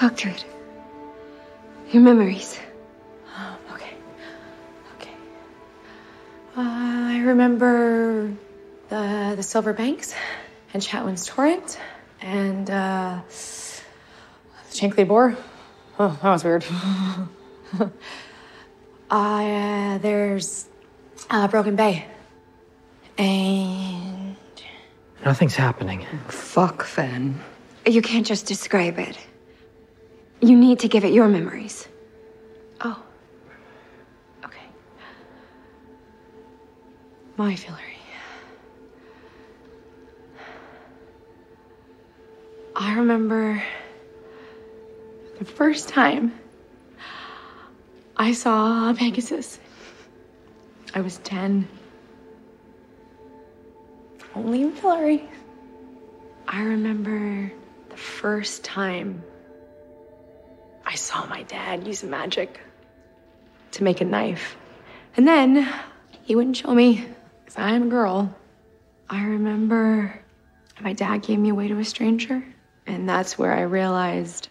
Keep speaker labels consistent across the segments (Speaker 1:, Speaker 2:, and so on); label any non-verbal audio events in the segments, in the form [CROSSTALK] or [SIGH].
Speaker 1: Talk through it. Your memories.
Speaker 2: Oh, [GASPS] okay. Okay. Uh, I remember the the Silver Banks and Chatwin's Torrent and uh, Shankly Bore. Oh, that was weird. [LAUGHS] uh, there's uh, Broken Bay. And
Speaker 3: Nothing's happening.
Speaker 1: Fuck, Fen. You can't just describe it. You need to give it your memories.
Speaker 2: oh, okay. My Fillory. I remember the first time I saw Pegasus. I was 10. Only in Fillory. I remember the first time I saw my dad use magic to make a knife. And then he wouldn't show me because I'm a girl. I remember my dad gave me away to a stranger. And that's where I realized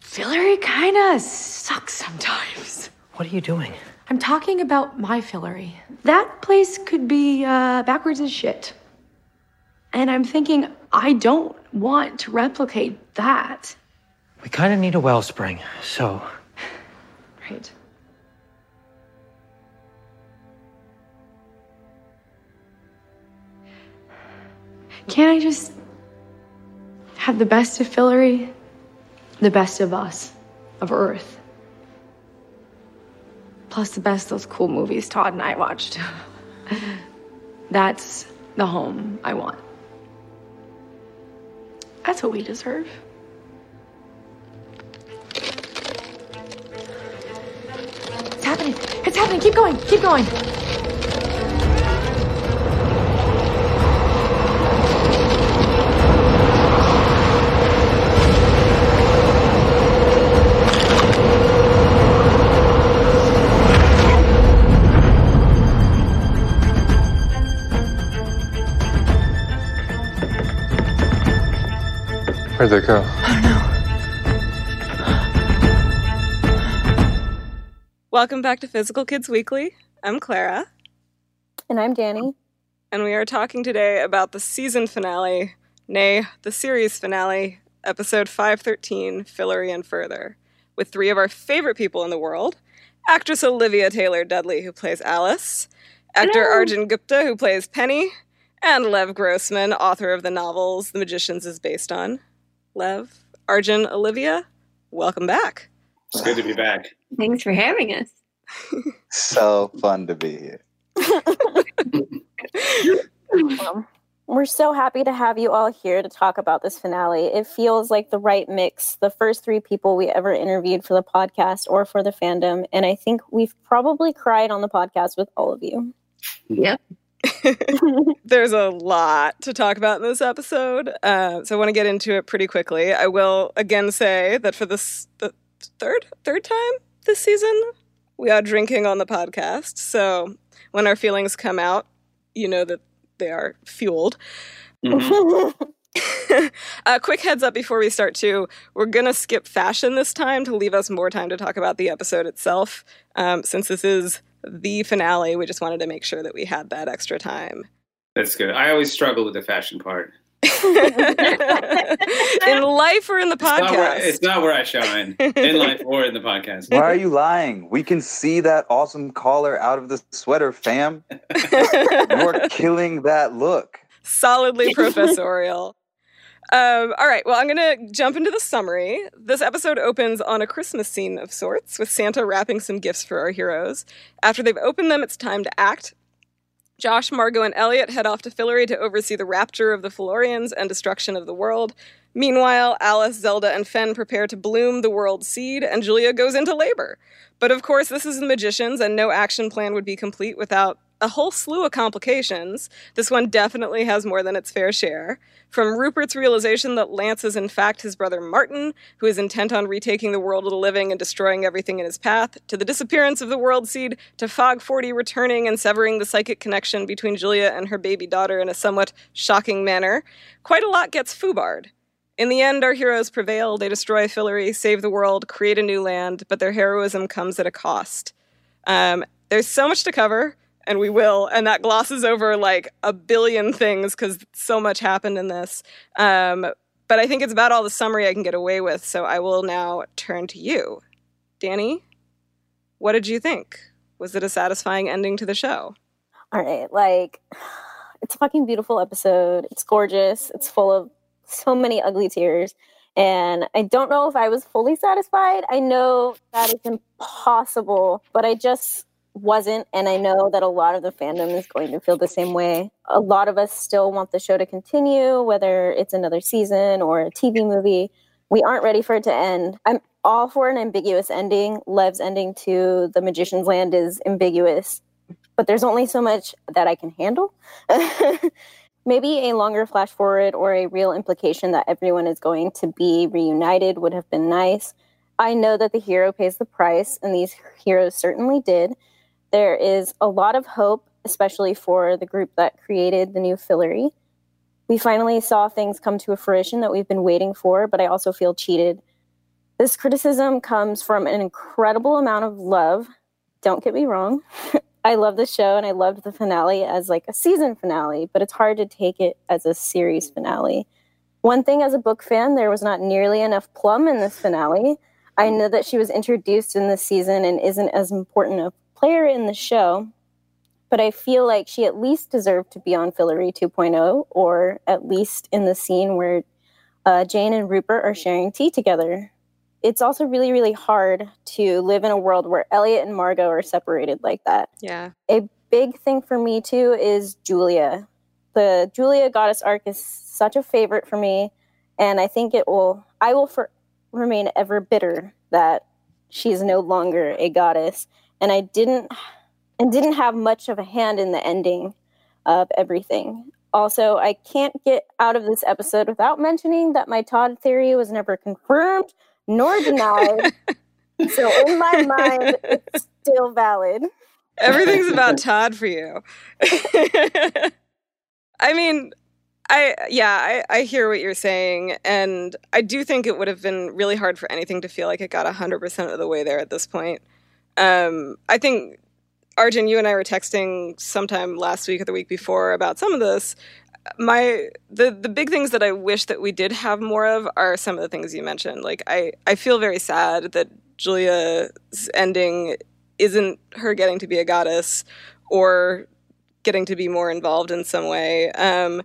Speaker 2: Fillory kind of sucks sometimes.
Speaker 3: What are you doing?
Speaker 2: I'm talking about my Fillory. That place could be uh, backwards as shit. And I'm thinking, I don't want to replicate that.
Speaker 3: We kind of need a wellspring, so
Speaker 2: Right. Can't I just have the best of Fillory, the best of us, of Earth? Plus the best of those cool movies Todd and I watched. [LAUGHS] That's the home I want. That's what we deserve. Happening. It's happening. Keep going. Keep going.
Speaker 4: Where'd they go?
Speaker 5: Welcome back to Physical Kids Weekly. I'm Clara,
Speaker 6: And I'm Danny.
Speaker 5: and we are talking today about the season finale, nay, the series finale, episode 513, Fillory and Further, with three of our favorite people in the world actress Olivia Taylor Dudley, who plays Alice, actor Arjun Gupta, who plays Penny, and Lev Grossman, author of the novels The Magicians is based on. Lev, Arjun, Olivia, welcome back.
Speaker 7: It's good to be back.
Speaker 1: Thanks for having us.
Speaker 8: So fun to be here.
Speaker 6: Um, we're so happy to have you all here to talk about this finale. It feels like the right mix, the first three people we ever interviewed for the podcast or for the fandom. And I think we've probably cried on the podcast with all of you.
Speaker 1: Yep. [LAUGHS]
Speaker 5: There's a lot to talk about in this episode, uh, so I want to get into it pretty quickly. I will again say that for this the third third time this season, we are drinking on the podcast. So when our feelings come out, you know that they are fueled. [LAUGHS] A quick heads up before we start too. We're gonna skip fashion this time to leave us more time to talk about the episode itself. Um, since this is the finale, we just wanted to make sure that we had that extra time.
Speaker 7: That's good. I always struggle with the fashion part. [LAUGHS]
Speaker 5: in life or in the
Speaker 7: It's not, where,
Speaker 5: podcast?
Speaker 7: it's not where I shine in life or in the podcast.
Speaker 8: Why are you lying? We can see that awesome collar out of the sweater, fam. You're [LAUGHS] killing that look.
Speaker 5: Solidly professorial. Um, all right, well, I'm going to jump into the summary. This episode opens on a Christmas scene of sorts, with Santa wrapping some gifts for our heroes. After they've opened them, it's time to act. Josh, Margot, and Elliot head off to Fillory to oversee the rapture of the Fillorians and destruction of the world. Meanwhile, Alice, Zelda, and Fen prepare to bloom the world seed, and Julia goes into labor. But of course, this is the magicians, and no action plan would be complete without a whole slew of complications. This one definitely has more than its fair share. From Rupert's realization that Lance is in fact his brother Martin, who is intent on retaking the world of the living and destroying everything in his path, to the disappearance of the world seed, to Fogg 40 returning and severing the psychic connection between Julia and her baby daughter in a somewhat shocking manner, quite a lot gets foobarred. In the end, our heroes prevail. They destroy Fillory, save the world, create a new land, but their heroism comes at a cost. Um, there's so much to cover, and we will, and that glosses over like a billion things because so much happened in this. Um, but I think it's about all the summary I can get away with, so I will now turn to you. Danny, what did you think? Was it a satisfying ending to the show?
Speaker 6: All right, like it's a fucking beautiful episode. It's gorgeous. It's full of so many ugly tears. And I don't know if I was fully satisfied. I know that is impossible, but I just wasn't. And I know that a lot of the fandom is going to feel the same way. A lot of us still want the show to continue, whether it's another season or a TV movie. We aren't ready for it to end. I'm all for an ambiguous ending. Lev's ending to The Magician's Land is ambiguous, but there's only so much that I can handle. [LAUGHS] Maybe a longer flash forward or a real implication that everyone is going to be reunited would have been nice. I know that the hero pays the price, and these heroes certainly did. There is a lot of hope, especially for the group that created the new Fillory. We finally saw things come to a fruition that we've been waiting for, but I also feel cheated. This criticism comes from an incredible amount of love. Don't get me wrong. [LAUGHS] I love the show and I loved the finale as like a season finale, but it's hard to take it as a series finale. One thing as a book fan, there was not nearly enough Plum in this finale. I know that she was introduced in this season and isn't as important player in the show, but I feel like she at least deserved to be on Fillory 2.0 or at least in the scene where uh, Jane and Rupert are sharing tea together. It's also really, really hard to live in a world where Elliot and Margot are separated like that.
Speaker 5: Yeah.
Speaker 6: A big thing for me too is Julia. The Julia goddess arc is such a favorite for me, and I think it will. I will for, remain ever bitter that she's no longer a goddess, and I didn't and didn't have much of a hand in the ending of everything. Also, I can't get out of this episode without mentioning that my Todd theory was never confirmed nor denied. [LAUGHS] so in my mind, it's still valid.
Speaker 5: Everything's about [LAUGHS] Todd for you. [LAUGHS] I mean, I yeah, I, I hear what you're saying, and I do think it would have been really hard for anything to feel like it got hundred percent of the way there at this point. Um, I think Arjun, you and I were texting sometime last week or the week before about some of this. My the the big things that I wish that we did have more of are some of the things you mentioned. Like I I feel very sad that Julia's ending isn't her getting to be a goddess or getting to be more involved in some way. Um,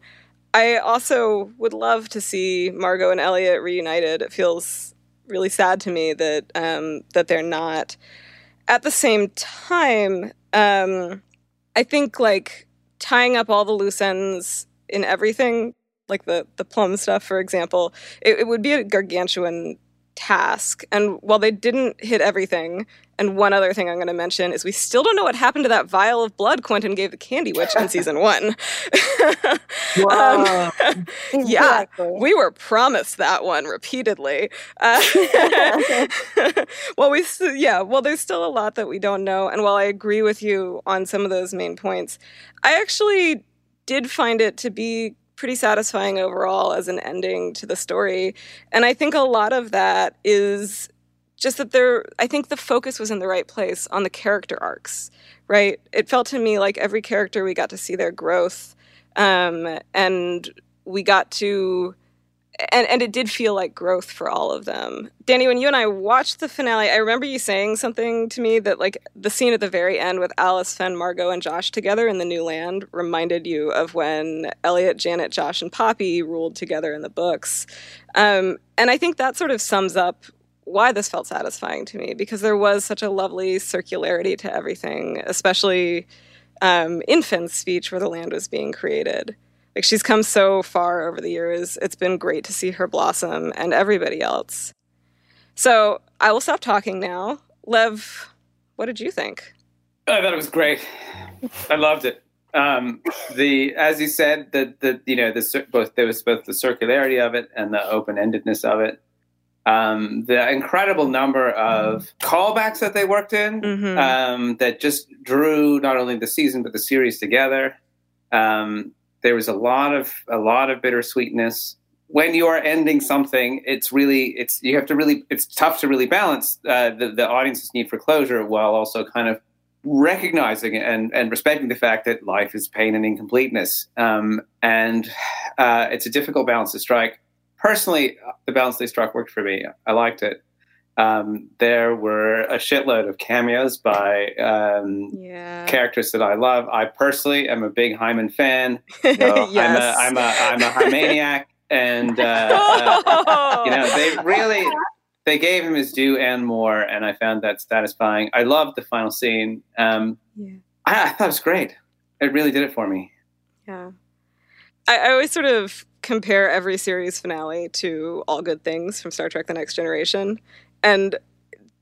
Speaker 5: I also would love to see Margot and Elliot reunited. It feels really sad to me that um, that they're not. At the same time, um, I think like tying up all the loose ends in everything, like the the plum stuff, for example, it, it would be a gargantuan task. And while they didn't hit everything, and one other thing I'm going to mention is we still don't know what happened to that vial of blood Quentin gave the Candy Witch in season [LAUGHS] one. [LAUGHS] um, [LAUGHS] yeah, we were promised that one repeatedly. Uh, well, we yeah, well, there's still a lot that we don't know, and while I agree with you on some of those main points, I actually did find it to be pretty satisfying overall as an ending to the story. And I think a lot of that is just that there I think the focus was in the right place on the character arcs, right? It felt to me like every character we got to see their growth um, and we got to and, and it did feel like growth for all of them. Danny, when you and I watched the finale, I remember you saying something to me that like the scene at the very end with Alice, Fen, Margot, and Josh together in the new land reminded you of when Elliot, Janet, Josh, and Poppy ruled together in the books. Um, and I think that sort of sums up why this felt satisfying to me because there was such a lovely circularity to everything, especially um, in speech where the land was being created. Like she's come so far over the years. It's been great to see her blossom and everybody else. So I will stop talking now. Lev, what did you think?
Speaker 7: I thought it was great. I loved it. Um, the as you said, the the you know the both there was both the circularity of it and the open endedness of it. Um, the incredible number of callbacks that they worked in
Speaker 5: Mhm.
Speaker 7: um, that just drew not only the season but the series together. Um, there was a lot of a lot of bittersweetness when you are ending something, it's really it's you have to really it's tough to really balance uh, the the audience's need for closure while also kind of recognizing and and respecting the fact that life is pain and incompleteness. Um, and uh, it's a difficult balance to strike. Personally, the balance they struck worked for me. I liked it. Um, there were a shitload of cameos by um,
Speaker 5: Yeah.
Speaker 7: characters that I love. I personally am a big Hyman fan.
Speaker 8: No,
Speaker 5: yes. [LAUGHS]
Speaker 7: I'm a I'm a I'm a Hymaniac, and uh, uh, you know they [LAUGHS] really they gave him his due and more, and I found that satisfying. I loved the final scene. Um,
Speaker 5: Yeah.
Speaker 7: I, I thought it was great. It really did it for me.
Speaker 5: Yeah. I, I always sort of compare every series finale to All Good Things from Star Trek The Next Generation. And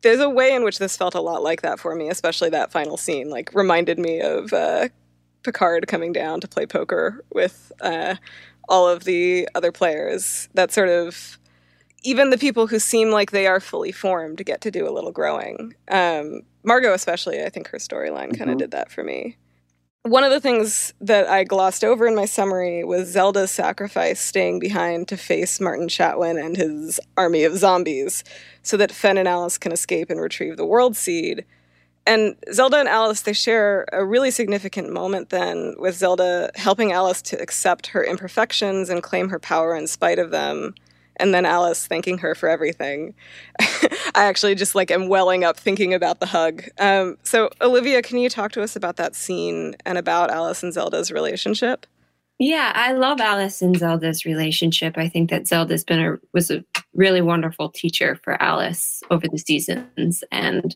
Speaker 5: there's a way in which this felt a lot like that for me, especially that final scene. Like, reminded me of uh, Picard coming down to play poker with uh, all of the other players. That sort of. Even the people who seem like they are fully formed get to do a little growing. Um, Margot, especially, I think her storyline kind of
Speaker 7: Mhm.
Speaker 5: did that for me. One of the things that I glossed over in my summary was Zelda's sacrifice staying behind to face Martin Chatwin and his army of zombies so that Fen and Alice can escape and retrieve the world seed. And Zelda and Alice, they share a really significant moment then with Zelda helping Alice to accept her imperfections and claim her power in spite of them. And then Alice thanking her for everything. [LAUGHS] I actually just like am welling up thinking about the hug. Um, so, Olivia, can you talk to us about that scene and about Alice and Zelda's relationship?
Speaker 4: Yeah, I love Alice and Zelda's relationship. I think that Zelda's been a was a really wonderful teacher for Alice over the seasons and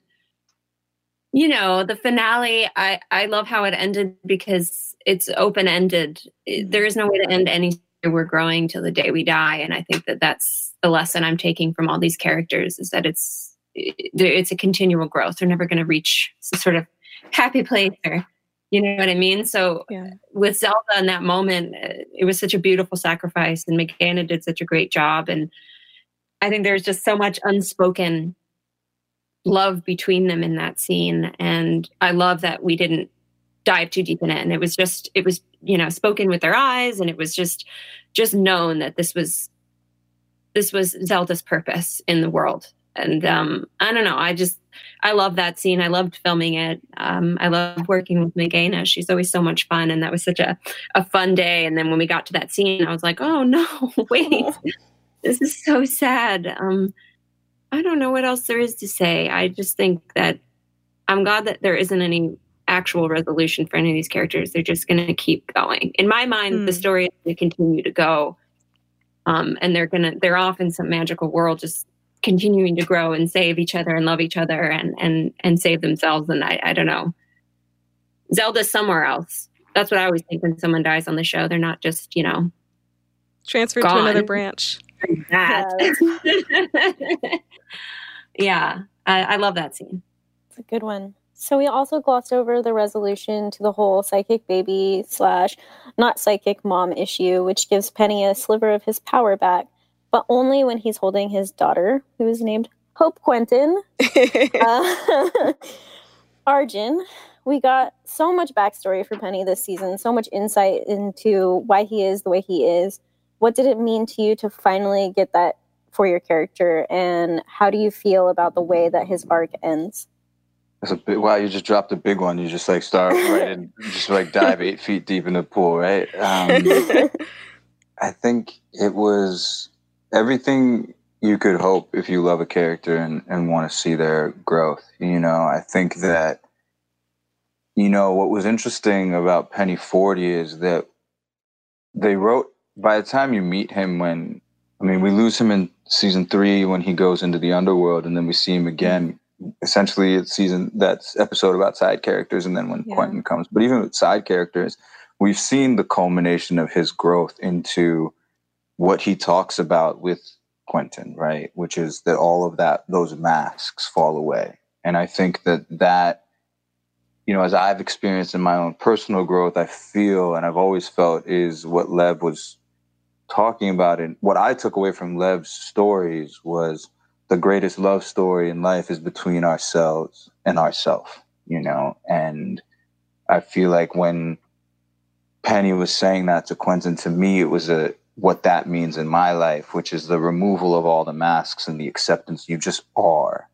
Speaker 4: you know, the finale I I love how it ended because it's open-ended. There is no way to end any. We're growing till the day we die and I think that that's the lesson I'm taking from all these characters is that it's it's a continual growth. They're never going to reach some sort of happy place or you know what I mean? So
Speaker 5: Yeah.
Speaker 4: with Zelda in that moment, uh, it was such a beautiful sacrifice, and Mageina did such a great job. And I think there's just so much unspoken love between them in that scene. And I love that we didn't dive too deep in it. And it was just, it was, you know, spoken with their eyes, and it was just, just known that this was, this was Zelda's purpose in the world. And um, I don't know, I just, I love that scene. I loved filming it. Um, I love working with Mageina. She's always so much fun, and that was such a, a fun day. And then when we got to that scene, I was like, "Oh no, [LAUGHS] wait, this is so sad." Um, I don't know what else there is to say. I just think that I'm glad that there isn't any actual resolution for any of these characters. They're just going to keep going. In my mind, the
Speaker 5: Hmm.
Speaker 4: story is going to continue to go, um, and they're gonna they're off in some magical world, just continuing to grow and save each other and love each other and and and save themselves. And I I don't know. Zelda's somewhere else. That's what I always think when someone dies on the show. They're not just you know
Speaker 5: Transferred to another branch.
Speaker 4: that. [LAUGHS] yeah, I, I love that scene.
Speaker 6: It's a good one. So we also glossed over the resolution to the whole psychic baby slash not psychic mom issue, which gives Penny a sliver of his power back, but only when he's holding his daughter, who is named Hope Quentin. [LAUGHS] Uh, [LAUGHS] Arjun. We got so much backstory for Penny this season, so much insight into why he is the way he is. What did it mean to you to finally get that for your character, and how do you feel about the way that his arc ends?
Speaker 8: That's a big, wow, you just dropped a big one. You just like start [LAUGHS] right in, just like dive eight feet deep in the pool, right? Um, [LAUGHS] I think it was everything you could hope if you love a character and, and want to see their growth. You know, I think that, you know, what was interesting about Penny 40 is that they wrote, by the time you meet him, when, I mean, we lose him in season three when he goes into the underworld, and then we see him again. Essentially, it's season that's episode about side characters, and then when
Speaker 5: Yeah.
Speaker 8: Quentin comes. But even with side characters, we've seen the culmination of his growth into what he talks about with Quentin, right? Which is that all of that, those masks fall away. And I think that that, you know, as I've experienced in my own personal growth, I feel and I've always felt is what Lev was talking about. And what I took away from Lev's stories was the greatest love story in life is between ourselves and ourself, you know? And I feel like when Penny was saying that to Quentin, to me, it was a what that means in my life, which is the removal of all the masks and the acceptance you just are.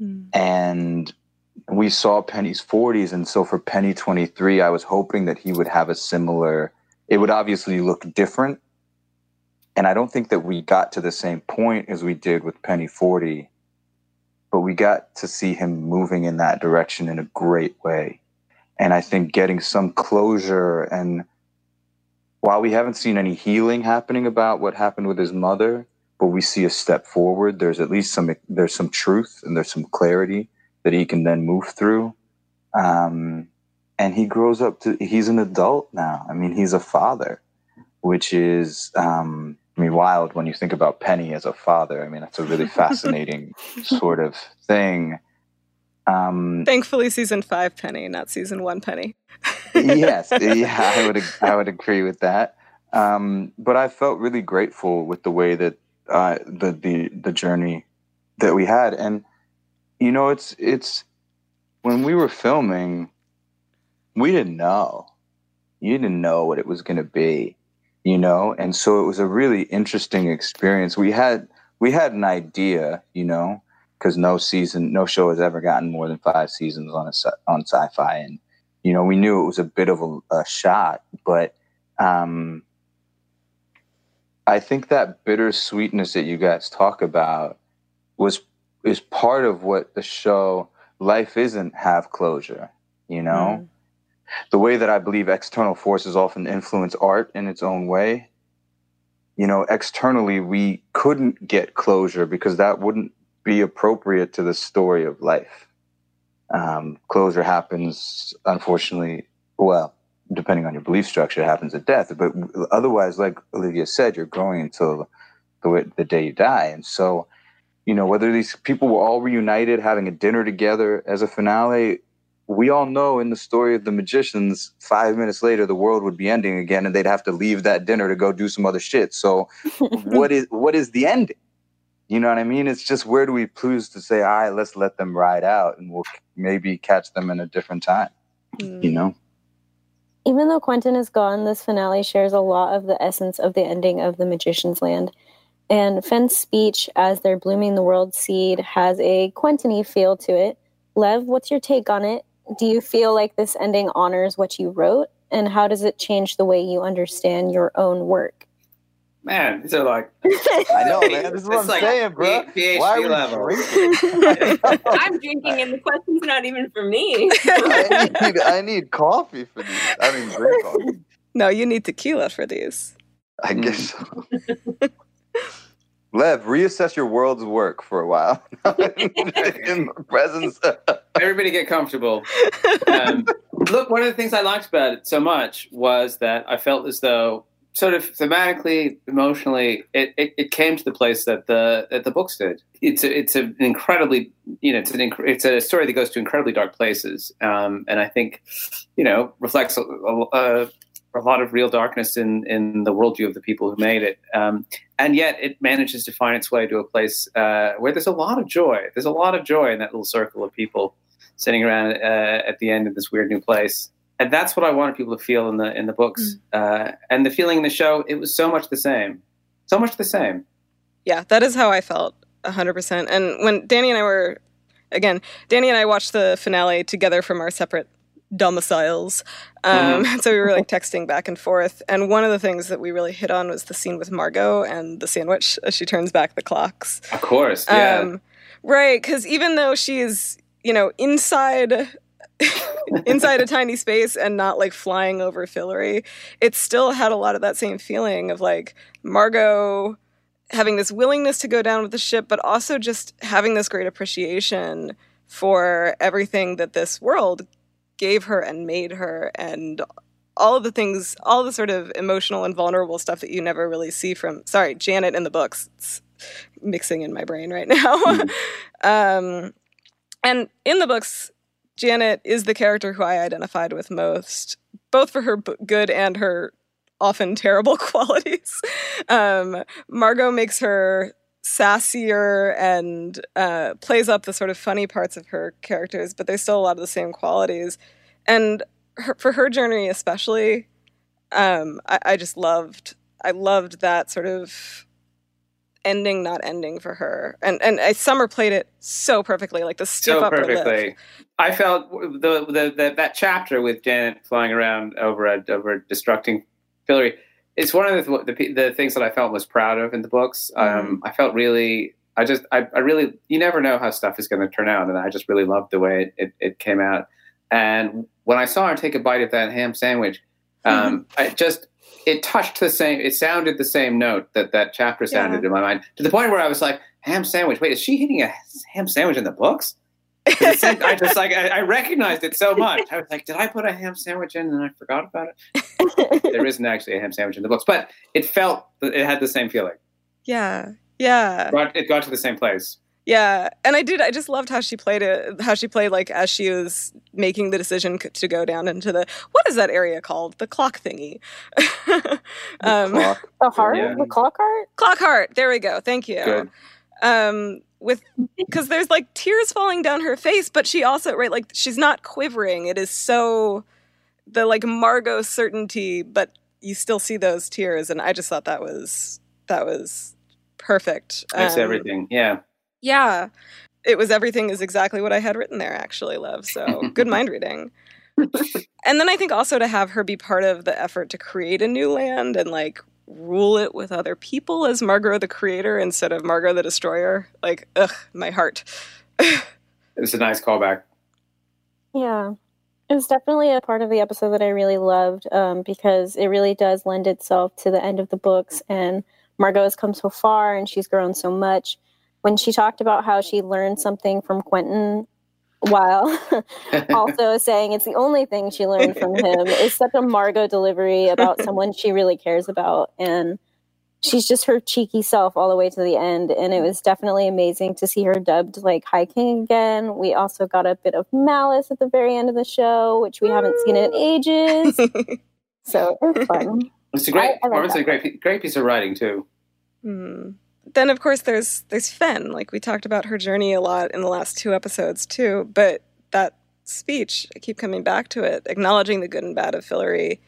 Speaker 8: Mm. And we saw Penny's 40s. And so for Penny 23, I was hoping that he would have a similar, it would obviously look different. And I don't think that we got to the same point as we did with Penny 40, but we got to see him moving in that direction in a great way. And I think getting some closure and while we haven't seen any healing happening about what happened with his mother, but we see a step forward, there's at least some there's some truth and there's some clarity that he can then move through. Um, and he grows up to, he's an adult now. I mean, he's a father, which is, um, I mean, wild when you think about Penny as a father. I mean, that's a really [LAUGHS] fascinating sort of thing.
Speaker 5: Um, Thankfully, season five Penny, not season one Penny. [LAUGHS]
Speaker 8: yes, yeah, I would I would agree with that. Um, but I felt really grateful with the way that uh, the the the journey that we had, and you know, it's it's when we were filming, we didn't know. You didn't know what it was going to be, you know, and so it was a really interesting experience. We had we had an idea, you know, because no season, no show has ever gotten more than five seasons on a on Syfy, and you know, we knew it was a bit of a, a shot, but um, I think that bittersweetness that you guys talk about was is part of what the show life isn't have closure you know mm. The way that i believe external forces often influence art in its own way you know externally we couldn't get closure because that wouldn't be appropriate to the story of life. Um, closure happens unfortunately well depending on your belief structure it happens at death but otherwise like olivia said you're growing until the, the day you die. And so you know, whether these people were all reunited, having a dinner together as a finale, we all know in the story of the magicians, five minutes later the world would be ending again, and they'd have to leave that dinner to go do some other shit. So, [LAUGHS] what is what is the ending? You know what I mean? It's just where do we choose to say, all right, let's let them ride out, and we'll maybe catch them in a different time. Mm. You know.
Speaker 6: Even though Quentin is gone, this finale shares a lot of the essence of the ending of The Magician's Land. And Fen's speech as they're blooming the world seed has a Quentiny feel to it. Lev, what's your take on it? Do you feel like this ending honors what you wrote? And how does it change the way you understand your own work?
Speaker 7: Man, these are like [LAUGHS]
Speaker 8: I know, man. This is what I'm like saying, bro. PhD Why are level.
Speaker 4: drinking? [LAUGHS] I'm drinking, and the question's not even for me.
Speaker 8: I, need, I need coffee for these. I mean, drink coffee.
Speaker 5: No, you need tequila for these.
Speaker 8: I guess mm. so. [LAUGHS] Lev, reassess your world's work for a while. [LAUGHS] [LAUGHS] in the presence.
Speaker 7: Everybody get comfortable. Um, look, one of the things I liked about it so much was that I felt as though, sort of thematically, emotionally, it, it, it came to the place that the that the books did. It's a, it's an incredibly, you know, it's an it's a story that goes to incredibly dark places, um, and I think, you know, reflects a, a, a lot of real darkness in in the worldview of the people who made it, um, and yet it manages to find its way to a place uh, where there's a lot of joy. There's a lot of joy in that little circle of people sitting around uh, at the end of this weird new place, and that's what I wanted people to feel in the in the books, mm. uh, and the feeling in the show. It was so much the same, so much the same.
Speaker 5: Yeah, that is how I felt, hundred percent. And when Danny and I were again, Danny and I watched the finale together from our separate domiciles. Um, mm-hmm. [LAUGHS] So we were like texting back and forth. And one of the things that we really hit on was the scene with Margot and the sandwich as she turns back the clocks.
Speaker 7: Of course, yeah. Um,
Speaker 5: right, because even though she's, you know, inside. [LAUGHS] inside a tiny space and not like flying over Fillory, it still had a lot of that same feeling of like Margot having this willingness to go down with the ship, but also just having this great appreciation for everything that this world gave her and made her and all of the things all the sort of emotional and vulnerable stuff that you never really see from sorry janet in the books. It's mixing in my brain right [LAUGHS] now. Mm. um, and in the books janet is the character who i identified with most both for her b- good and her often terrible [LAUGHS] qualities. Um, margot makes her sassier and uh, plays up the sort of funny parts of her characters, but there's still a lot of the same qualities. And her, for her journey, especially, um, I, I, just loved. I loved that sort of ending not ending for her and and I, summer played it so perfectly like the stiff
Speaker 7: so
Speaker 5: upper
Speaker 7: perfectly.
Speaker 5: lip
Speaker 7: I felt the, the, the that chapter with Janet flying around over a, over destructing Fillory. It's one of the, the the things that I felt was proud of in the books. Um, I felt really, I just, I, I really, you never know how stuff is going to turn out, and I just really loved the way it, it, it came out. And when I saw her take a bite of that ham sandwich, um, I just it touched the same. It sounded the same note that that chapter sounded
Speaker 5: Yeah.
Speaker 7: in my mind to the point where I was like, ham sandwich. Wait, is she hitting a ham sandwich in the books? 'Cause seemed- I [LAUGHS] just like I, I recognized it so much. I was like, did I put a ham sandwich in and I forgot about it? [LAUGHS] there isn't actually a ham sandwich in the books, but it felt it had the same feeling.
Speaker 5: yeah yeah
Speaker 7: It got, it got to the same place.
Speaker 5: Yeah, and I did. I just loved how she played it. How she played like as she was making the decision to go down into the what is that area called? The clock thingy. [LAUGHS] um,
Speaker 8: Clock.
Speaker 6: The heart,
Speaker 7: Yeah.
Speaker 6: the clock heart.
Speaker 5: clock heart. There we go. Thank you.
Speaker 7: Good.
Speaker 5: Um, with [LAUGHS] because there's like tears falling down her face, but she also right like she's not quivering. It is so the like Margot certainty, but you still see those tears, and I just thought that was that was perfect.
Speaker 7: Makes
Speaker 5: Um,
Speaker 7: everything. Yeah.
Speaker 5: yeah. It was everything is exactly what I had written there, actually, Lev. So [LAUGHS] good mind reading. [LAUGHS] and then I think also to have her be part of the effort to create a new land and like rule it with other people as Margot the creator instead of Margot the destroyer. Like, ugh, my heart. [LAUGHS]
Speaker 7: It was a nice callback.
Speaker 6: Yeah. It was definitely a part of the episode that I really loved um, because it really does lend itself to the end of the books. And Margot has come so far and she's grown so much. When she talked about how she learned something from Quentin while [LAUGHS] also saying it's the only thing she learned from him is such a Margot delivery about [LAUGHS] someone she really cares about. And she's just her cheeky self all the way to the end. And it was definitely amazing to see her dubbed like High King again. We also got a bit of malice at the very end of the show, which we haven't seen in ages. [LAUGHS] So it was fun.
Speaker 7: It's a great
Speaker 6: I- I like
Speaker 7: performance a great, great piece of writing too.
Speaker 5: Hmm. Then of course there's there's Fen. Like we talked about her journey a lot in the last two episodes too. But that speech, I keep coming back to it, acknowledging the good and bad of Fillory,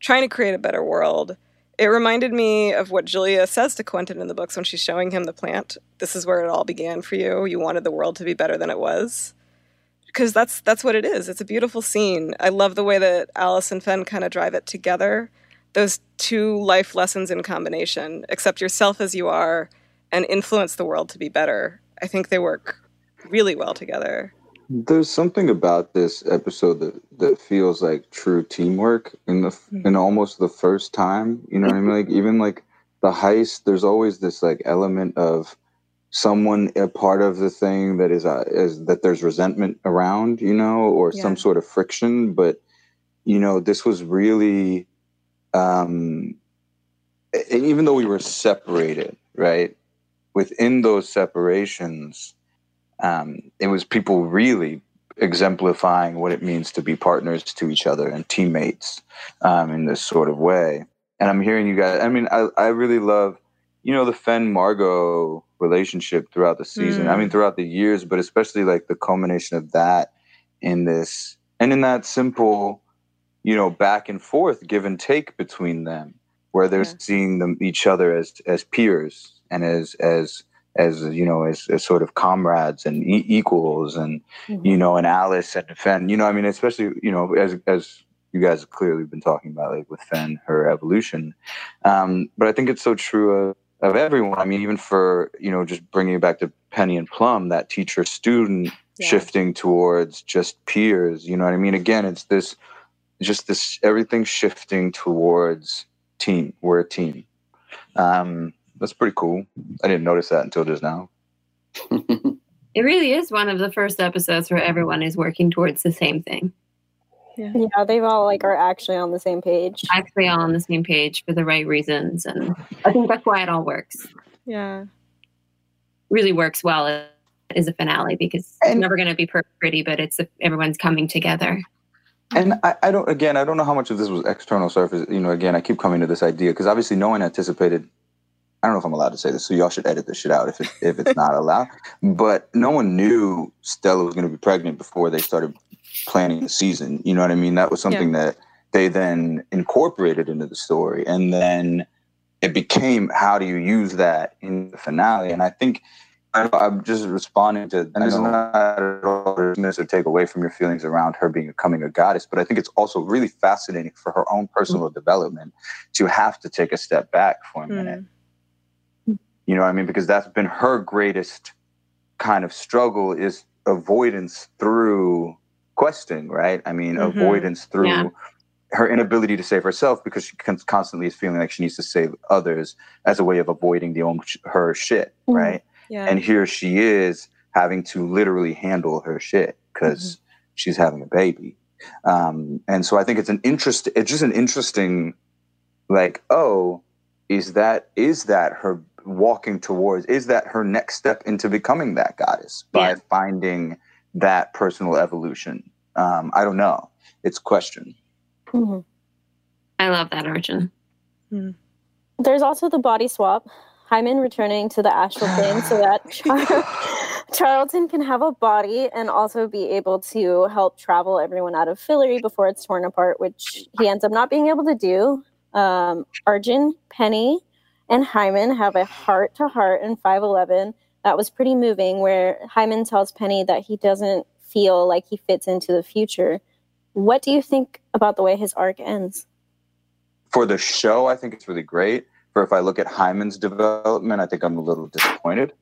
Speaker 5: trying to create a better world. It reminded me of what Julia says to Quentin in the books when she's showing him the plant. This is where it all began for you. You wanted the world to be better than it was. Because that's that's what it is. It's a beautiful scene. I love the way that Alice and Fen kind of drive it together those two life lessons in combination accept yourself as you are and influence the world to be better i think they work really well together
Speaker 8: There's something about this episode that, that feels like true teamwork in the in almost the first time. You know what I mean? Like even like the heist, there's always this like element of someone a part of the thing that is uh, is that there's resentment around, you know, or
Speaker 5: Yeah.
Speaker 8: some sort of friction. But you know, this was really, um, and even though we were separated, right? Within those separations, um, it was people really exemplifying what it means to be partners to each other and teammates um, in this sort of way. And I'm hearing you guys. I mean, I, I really love, you know, the Fen Margot relationship throughout the season. I mean, throughout the years, but especially like the culmination of that in this and in that simple, you know, back and forth, give and take between them, where they're
Speaker 5: Yeah.
Speaker 8: seeing them each other as as peers and as as as you know as, as sort of comrades and e- equals and you know and alice and fen you know i mean especially you know as as you guys have clearly been talking about like with fen her evolution um but i think it's so true of, of everyone i mean even for you know just bringing it back to penny and plum that teacher student
Speaker 5: Yeah.
Speaker 8: shifting towards just peers you know what i mean again it's this just this everything shifting towards team we're a team um that's pretty cool i didn't notice that until just now [LAUGHS]
Speaker 4: It really is one of the first episodes where everyone is working towards the same thing.
Speaker 6: Yeah, yeah, they've all like are actually on the same page.
Speaker 4: Actually, all on the same page for the right reasons, and I think that's why it all works.
Speaker 5: yeah
Speaker 4: Really works well as a finale because it's never going to be pretty, but it's everyone's coming together.
Speaker 8: And I, I don't again I don't know how much of this was external surface. You know, again I keep coming to this idea because obviously no one anticipated. I don't know if I'm allowed to say this, so y'all should edit this shit out if it, if it's not allowed. But no one knew Stella was going to be pregnant before they started planning the season. You know what I mean? That was something that they then incorporated into the story, and then it became how do you use that in the finale? And I think I, am just responding to, and it's not at all dismiss or take away from your feelings around her being becoming a goddess, but I think it's also really fascinating for her own personal mm-hmm. development to have to take a step back for a minute. Mm-hmm. You know what I mean? Because that's been her greatest kind of struggle is avoidance through questing, right? I mean, mm-hmm. avoidance through yeah. her inability to save herself because she constantly is feeling like she needs to save others as a way of avoiding the own her shit, mm-hmm. right? Yeah. And here she is having to literally handle her shit because mm-hmm. she's having a baby. Um, and so I think it's an interest. It's just an interesting, like, oh, is that is that her walking towards? Is that her next step into becoming that goddess by yeah. finding that personal evolution? Um, I don't know. It's question.
Speaker 4: Mm-hmm. I love that Arjun.
Speaker 6: Mm. There's also the body swap. Hyman returning to the astral plane so that [SIGHS] Char- [LAUGHS] Charlton can have a body and also be able to help travel everyone out of Fillory before it's torn apart, which he ends up not being able to do. Um, Arjun, Penny, and Hyman have a heart to heart in 511 that was pretty moving, where Hyman tells Penny that he doesn't feel like he fits into the future. What do you think about the way his arc ends?
Speaker 8: For the show, I think it's really great. For if I look at Hyman's development, I think I'm a little disappointed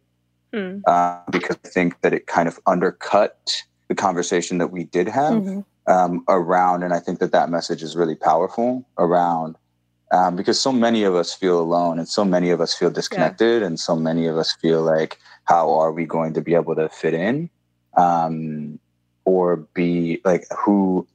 Speaker 8: hmm. uh, because I think that it kind of undercut the conversation that we did have mm-hmm. um, around, and I think that that message is really powerful around um, because so many of us feel alone and so many of us feel disconnected yeah. and so many of us feel like how are we going to be able to fit in um, or be like who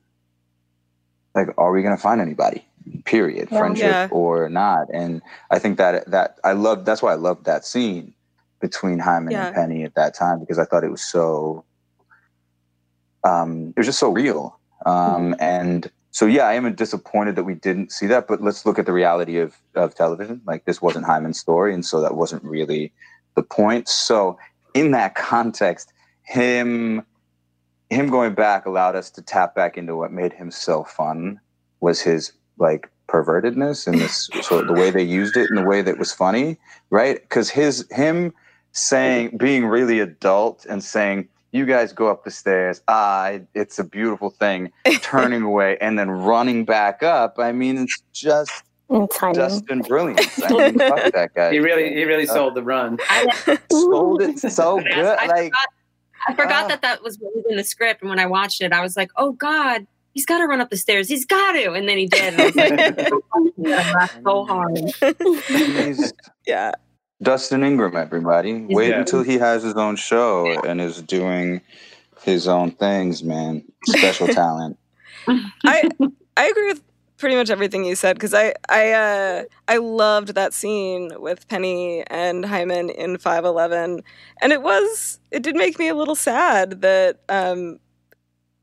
Speaker 8: like are we going to find anybody period yeah. friendship yeah. or not and i think that that i love that's why i loved that scene between hyman and penny at that time because i thought it was so um it was just so real um mm-hmm. and so yeah, I am disappointed that we didn't see that. But let's look at the reality of of television. Like this wasn't Hyman's story, and so that wasn't really the point. So in that context, him him going back allowed us to tap back into what made him so fun was his like pervertedness and this sort of the way they used it and the way that was funny, right? Because his him saying being really adult and saying you guys go up the stairs. Ah, it's a beautiful thing. [LAUGHS] Turning away and then running back up. I mean, it's just Dustin brilliance. I mean, [LAUGHS] fuck that guy.
Speaker 7: He really, he really uh, sold the run. [LAUGHS]
Speaker 8: sold it so good. I like,
Speaker 4: forgot, I forgot uh, that that was what was in the script. And when I watched it, I was like, oh God, he's got to run up the stairs. He's got to. And then he did. And I was like, [LAUGHS] so hard. [LAUGHS]
Speaker 5: yeah.
Speaker 8: Dustin Ingram, everybody. Wait yeah. until he has his own show and is doing his own things, man. Special [LAUGHS] talent.
Speaker 5: I I agree with pretty much everything you said because I I uh, I loved that scene with Penny and Hyman in Five Eleven, and it was it did make me a little sad that um,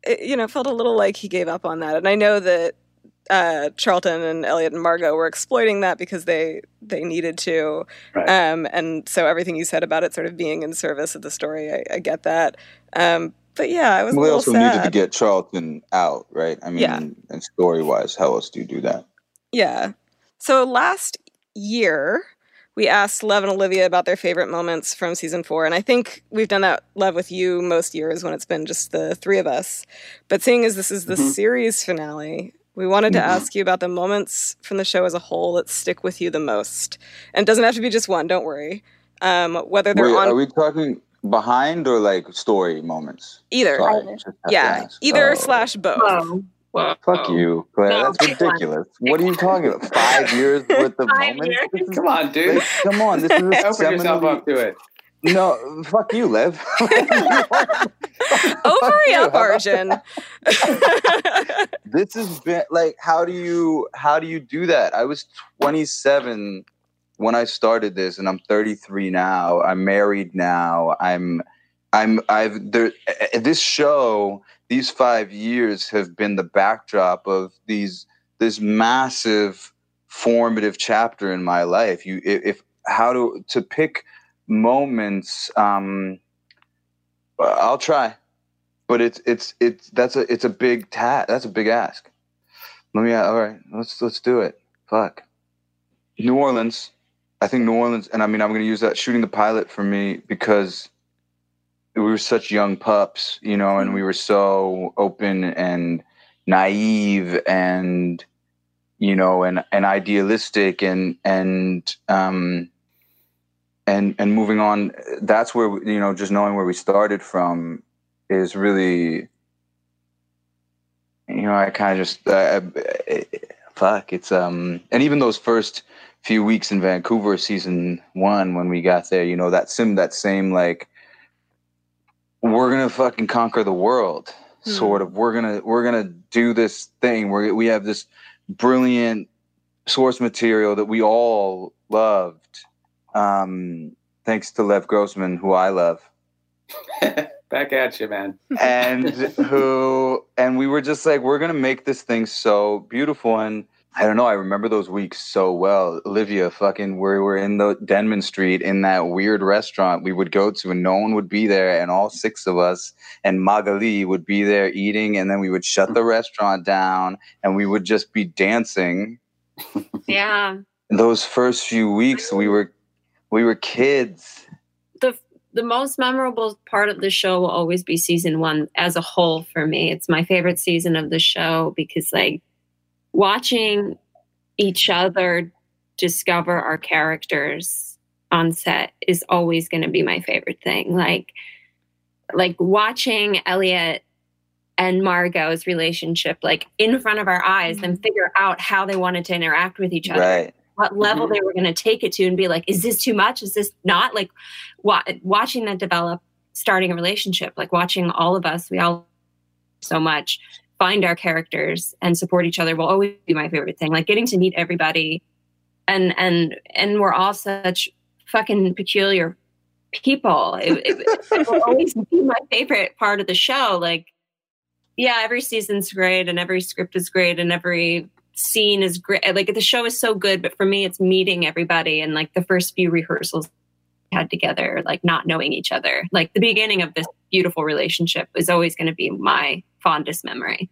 Speaker 5: it, you know felt a little like he gave up on that, and I know that uh, Charlton and Elliot and Margot were exploiting that because they they needed to, right. um, and so everything you said about it sort of being in service of the story, I, I get that. Um, but yeah, I was. We also sad.
Speaker 8: needed to get Charlton out, right? I mean, yeah. and story wise, how else do you do that?
Speaker 5: Yeah. So last year, we asked Lev and Olivia about their favorite moments from season four. And I think we've done that, Lev, with you most years when it's been just the three of us. But seeing as this is the mm-hmm. series finale, we wanted to mm-hmm. ask you about the moments from the show as a whole that stick with you the most. And it doesn't have to be just one, don't worry. Um, whether they're Wait, on.
Speaker 8: Are we talking behind or like story moments?
Speaker 5: Either. Sorry, yeah, either oh. slash both. Oh.
Speaker 8: Whoa. Fuck oh. you, Claire. No, That's ridiculous. What are you talking about? Five years [LAUGHS] worth of Five moments?
Speaker 7: Is, come on, dude.
Speaker 8: Like, come on. This is a [LAUGHS]
Speaker 7: Open yourself up to it.
Speaker 8: No, fuck you, Liv. [LAUGHS]
Speaker 5: Over up, Arjun.
Speaker 8: this has been like, how do you how do you do that? I was 27 when I started this, and I'm 33 now. I'm married now. I'm I'm I've there. This show, these five years have been the backdrop of these this massive formative chapter in my life. You if how to to pick moments um i'll try but it's it's it's that's a it's a big tat that's a big ask. Let me all right let's let's do it. Fuck. New orleans. I think New Orleans, and I mean, I'm going to use that shooting the pilot for me because we were such young pups, you know, and we were so open and naive and you know and and idealistic and and um and and moving on that's where you know just knowing where we started from is really you know i kind of just uh, fuck it's um and even those first few weeks in vancouver season one when we got there you know that sim that same like we're gonna fucking conquer the world mm. sort of. We're gonna we're gonna do this thing where we have this brilliant source material that we all loved um thanks to lev grossman who i love. [LAUGHS]
Speaker 7: Back at you man.
Speaker 8: And [LAUGHS] who and we were just like we're gonna make this thing so beautiful. And I don't know. I remember those weeks so well. Olivia, fucking, we were in the Denman Street in that weird restaurant we would go to, and no one would be there, and all six of us and Magali would be there eating, and then we would shut the restaurant down, and we would just be dancing.
Speaker 4: Yeah. [LAUGHS]
Speaker 8: Those first few weeks, we were we were kids.
Speaker 4: The the most memorable part of the show will always be season one as a whole for me. It's my favorite season of the show because like watching each other discover our characters on set is always going to be my favorite thing. Like, like watching Elliot and Margot's relationship, like in front of our eyes, mm-hmm. and figure out how they wanted to interact with each other.
Speaker 8: Right.
Speaker 4: What level mm-hmm. they were going to take it to, and be like, "Is this too much? Is this not?" Like, wa- watching that develop, starting a relationship, like watching all of us, we all so much find our characters and support each other will always be my favorite thing. Like getting to meet everybody and and and we're all such fucking peculiar people. It, it, it will [LAUGHS] always be my favorite part of the show. Like, yeah, every season's great and every script is great and every scene is great. Like the show is so good, but for me, it's meeting everybody and like the first few rehearsals had together, like not knowing each other. Like the beginning of this beautiful relationship is always going to be my fondest memory.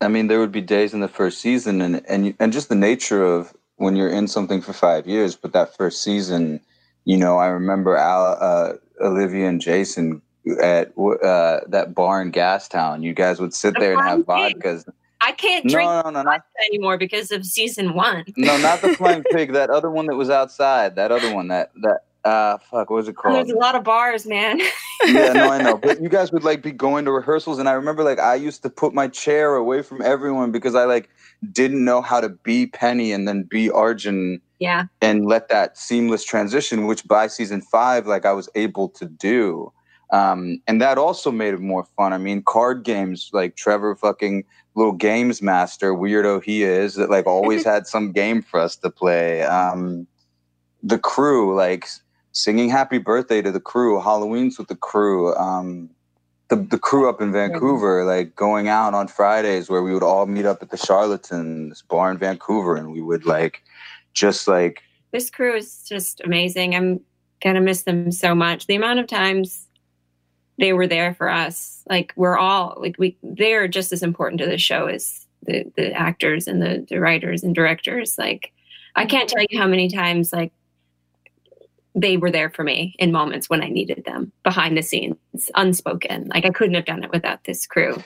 Speaker 8: I mean, there would be days in the first season, and and and just the nature of when you're in something for five years. But that first season, you know, I remember Al, uh, Olivia and Jason at uh, that bar in Gastown. You guys would sit there and have vodkas.
Speaker 4: I can't drink no, no, no, not, anymore because of season one.
Speaker 8: no, not the [LAUGHS] flying pig. That other one that was outside. That other one. That that uh fuck what was it called
Speaker 4: there's a lot of bars man.
Speaker 8: Yeah no i know. [LAUGHS] But you guys would like be going to rehearsals and i remember like i used to put my chair away from everyone because i like didn't know how to be penny and then be arjun
Speaker 4: yeah.
Speaker 8: and let that seamless transition which by season five like i was able to do. Um and that also made it more fun. I mean card games like trevor fucking little games master weirdo he is that like always [LAUGHS] had some game for us to play. Um the crew like singing happy birthday to the crew, Halloween's with the crew, um, the, the crew up in Vancouver, like going out on Fridays where we would all meet up at the Charlatans bar in Vancouver and we would like just like
Speaker 4: this crew is just amazing. I'm gonna miss them so much. The amount of times they were there for us, like we're all like we they're just as important to the show as the the actors and the, the writers and directors. Like I can't tell you how many times like they were there for me in moments when I needed them behind the scenes, unspoken. Like I couldn't have done it without this crew.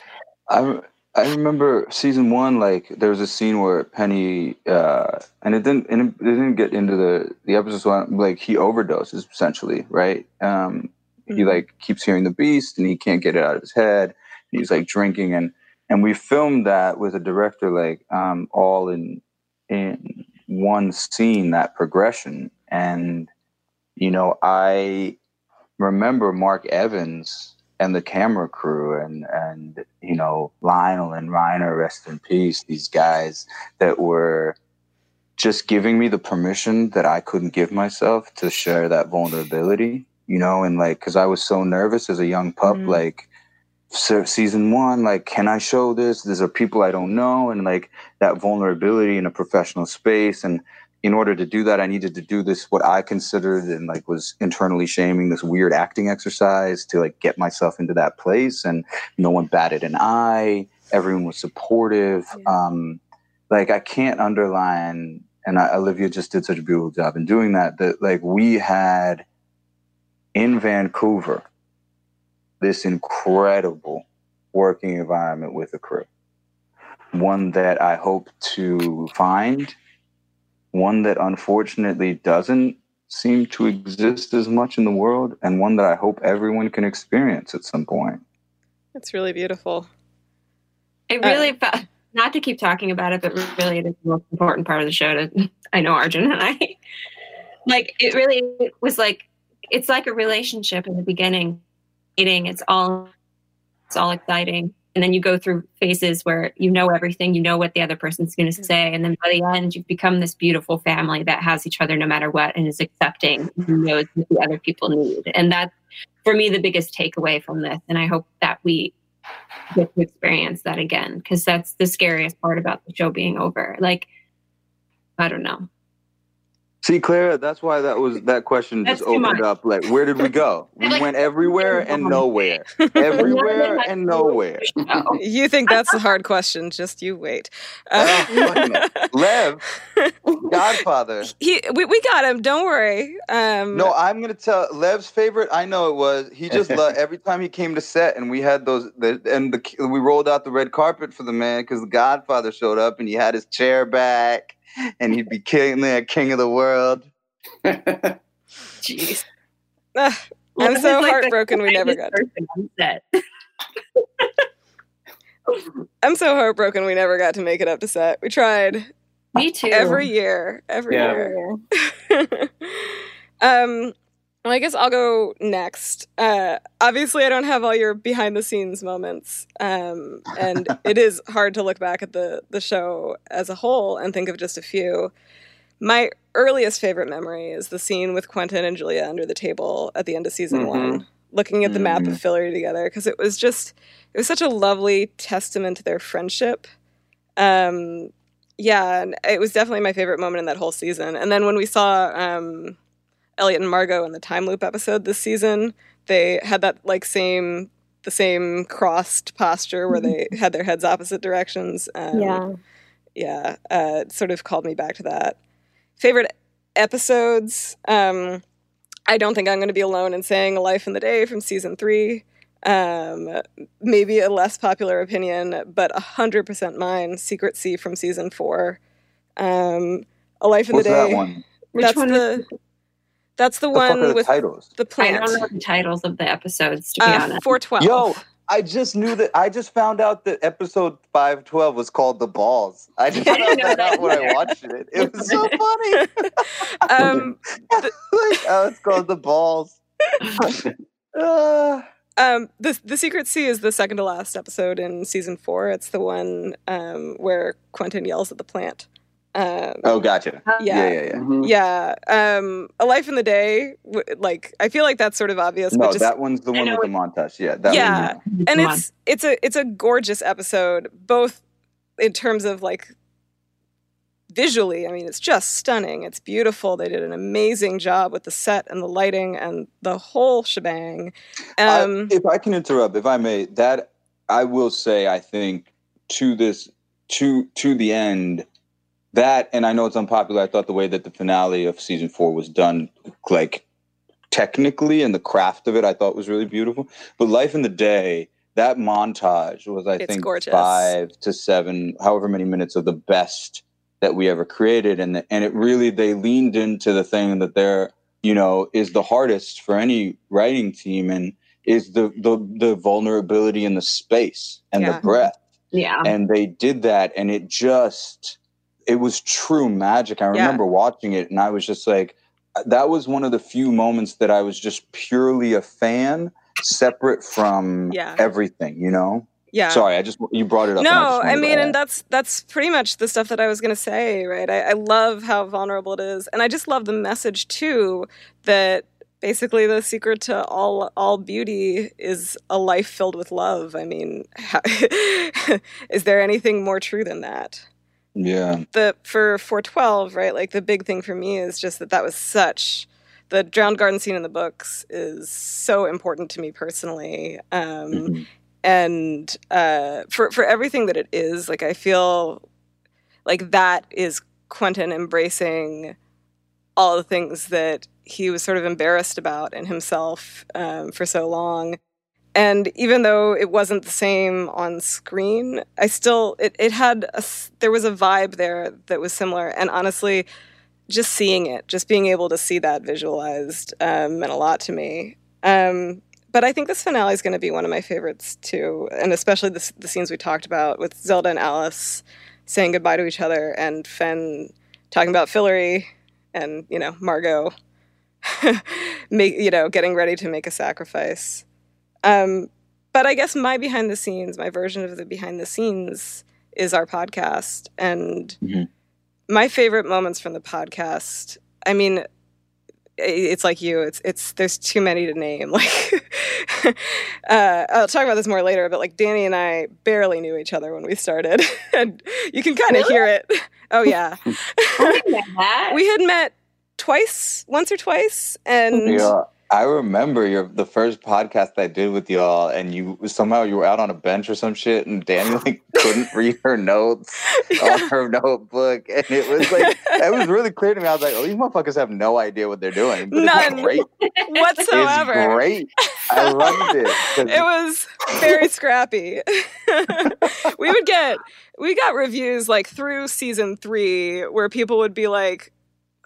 Speaker 8: I I remember season one, like there was a scene where Penny, uh, and it didn't, and it didn't get into the the episode. So Like he overdoses essentially, right? Um, mm-hmm. He like keeps hearing the beast, and he can't get it out of his head. And he's like drinking, and and we filmed that with a director, like um, all in in one scene, that progression, and you know, I remember Mark Evans and the camera crew and and you know Lionel and Reiner, rest in peace. These guys that were just giving me the permission that I couldn't give myself to share that vulnerability. You know, and like because I was so nervous as a young pup, mm. like so season one like can i show this these are people i don't know and like that vulnerability in a professional space and in order to do that, I needed to do this what I considered and like was internally shaming this weird acting exercise to like get myself into that place. And no one batted an eye. Everyone was supportive. Yeah. Um, like I can't underline and I, Olivia just did such a beautiful job in doing that. That like we had in Vancouver this incredible working environment with a crew, one that I hope to find, one that unfortunately doesn't seem to exist as much in the world, and one that I hope everyone can experience at some point.
Speaker 5: It's really beautiful.
Speaker 4: It really, uh, not to keep talking about it, but really it is the most important part of the show to, [LAUGHS] I know Arjun and I, [LAUGHS] like, it really was like, it's like a relationship in the beginning, meeting, it's all, it's all exciting. And then you go through phases where you know everything, you know what the other person's going to mm-hmm. say. And then by the end, you've become this beautiful family that has each other no matter what and is accepting and knows what the other people need. And that's, for me, the biggest takeaway from this. And I hope that we get to experience that again because that's the scariest part about the show being over. Like, I don't know.
Speaker 8: See, Clara, that's why that was that question
Speaker 4: That's
Speaker 8: just opened
Speaker 4: much.
Speaker 8: up. Like, where did we go? We
Speaker 4: Like-
Speaker 8: went everywhere [LAUGHS] and nowhere. [LAUGHS] Everywhere and nowhere. [LAUGHS]
Speaker 5: You think that's a hard question? Just you wait. Uh,
Speaker 8: Oh, Lev, Godfather.
Speaker 5: he, we, we got him. Don't worry. Um,
Speaker 8: No, I'm gonna tell Lev's favorite. I know it was. He just loved every time he came to set, and we had those. The, and the we rolled out the red carpet for the man because the Godfather showed up, and he had his chair back, and he'd be king there, king of the world. [LAUGHS]
Speaker 4: jeez.
Speaker 5: Ah, I'm
Speaker 4: This
Speaker 5: so
Speaker 4: is like
Speaker 5: heartbroken we never got.
Speaker 4: to. set. [LAUGHS]
Speaker 5: I'm so heartbroken we never got to make it up to set. We tried
Speaker 4: Me too.
Speaker 5: every year, every
Speaker 7: Yeah.
Speaker 5: year. [LAUGHS] um, well, I guess I'll go next. Uh, obviously, I don't have all your behind the scenes moments, um, and [LAUGHS] it is hard to look back at the the show as a whole and think of just a few. My earliest favorite memory is the scene with Quentin and Julia under the table at the end of season
Speaker 7: Mhm.
Speaker 5: one, looking at the map
Speaker 8: Mhm.
Speaker 5: of Fillory together, because it was just it was such a lovely testament to their friendship. Um, yeah, and it was definitely my favorite moment in that whole season. And then when we saw um, Elliot and Margot in the time loop episode this season, they had that like same the same crossed posture where they [LAUGHS] had their heads opposite directions. Um,
Speaker 6: yeah.
Speaker 5: yeah, uh, sort of called me back to that. Favorite episodes? Um, I don't think I'm going to be alone in saying A Life in the Day from season three. Um, maybe a less popular opinion, but 100% mine, Secret Sea from season four. Um, A Life in
Speaker 8: What's
Speaker 5: the Day.
Speaker 8: that one?
Speaker 4: Which one
Speaker 5: the that's the
Speaker 8: The fuck are
Speaker 5: one
Speaker 8: the
Speaker 5: with
Speaker 8: titles?
Speaker 5: the
Speaker 4: I
Speaker 5: plant.
Speaker 4: don't know the titles of the episodes, to be
Speaker 5: Uh,
Speaker 4: honest.
Speaker 5: 412.
Speaker 8: Yo, I just knew that. I just found out that episode five twelve was called the balls. I just [LAUGHS] found that
Speaker 4: that
Speaker 8: out when I watched it. It was so [LAUGHS] funny. [LAUGHS]
Speaker 5: um,
Speaker 8: like, oh, it's called the balls. Uh,
Speaker 5: Um, the the Secret Sea is the second to last episode in season four. It's the one um, where Quentin yells at the plant. Um,
Speaker 8: oh, gotcha.
Speaker 5: yeah,
Speaker 8: Yeah, yeah, yeah.
Speaker 7: Mhm.
Speaker 5: yeah. Um, a life in the day. w- Like I feel like that's sort of obvious,
Speaker 8: No,
Speaker 5: but just
Speaker 8: that one's the one with the montage. Yeah, that
Speaker 5: yeah,
Speaker 8: one.
Speaker 5: and
Speaker 4: Come on.
Speaker 5: it's it's a it's a gorgeous episode, both in terms of like visually. I mean, it's just stunning. It's beautiful. They did an amazing job with the set and the lighting and the whole shebang.
Speaker 8: I-
Speaker 5: Um,
Speaker 8: if I can interrupt, if I may, that I will say, I think to this, to to the end, that, and I know it's unpopular. I thought the way that the finale of season four was done, like technically, and the craft of it, I thought was really beautiful. But Life in the Day, that montage was, I
Speaker 5: It's
Speaker 8: think,
Speaker 5: gorgeous.
Speaker 8: five to seven, however many minutes of the best that we ever created, and the, and it really they leaned into the thing that they're you know is the hardest for any writing team and is the the the vulnerability in the space and
Speaker 5: Yeah.
Speaker 8: the breath
Speaker 4: yeah.
Speaker 8: and they did that and it just it was true magic i
Speaker 5: Yeah.
Speaker 8: remember watching it and i was just like that was one of the few moments that i was just purely a fan separate from
Speaker 5: Yeah.
Speaker 8: everything you know
Speaker 5: yeah.
Speaker 8: sorry i just you brought it up
Speaker 5: No,
Speaker 8: just
Speaker 5: I mean, and that's that's pretty much the stuff that I was gonna say, right? I, I love how vulnerable it is, and I just love the message too that basically the secret to all all beauty is a life filled with love. I mean, how, [LAUGHS] is there anything more true than that?
Speaker 8: Yeah
Speaker 5: the for 412 right like the big thing for me is just that that was such the drowned garden scene in the books is so important to me personally um
Speaker 8: Mhm.
Speaker 5: and uh for for everything that it is like i feel like that is Quentin embracing all the things that he was sort of embarrassed about in himself um, for so long. And even though it wasn't the same on screen, I still it, it had a, there was a vibe there that was similar. And honestly, just seeing it, just being able to see that visualized um, meant a lot to me. Um, but I think this finale is going to be one of my favorites too, and especially the, the scenes we talked about with Zelda and Alice saying goodbye to each other, and Fen talking about Fillory, and you know Margot, [LAUGHS] make you know getting ready to make a sacrifice. Um, but I guess my behind the scenes, my version of the behind the scenes, is our podcast, and mm-hmm. my favorite moments from the podcast. I mean, it's like you it's it's there's too many to name [LAUGHS] like uh, i'll talk about this more later but like danny and i barely knew each other when we started [LAUGHS] and you can kind of really? hear it oh yeah [LAUGHS] we had met twice once or twice and
Speaker 8: yeah I remember your the first podcast I did with y'all, and you somehow you were out on a bench or some shit, and Daniel like couldn't [LAUGHS] read her notes yeah. on her notebook, and it was like it was really clear to me. I was like, "Oh, these motherfuckers have no idea what they're doing."
Speaker 5: But None great whatsoever.
Speaker 8: It's great. I loved it.
Speaker 5: It was very scrappy. [LAUGHS] we would get we got reviews like through season three where people would be like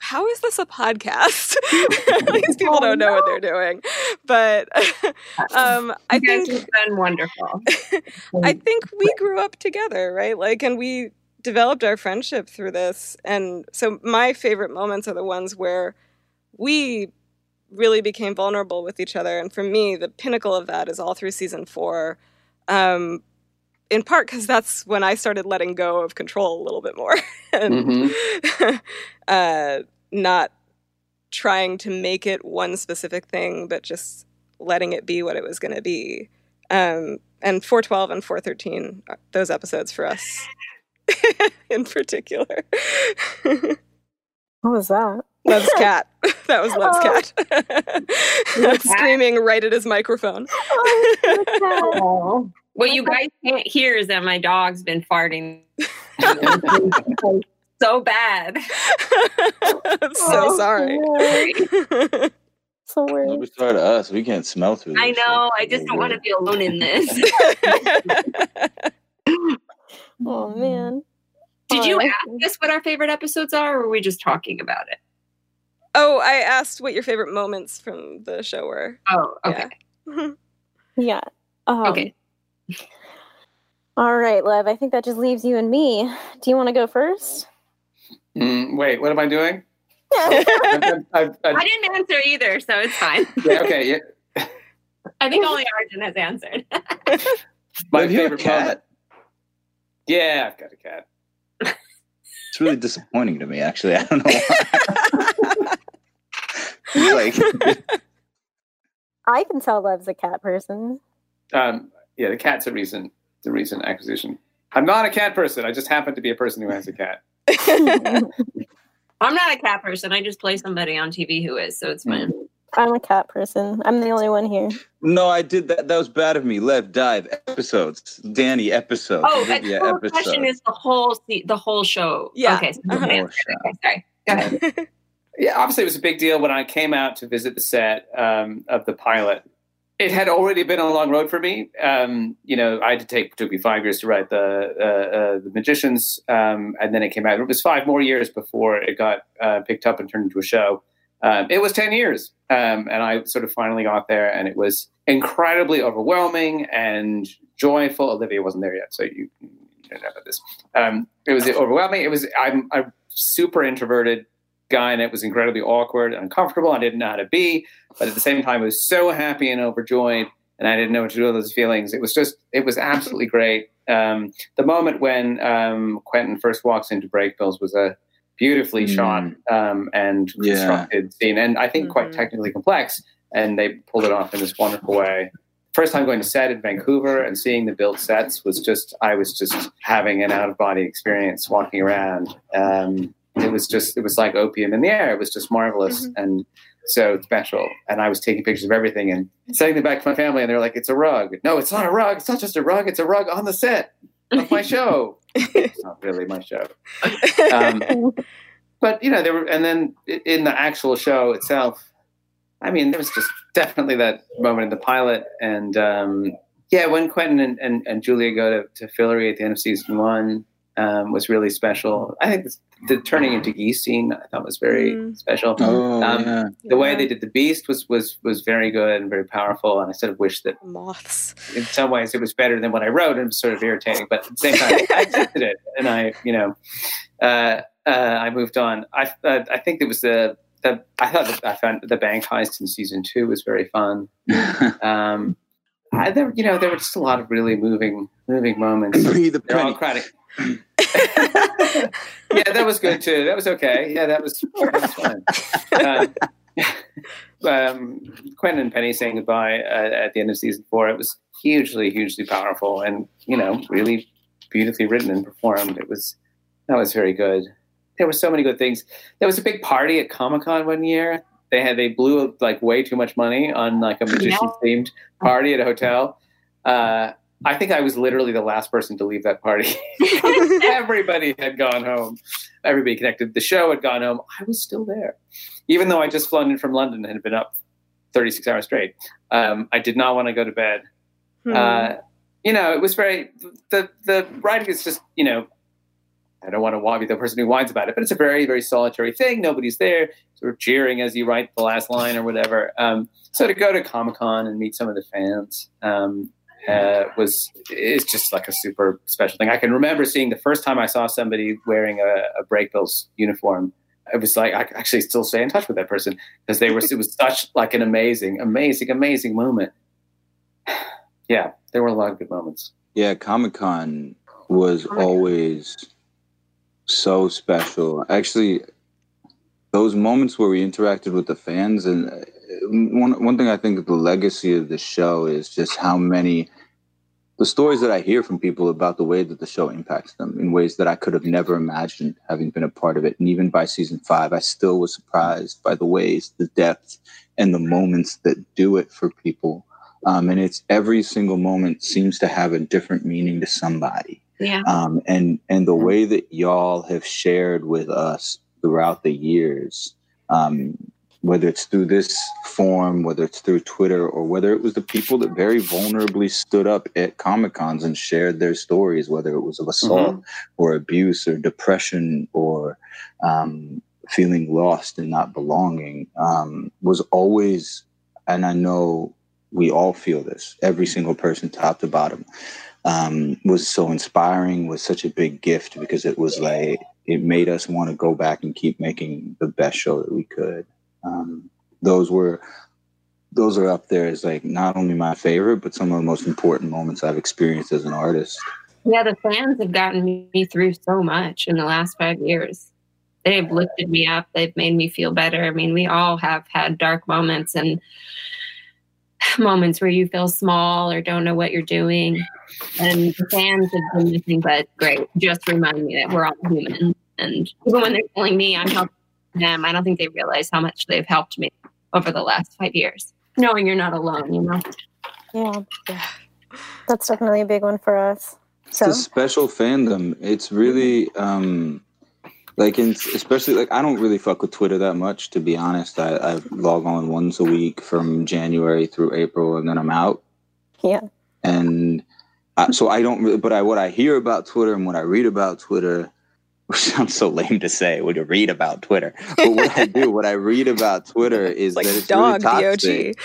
Speaker 5: how is this a podcast? [LAUGHS] [LAUGHS] These people don't know what they're doing. But [LAUGHS] um, I think
Speaker 4: it's been wonderful.
Speaker 5: I think we grew up together, right? Like, and we developed our friendship through this. And so my favorite moments are the ones where we really became vulnerable with each other. And for me, the pinnacle of that is all through season four. Um, in part because that's when I started letting go of control a little bit more. and mm-hmm. uh, not trying to make it one specific thing, but just letting it be what it was going to be. Um, and 412 and 413, uh, those episodes for us [LAUGHS] in particular.
Speaker 6: what was that?
Speaker 5: Lev's [LAUGHS] cat. [LAUGHS] That was Lev's oh. cat. Screaming right at his microphone.
Speaker 4: Oh, what you guys can't hear is that my dog's been farting so bad.
Speaker 5: I'm [LAUGHS] so oh, sorry. [LAUGHS]
Speaker 6: so weird.
Speaker 8: Don't sorry to us. We can't smell through.
Speaker 4: I know. I just don't want to be alone in this. [LAUGHS]
Speaker 6: oh man.
Speaker 4: Did you ask us what our favorite episodes are, or were we just talking about it?
Speaker 5: Oh, I asked what your favorite moments from the show were.
Speaker 4: Oh, okay.
Speaker 6: Yeah. yeah. Um,
Speaker 4: okay.
Speaker 6: All right, love. I think that just leaves you and me. Do you want to go first?
Speaker 7: Mm, wait, what am I doing? [LAUGHS]
Speaker 4: I, I, I, didn't answer either, so it's fine.
Speaker 7: Yeah, okay. Yeah.
Speaker 4: I think only Arjun has answered. [LAUGHS]
Speaker 8: My Have favorite cat. Moment.
Speaker 7: Yeah, I've got a cat.
Speaker 8: It's really disappointing to me, actually. I don't know why. [LAUGHS]
Speaker 6: like, I can tell Lev's a cat person.
Speaker 7: Um, yeah, the cat's a recent, the recent acquisition. I'm not a cat person. I just happen to be a person who has a cat. [LAUGHS]
Speaker 4: I'm not a cat person. I just play somebody on TV who is, so it's fine.
Speaker 6: I'm a cat person. I'm the only one here.
Speaker 8: No, I did that. That was bad of me. Lev dive episodes. Danny episodes.
Speaker 4: Oh, the episode. question is the whole the whole show.
Speaker 5: Yeah.
Speaker 4: Okay. So uh-huh. okay sorry. Go ahead. [LAUGHS]
Speaker 7: yeah, obviously it was a big deal when I came out to visit the set um, of the pilot it had already been a long road for me. Um, you know, I had to take It took me five years to write the uh, uh, the Magicians, um, and then it came out. It was five more years before it got uh, picked up and turned into a show. Um, it was ten years, um, and I sort of finally got there, and it was incredibly overwhelming and joyful. Olivia wasn't there yet, so you, you don't know about this. Um, it was overwhelming. It was I'm, I'm super introverted guy and it was incredibly awkward and uncomfortable. I didn't know how to be, but at the same time, I was so happy and overjoyed, and I didn't know what to do with those feelings. It was just, it was absolutely great. Um, the moment when um, Quentin first walks into Brakebills was a beautifully mm. shot um, and constructed yeah. scene, and I think mm-hmm. quite technically complex. And they pulled it off in this wonderful way. First time going to set in Vancouver and seeing the built sets was just, I was just having an out of body experience walking around. Um, it was just it was like opium in the air. It was just marvelous mm-hmm. and so special. And I was taking pictures of everything and sending them back to my family, and they're like, "It's a rug." No, it's not a rug. It's not just a rug. It's a rug on the set of my show. it's [LAUGHS] not really my show. Um, but you know, there were, and then in the actual show itself, I mean, there was just definitely that moment in the pilot, and um, yeah, when Quentin and, and, and Julia go to, to Fillory at the end of season one um, was really special. I think the turning into geese scene I thought was very mm. special.
Speaker 8: Oh, um, yeah.
Speaker 7: The way they did the beast was was was very good and very powerful. And I sort of wish that
Speaker 5: moths.
Speaker 7: In some ways, it was better than what I wrote, and it was sort of irritating. But at the same time, I accepted it, and I, you know, uh, uh, I moved on. I uh, I think it was the. The, I thought that I found the bank heist in season two was very fun. [LAUGHS] um, I, there, you know, there were just a lot of really moving, moving moments.
Speaker 8: Breathe the
Speaker 7: They're all credit. Yeah, that was good too. That was okay. Yeah, that was, that was fine. Uh, [LAUGHS] um, Quentin and Penny saying goodbye uh, at the end of season four. It was hugely, hugely powerful, and you know, really beautifully written and performed. It was that was very good. There were so many good things. There was a big party at Comic Con one year. They had they blew like way too much money on like a magician themed party at a hotel. Uh, I think I was literally the last person to leave that party. [LAUGHS] Everybody had gone home. Everybody connected. The show had gone home. I was still there, even though I just flown in from London and had been up 36 hours straight. Um, I did not want to go to bed. Hmm. Uh, you know, it was very the the writing is just you know. I don't want to be the person who whines about it, but it's a very, very solitary thing. Nobody's there, sort of cheering as you write the last line or whatever. Um, so to go to Comic Con and meet some of the fans, um, uh, was is just like a super special thing. I can remember seeing the first time I saw somebody wearing a, a Brakebills uniform. It was like I actually still stay in touch with that person because they were. it was such like an amazing, amazing, amazing moment. [SIGHS] yeah, there were a lot of good moments.
Speaker 8: Yeah, Comic Con was always so special. Actually, those moments where we interacted with the fans and one one thing I think the legacy of the show is just how many the stories that I hear from people about the way that the show impacts them in ways that I could have never imagined having been a part of it. And even by season five, I still was surprised by the ways, the depth, and the moments that do it for people. Um, and it's every single moment seems to have a different meaning to somebody.
Speaker 4: Yeah.
Speaker 8: Um, and and the way that y'all have shared with us throughout the years, um, whether it's through this form, whether it's through Twitter, or whether it was the people that very vulnerably stood up at Comic Cons and shared their stories, whether it was of assault mm-hmm. or abuse or depression or um, feeling lost and not belonging, um, was always, and I know we all feel this, every single person, top to bottom, um, was so inspiring, was such a big gift because it was like, it made us want to go back and keep making the best show that we could um, those were those are up there as like not only my favorite but some of the most important moments i've experienced as an artist.
Speaker 4: Yeah the fans have gotten me through so much in the last five years. They've lifted me up. They've made me feel better. I mean we all have had dark moments and [SIGHS] moments where you feel small or don't know what you're doing. And the fans have been nothing but great. Just remind me that we're all human. And even when they're telling me i'm helping them. I don't think they realize how much they've helped me over the last five years. Knowing you're not alone, you know.
Speaker 6: Yeah, yeah. that's definitely a big one for us.
Speaker 8: So. It's a special fandom. It's really um, like, in, especially like I don't really fuck with Twitter that much, to be honest. I, I log on once a week from January through April, and then I'm out.
Speaker 6: Yeah.
Speaker 8: And I, so I don't really, but I what I hear about Twitter and what I read about Twitter which [LAUGHS] sounds so lame to say when you read about Twitter. But what I do, what I read about Twitter [LAUGHS] is
Speaker 5: like
Speaker 8: that it's
Speaker 5: dog,
Speaker 8: really toxic.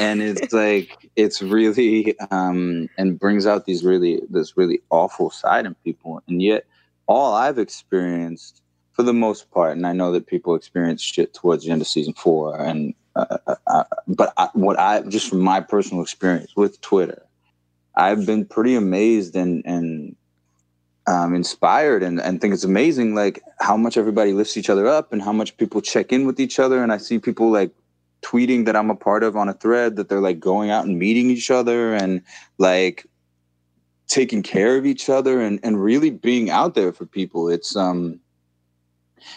Speaker 8: and it's [LAUGHS] like it's really um and brings out these really this really awful side in people. And yet all I've experienced for the most part, and I know that people experience shit towards the end of season four, and uh, uh, uh but I, what I just from my personal experience with Twitter, I've been pretty amazed and and um, inspired. And, and think it's amazing like how much everybody lifts each other up and how much people check in with each other. And i see people like tweeting that i'm a part of on a thread that they're like going out and meeting each other and like taking care of each other and, and really being out there for people. It's um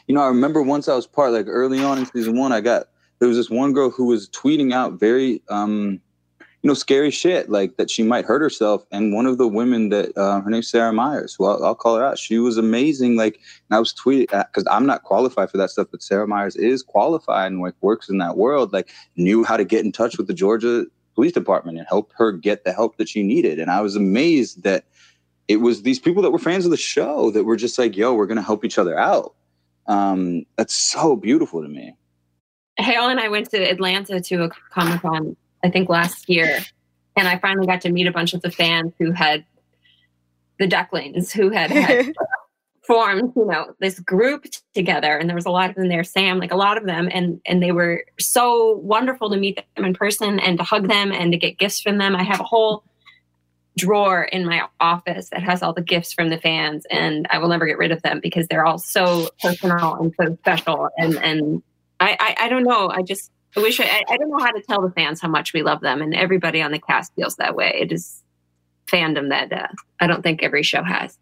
Speaker 8: you know i remember once i was part like early on in season one i got there was this one girl who was tweeting out very um you know, scary shit like that she might hurt herself. And one of the women that uh, her name's Sarah Myers. Well, I'll call her out. She was amazing. Like, I was tweeting because I'm not qualified for that stuff, but Sarah Myers is qualified and like works in that world. Like, knew how to get in touch with the Georgia Police Department and help her get the help that she needed. And I was amazed that it was these people that were fans of the show that were just like, "Yo, we're gonna help each other out." Um, that's so beautiful to me.
Speaker 4: Hale and I went to Atlanta to a Comic Con, I think last year, and I finally got to meet a bunch of the fans who had the Ducklings, who had, had [LAUGHS] formed, you know, this group together, and there was a lot of them there. Sam, like a lot of them, and and they were so wonderful to meet them in person and to hug them and to get gifts from them. I have a whole drawer in my office that has all the gifts from the fans, and I will never get rid of them because they're all so personal and so special. And and I I, I don't know. I just I wish I, I don't know how to tell the fans how much we love them, and everybody on the cast feels that way. It is fandom that uh, I don't think every show has.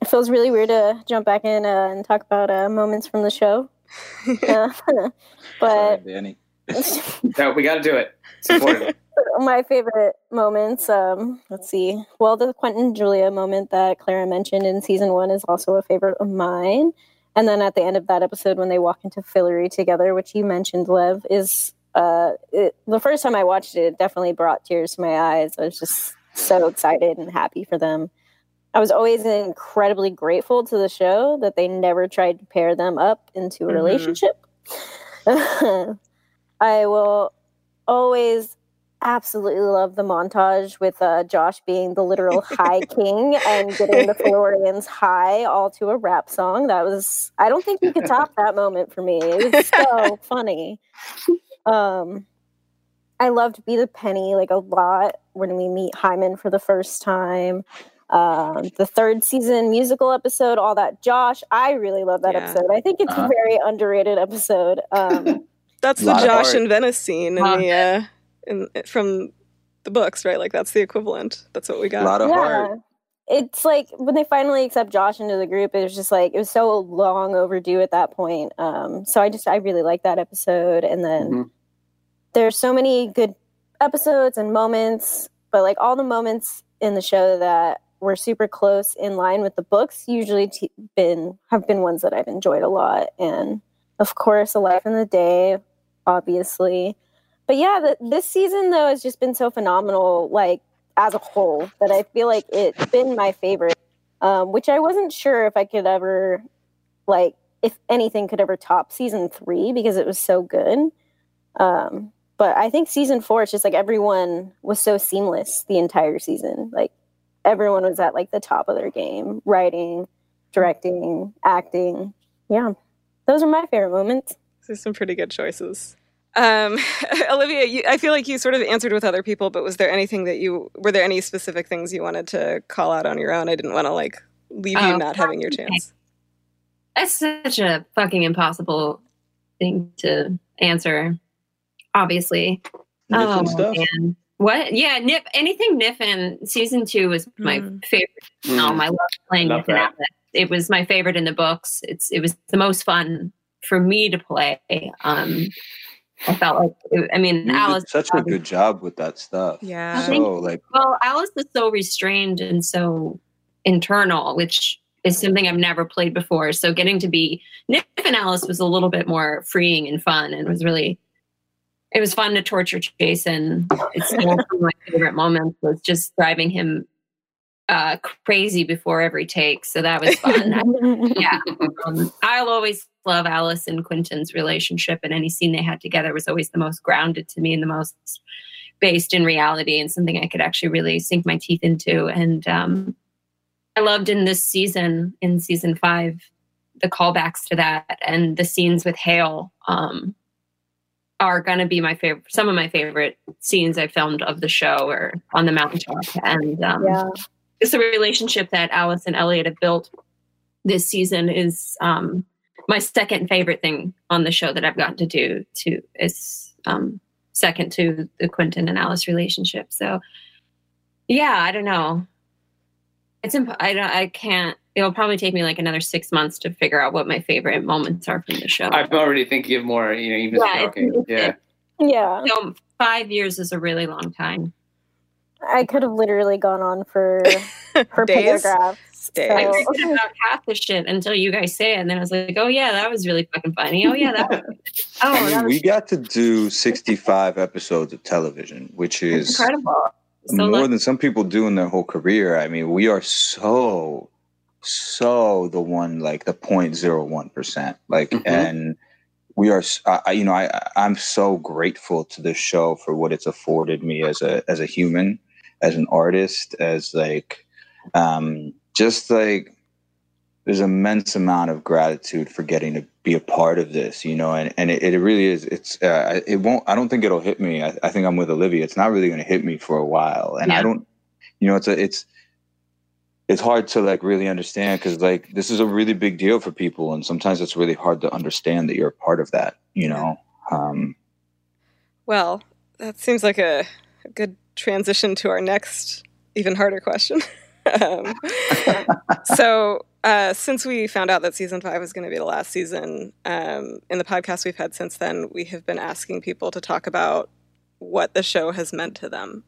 Speaker 6: It feels really weird to jump back in uh, and talk about uh, moments from the show. [LAUGHS] uh, [LAUGHS] but
Speaker 8: Danny. [LAUGHS]
Speaker 7: no, we got to do it. Support it.
Speaker 6: my favorite moments um let's see well the quentin julia moment that clara mentioned in season one is also a favorite of mine and then at the end of that episode when they walk into fillory together which you mentioned lev is uh it, the first time i watched it, it definitely brought tears to my eyes. I was just so excited and happy for them. I was always incredibly grateful to the show that they never tried to pair them up into a
Speaker 5: Mhm.
Speaker 6: relationship. [LAUGHS] I will always absolutely love the montage with uh, Josh being the literal [LAUGHS] high king and getting the Fillorians high all to a rap song. That was I don't think you could top [LAUGHS] that moment for me. It was so [LAUGHS] funny. Um I loved Be the Penny like a lot when we meet Hyman for the first time. Um, the third season musical episode, all that. Josh, I really love that
Speaker 5: Yeah.
Speaker 6: episode. I think it's
Speaker 8: Uh-huh.
Speaker 6: a very underrated episode. Um,
Speaker 5: That's the Josh and Venice scene in the uh, in from the books, right? Like that's the equivalent. That's what we
Speaker 8: A
Speaker 5: got.
Speaker 8: lot of heart.
Speaker 6: It's like when they finally accept Josh into the group, it was just like it was so long overdue at that point. Um, so I just I really like that episode, and then
Speaker 7: Mhm.
Speaker 6: there's so many good episodes and moments, but like all the moments in the show that were super close in line with the books usually t- been have been ones that I've enjoyed a lot, and of course, A Life in the Day, obviously. But yeah, the, this season though has just been so phenomenal, like as a whole, that I feel like it's been my favorite. Um, which I wasn't sure if I could ever, like, if anything could ever top season three because it was so good. Um, but I think season four, it's just like everyone was so seamless the entire season. Like everyone was at like the top of their game, writing, directing, acting. Yeah, those are my favorite moments.
Speaker 5: These are some pretty good choices. Um, [LAUGHS] Olivia, you, I feel like you sort of answered with other people, but was there anything that you were there any specific things you wanted to call out on your own? I didn't want to like leave you
Speaker 4: Oh,
Speaker 5: not having your chance.
Speaker 4: That's such a fucking impossible thing to answer. Obviously,
Speaker 8: Different
Speaker 4: Oh,
Speaker 8: stuff.
Speaker 4: man. What? Yeah, Nip. Anything Niffin season two was my
Speaker 5: Mm.
Speaker 4: favorite
Speaker 7: Mm.
Speaker 4: film. I love playing
Speaker 7: Love
Speaker 4: Niffin
Speaker 7: that.
Speaker 4: It was my favorite in the books. It's it was the most fun for me to play. Um, I felt like it, I mean
Speaker 8: You
Speaker 4: Alice.
Speaker 8: did such a good job with that stuff.
Speaker 5: Yeah.
Speaker 8: So like
Speaker 4: Well, Alice is so restrained and so internal, which is something I've never played before. So getting to be Nick and Alice was a little bit more freeing and fun, and was really it was fun to torture Jason. It's still one of my favorite moments was just driving him uh, crazy before every take. So that was fun. [LAUGHS] yeah, um, I'll always love Alice and Quentin's relationship, and any scene they had together was always the most grounded to me and the most based in reality and something I could actually really sink my teeth into. And um, I loved in this season, in season five, the callbacks to that and the scenes with Hale um, are going to be my favorite. Some of my favorite scenes I filmed of the show or on the mountaintop, and um,
Speaker 6: yeah.
Speaker 4: it's the relationship that Alice and Elliot have built this season is um, my second favorite thing on the show that I've gotten to do. To is um, second to the Quentin and Alice relationship. So yeah, I don't know. It's imp- I don't I can't. It'll probably take me like another six months to figure out what my favorite moments are from the show.
Speaker 7: I'm already thinking of more. You know, even
Speaker 4: Yeah,
Speaker 7: talking.
Speaker 4: it's-
Speaker 7: Yeah.
Speaker 6: Yeah.
Speaker 4: so five years is a really long time.
Speaker 6: I could have literally gone on for [LAUGHS] for paragraphs.
Speaker 5: Days.
Speaker 4: I
Speaker 6: So-
Speaker 4: forget about half the shit until you guys say it, and then I was like, "Oh yeah, that was really fucking funny." Oh yeah, that. Was, [LAUGHS] oh,
Speaker 8: I mean,
Speaker 4: that was
Speaker 8: we got to do 65 episodes of television, which is
Speaker 4: incredible. So
Speaker 8: more
Speaker 4: like,
Speaker 8: than some people do in their whole career. I mean, we are so, so the one like the 0.01 percent, like,
Speaker 7: Mhm.
Speaker 8: and we are. s- I, I- you know, I I'm so grateful to this show for what it's afforded me as a as a human, as an artist, as like, um, just like there's immense amount of gratitude for getting to be a part of this, you know, and, and it, it really is. It's, uh, it won't, I don't think it'll hit me. I, I think I'm with Olivia. It's not really going to hit me for a while. And I don't, you know, it's a, it's, it's hard to like really understand because like this is a really big deal for people. And sometimes it's really hard to understand that you're a part of that, you know? Um,
Speaker 5: Well, that seems like a, a good transition to our next, even harder question. [LAUGHS] um, [LAUGHS] so, uh, since we found out that season five was going to be the last season, um, in the podcast we've had since then, we have been asking people to talk about what the show has meant to them.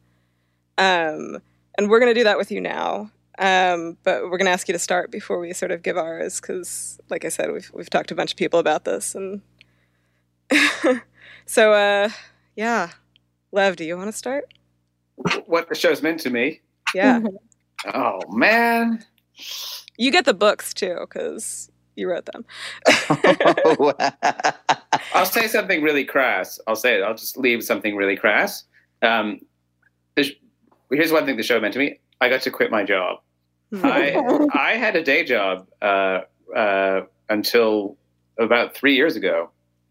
Speaker 5: Um, and we're going to do that with you now. Um, but we're going to ask you to start before we sort of give ours, because, like I said, we've we've talked to a bunch of people about this, and [LAUGHS] so uh, yeah, Lev, do you want to start?
Speaker 7: What the show's meant to me.
Speaker 5: Yeah, [LAUGHS]
Speaker 7: Oh man.
Speaker 5: you get the books too, because you wrote them. [LAUGHS]
Speaker 7: I'll say something really crass. I'll say it. I'll just leave something really crass. Um, there's- here's one thing the show meant to me. I got to quit my job. I [LAUGHS] I had a day job uh, uh, until about three years ago.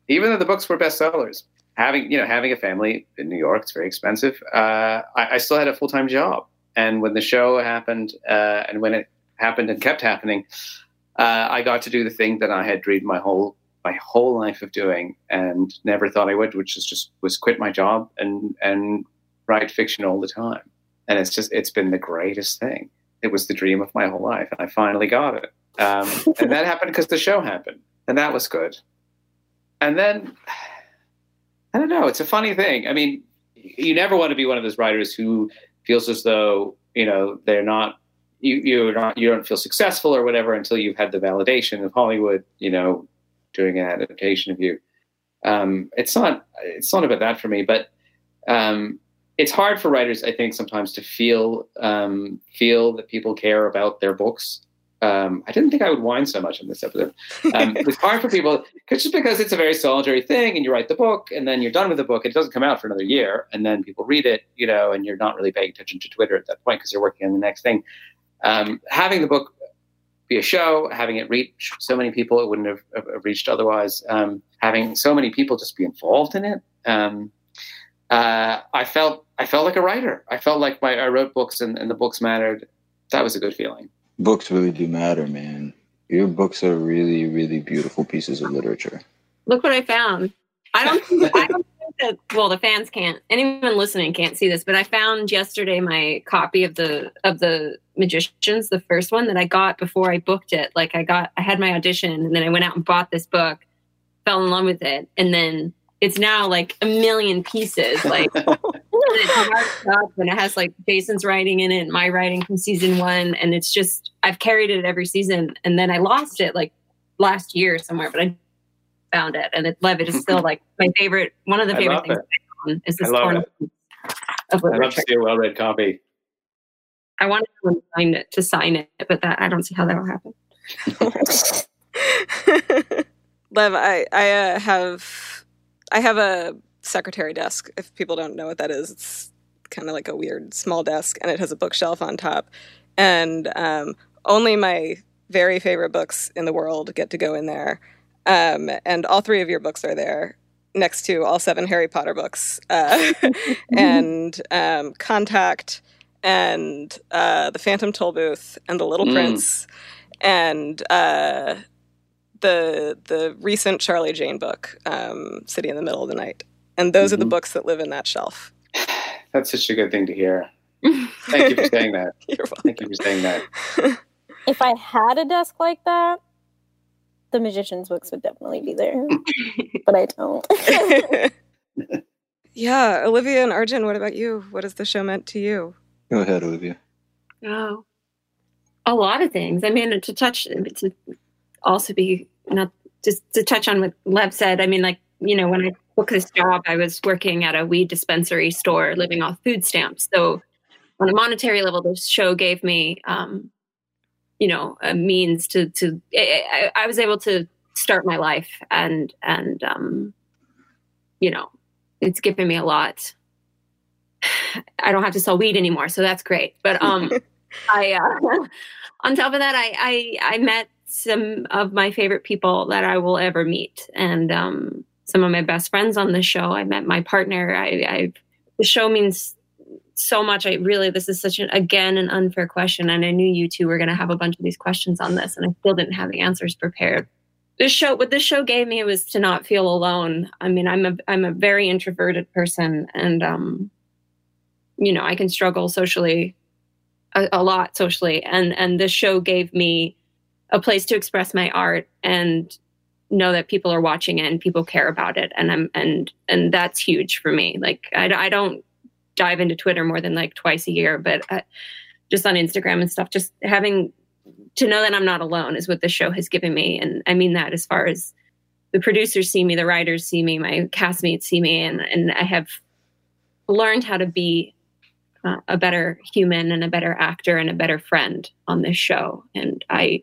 Speaker 7: Even though the books were bestsellers, having you know having a family in New York, it's very expensive. Uh, I, I still had a full time job, and when the show happened, uh, and when it happened and kept happening, uh, I got to do the thing that I had dreamed my whole my whole life of doing, and never thought I would, which is just was quit my job and and write fiction all the time. And it's just it's been the greatest thing it was the dream of my whole life, and I finally got it. Um, and that happened because the show happened, and that was good. And then I don't know. It's a funny thing. I mean, you never want to be one of those writers who feels as though you know they're not you you're not you don't feel successful or whatever until you've had the validation of Hollywood, you know, doing an adaptation of you. Um, it's not it's not about that for me, but um, it's hard for writers, I think, sometimes to feel um, feel that people care about their books. Um, I didn't think I would whine so much on this episode. Um, it's hard for people just because it's a very solitary thing, and you write the book, and then you're done with the book. It doesn't come out for another year, and then people read it, you know, and you're not really paying attention to Twitter at that point because you're working on the next thing. Um, having the book be a show, having it reach so many people it wouldn't have, have reached otherwise, um, having so many people just be involved in it. Um, uh, I felt I felt like a writer. I felt like my I wrote books and, and the books mattered. That was a good feeling.
Speaker 8: Books really do matter, man. Your books are really, really beautiful pieces of literature.
Speaker 4: look what I found. I don't. [LAUGHS] I don't think that. Well, the fans can't. Anyone listening can't see this, but I found yesterday my copy of the of the Magicians, the first one that I got before I booked it. Like I got, I had my audition, and then I went out and bought this book, fell in love with it, and then it's now like a million pieces. Like [LAUGHS] it's marked up and it has like Jason's writing in it, my writing from season one, and it's just I've carried it every season, and then I lost it like last year somewhere, but I found it, and it Levitt is still like my favorite, one of the favorite things
Speaker 7: it.
Speaker 4: I own is this
Speaker 7: I love
Speaker 4: torn
Speaker 7: it. I love to see a well read copy.
Speaker 4: I wanted to sign it to sign it, but that I don't see how that will happen. [LAUGHS]
Speaker 5: Lev, I I uh, have I have a secretary desk. If people don't know what that is, it's kind of like a weird small desk, and it has a bookshelf on top. And um, only my very favorite books in the world get to go in there. Um, and all three of your books are there, next to all seven Harry Potter books, uh, [LAUGHS] and um, Contact, and uh, The Phantom Tollbooth, and The Little
Speaker 7: Mm.
Speaker 5: Prince, and uh, the the recent Charlie Jane book, um, City in the Middle of the Night. And those are the
Speaker 7: Mhm.
Speaker 5: books that live in that shelf. [SIGHS]
Speaker 7: That's such a good thing to hear. [LAUGHS] Thank you for saying that. [LAUGHS]
Speaker 5: You're welcome.
Speaker 7: Thank you for saying that. [LAUGHS]
Speaker 6: If I had a desk like that, the magician's books would definitely be there. but I don't.
Speaker 5: yeah, Olivia and Arjun, what about you? What has the show meant to you?
Speaker 8: Go ahead, Olivia.
Speaker 4: Oh, a lot of things. I mean, to touch, to also be not just to touch on what Lev said. I mean, like you know, when I took this job, I was working at a weed dispensary store, living off food stamps. So, on a monetary level, this show gave me, um, you know, a means to to. I, I was able to start my life, and and um, you know, it's given me a lot. [SIGHS] I don't have to sell weed anymore, so that's great. But um, [LAUGHS] I uh, [LAUGHS] on top of that, I, I I met some of my favorite people that I will ever meet, and um, some of my best friends on the show. I met my partner. I, I the show means so much. I really this is such an again an unfair question, and I knew you two were going to have a bunch of these questions on this, and I still didn't have the answers prepared. This show, what this show gave me was to not feel alone. I mean, I'm a I'm a very introverted person, and um, you know, I can struggle socially a, a lot socially, and and this show gave me a place to express my art and know that people are watching it and people care about it. And i'm and and that's huge for me. Like i, I don't dive into twitter more than like twice a year but uh, just on instagram and stuff just having to know that i'm not alone is what the show has given me. And i mean that as far as the producers see me the writers see me my castmates see me and and i have learned how to be uh, a better human and a better actor and a better friend on this show. And i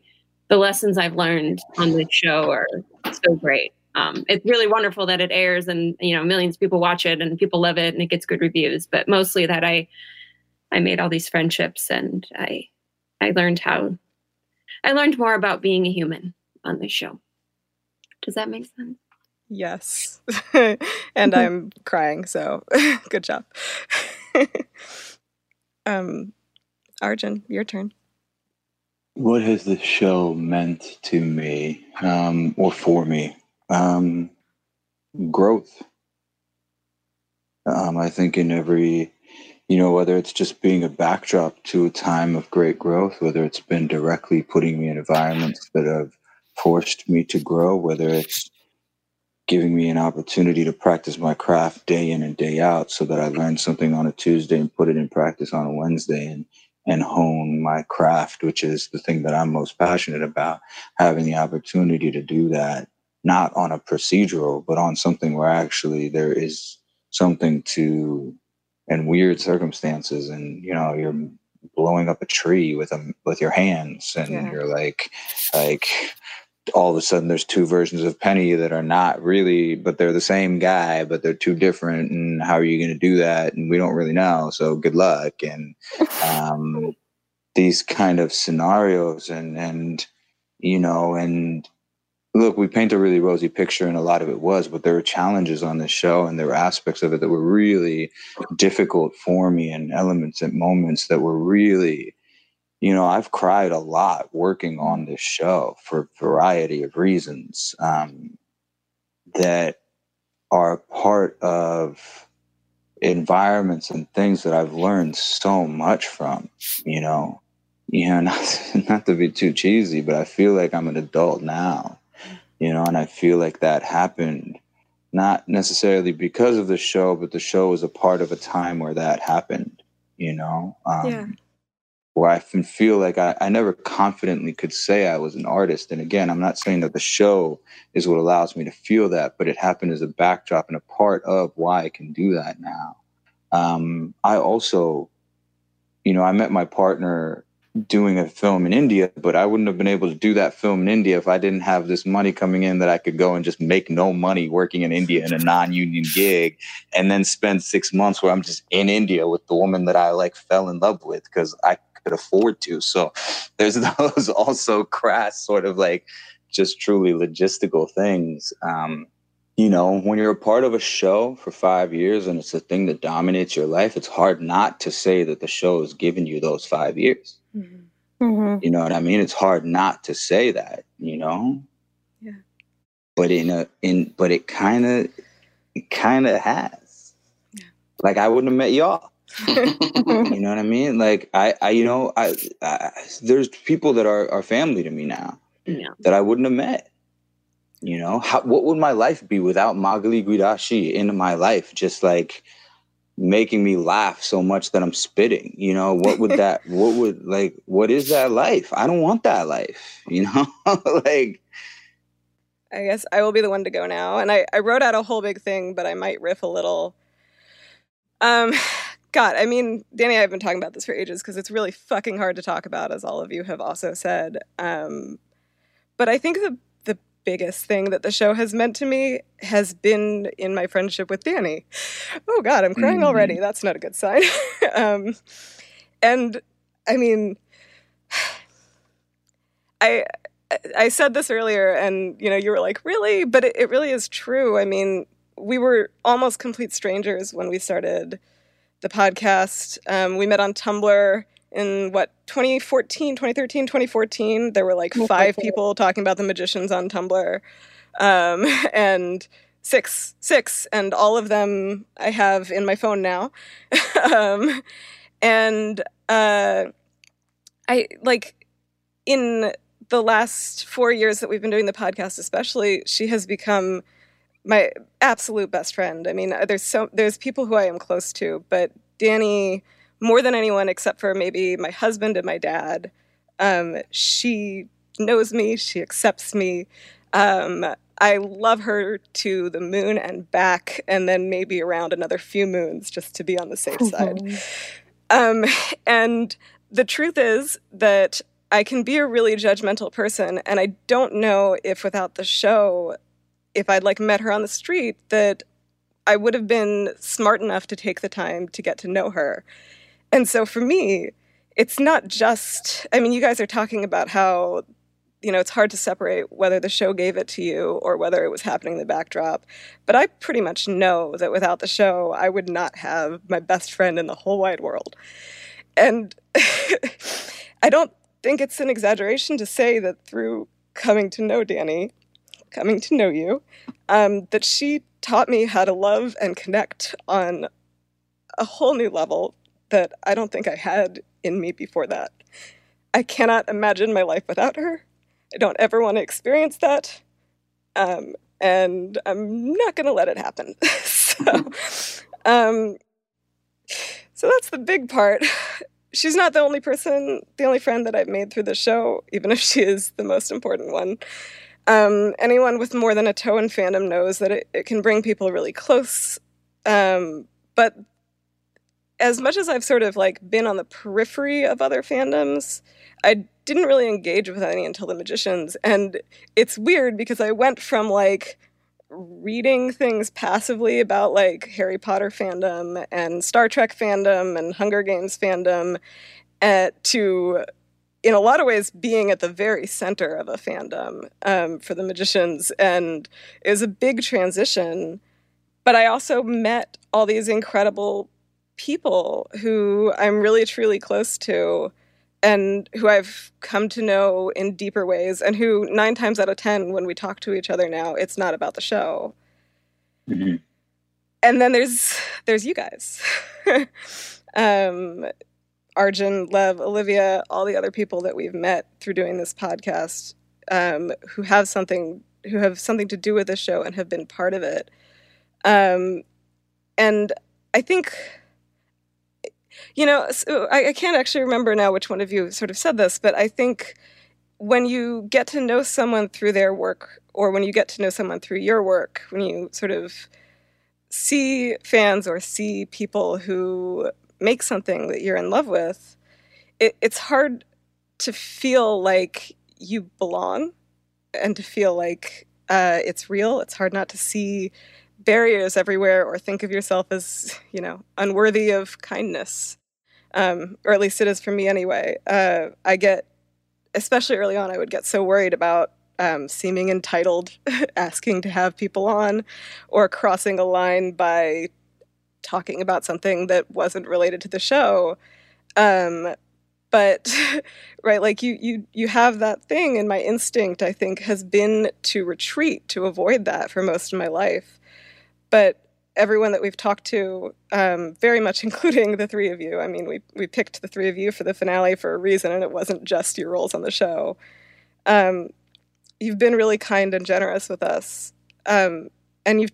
Speaker 4: the lessons I've learned on this show are so great. Um, it's really wonderful that it airs and you know millions of people watch it and people love it and it gets good reviews. But mostly that I I made all these friendships and I I learned how I learned more about being a human on this show. Does that make sense?
Speaker 5: Yes. [LAUGHS] and I'm crying, so [LAUGHS] good job. [LAUGHS] um Arjun, your turn.
Speaker 8: What has this show meant to me um, or for me? Um, growth. Um, I think in every, you know, whether it's just being a backdrop to a time of great growth, whether it's been directly putting me in environments that have forced me to grow, whether it's giving me an opportunity to practice my craft day in and day out so that I learn something on a Tuesday and put it in practice on a Wednesday and and hone my craft, which is the thing that I'm most passionate about, having the opportunity to do that, not on a procedural, but on something where actually there is something to, in weird circumstances, and you know, you're blowing up a tree with a with your hands, and yeah. you're like, like all of a sudden there's two versions of Penny that are not really, but they're the same guy, but they're two different. And how are you going to do that? And we don't really know. So good luck. And [LAUGHS] um, these kind of scenarios, and and you know, and look, we paint a really rosy picture, and a lot of it was, but there were challenges on this show, and there were aspects of it that were really difficult for me, and elements and moments that were really you know, I've cried a lot working on this show for a variety of reasons um, that are part of environments and things that I've learned so much from, you know. You know, [LAUGHS] not, not to be too cheesy, but I feel like I'm an adult now, you know, and I feel like that happened not necessarily because of the show, but the show was a part of a time where that happened, you know. Um, yeah where I feel like I, I never confidently could say I was an artist. And again, I'm not saying that the show is what allows me to feel that, but it happened as a backdrop and a part of why I can do that now. Um, I also, you know, I met my partner doing a film in India, but I wouldn't have been able to do that film in India if I didn't have this money coming in that I could go and just make no money working in India in a non-union gig and then spend 6 months where I'm just in India with the woman that I like fell in love with cuz I could afford to. So there's [LAUGHS] those also crass sort of like just truly logistical things. Um, you know, when you're a part of a show for five years and it's a thing that dominates your life, it's hard not to say that the show has given you those five years. Mm-hmm. Mm-hmm. You know what I mean? It's hard not to say that, you know? Yeah. But in a in but it kind of it kind of has. Yeah. Like I wouldn't have met y'all you [LAUGHS] know what I mean? Like I, I you know, I, I, there's people that are are family to me now yeah. that I wouldn't have met. You know, how what would my life be without Magali Guidashi in my life? Just like making me laugh so much that I'm spitting. You know, what would that, [LAUGHS] what would, like, what is that life? I don't want that life, [LAUGHS] you know? like,
Speaker 5: I guess I will be the one to go now. And I, I wrote out a whole big thing, but I might riff a little. Um, God, I mean, Danny, I've been talking about this for ages because it's really fucking hard to talk about, as all of you have also said. Um, but I think the the biggest thing that the show has meant to me has been in my friendship with Danny. Oh God, I'm crying mm-hmm. already. That's not a good sign. [LAUGHS] um, and I mean, [SIGHS] I I said this earlier, and you know, you were like, "Really?" But it, it really is true. I mean, we were almost complete strangers when we started the podcast. Um, we met on Tumblr in what 2014, 2013, 2014. There were like five people talking about the magicians on Tumblr, um, [LAUGHS] and six, six, and all of them I have in my phone now. [LAUGHS] um, and uh, I like in the last four years that we've been doing the podcast, especially, she has become my absolute best friend. I mean, there's so there's people who I am close to, but Danny, more than anyone except for maybe my husband and my dad, um, she knows me. She accepts me. Um, I love her to the moon and back, and then maybe around another few moons just to be on the safe [LAUGHS] side. Um, and the truth is that I can be a really judgmental person, and I don't know if without the show, if I'd like met her on the street, that I would have been smart enough to take the time to get to know her. And so for me, it's not just, I mean, you guys are talking about how, you know, it's hard to separate whether the show gave it to you or whether it was happening in the backdrop. But I pretty much know that without the show, I would not have my best friend in the whole wide world. And [LAUGHS] I don't think it's an exaggeration to say that through coming to know Danny, coming to know you, um, that she taught me how to love and connect on a whole new level that I don't think I had in me before that. I cannot imagine my life without her. I don't ever want to experience that. Um, and I'm not going to let it happen. [LAUGHS] so, um, so that's the big part she's not the only person, the only friend that I've made through the show, even if she is the most important one. Um, anyone with more than a toe in fandom knows that it, it can bring people really close. Um, but as much as I've sort of like been on the periphery of other fandoms, I didn't really engage with any until the magicians. And it's weird because I went from like reading things passively about like Harry Potter fandom and Star Trek fandom and Hunger Games fandom uh, to, in a lot of ways, being at the very center of a fandom um, for the magicians. And it was a big transition. But I also met all these incredible people who I'm really truly close to and who I've come to know in deeper ways, and who nine times out of ten, when we talk to each other now, it's not about the show. Mm-hmm. And then there's there's you guys, [LAUGHS] um, Arjun, Lev, Olivia, all the other people that we've met through doing this podcast, um, who have something who have something to do with the show and have been part of it. Um, and I think you know, so I, I can't actually remember now which one of you sort of said this, but I think when you get to know someone through their work, or when you get to know someone through your work, when you sort of see fans or see people who make something that you're in love with, it, it's hard to feel like you belong and to feel like uh, it's real. It's hard not to see barriers everywhere or think of yourself as, you know, unworthy of kindness. Um, or at least it is for me anyway. Uh, I get, especially early on, I would get so worried about um, seeming entitled, [LAUGHS] asking to have people on, or crossing a line by talking about something that wasn't related to the show. Um, but [LAUGHS] right like you you you have that thing and my instinct i think has been to retreat to avoid that for most of my life but everyone that we've talked to, um, very much [LAUGHS] including the three of you. I mean, we we picked the three of you for the finale for a reason, and it wasn't just your roles on the show. Um, you've been really kind and generous with us, um, and you've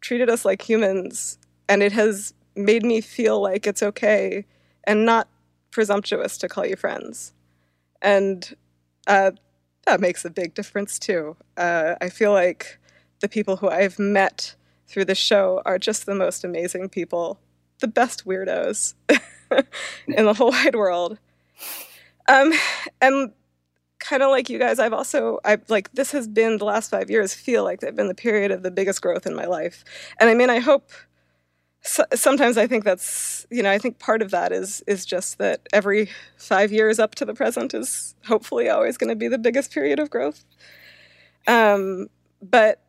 Speaker 5: treated us like humans, and it has made me feel like it's okay and not presumptuous to call you friends. And uh, that makes a big difference too. Uh, I feel like the people who I've met through the show are just the most amazing people, the best weirdos [LAUGHS] in the whole wide world. Um, and kind of like you guys, I've also, I like this has been the last five years feel like they've been the period of the biggest growth in my life. And I mean, I hope so, sometimes I think that's you know I think part of that is is just that every five years up to the present is hopefully always going to be the biggest period of growth. Um, but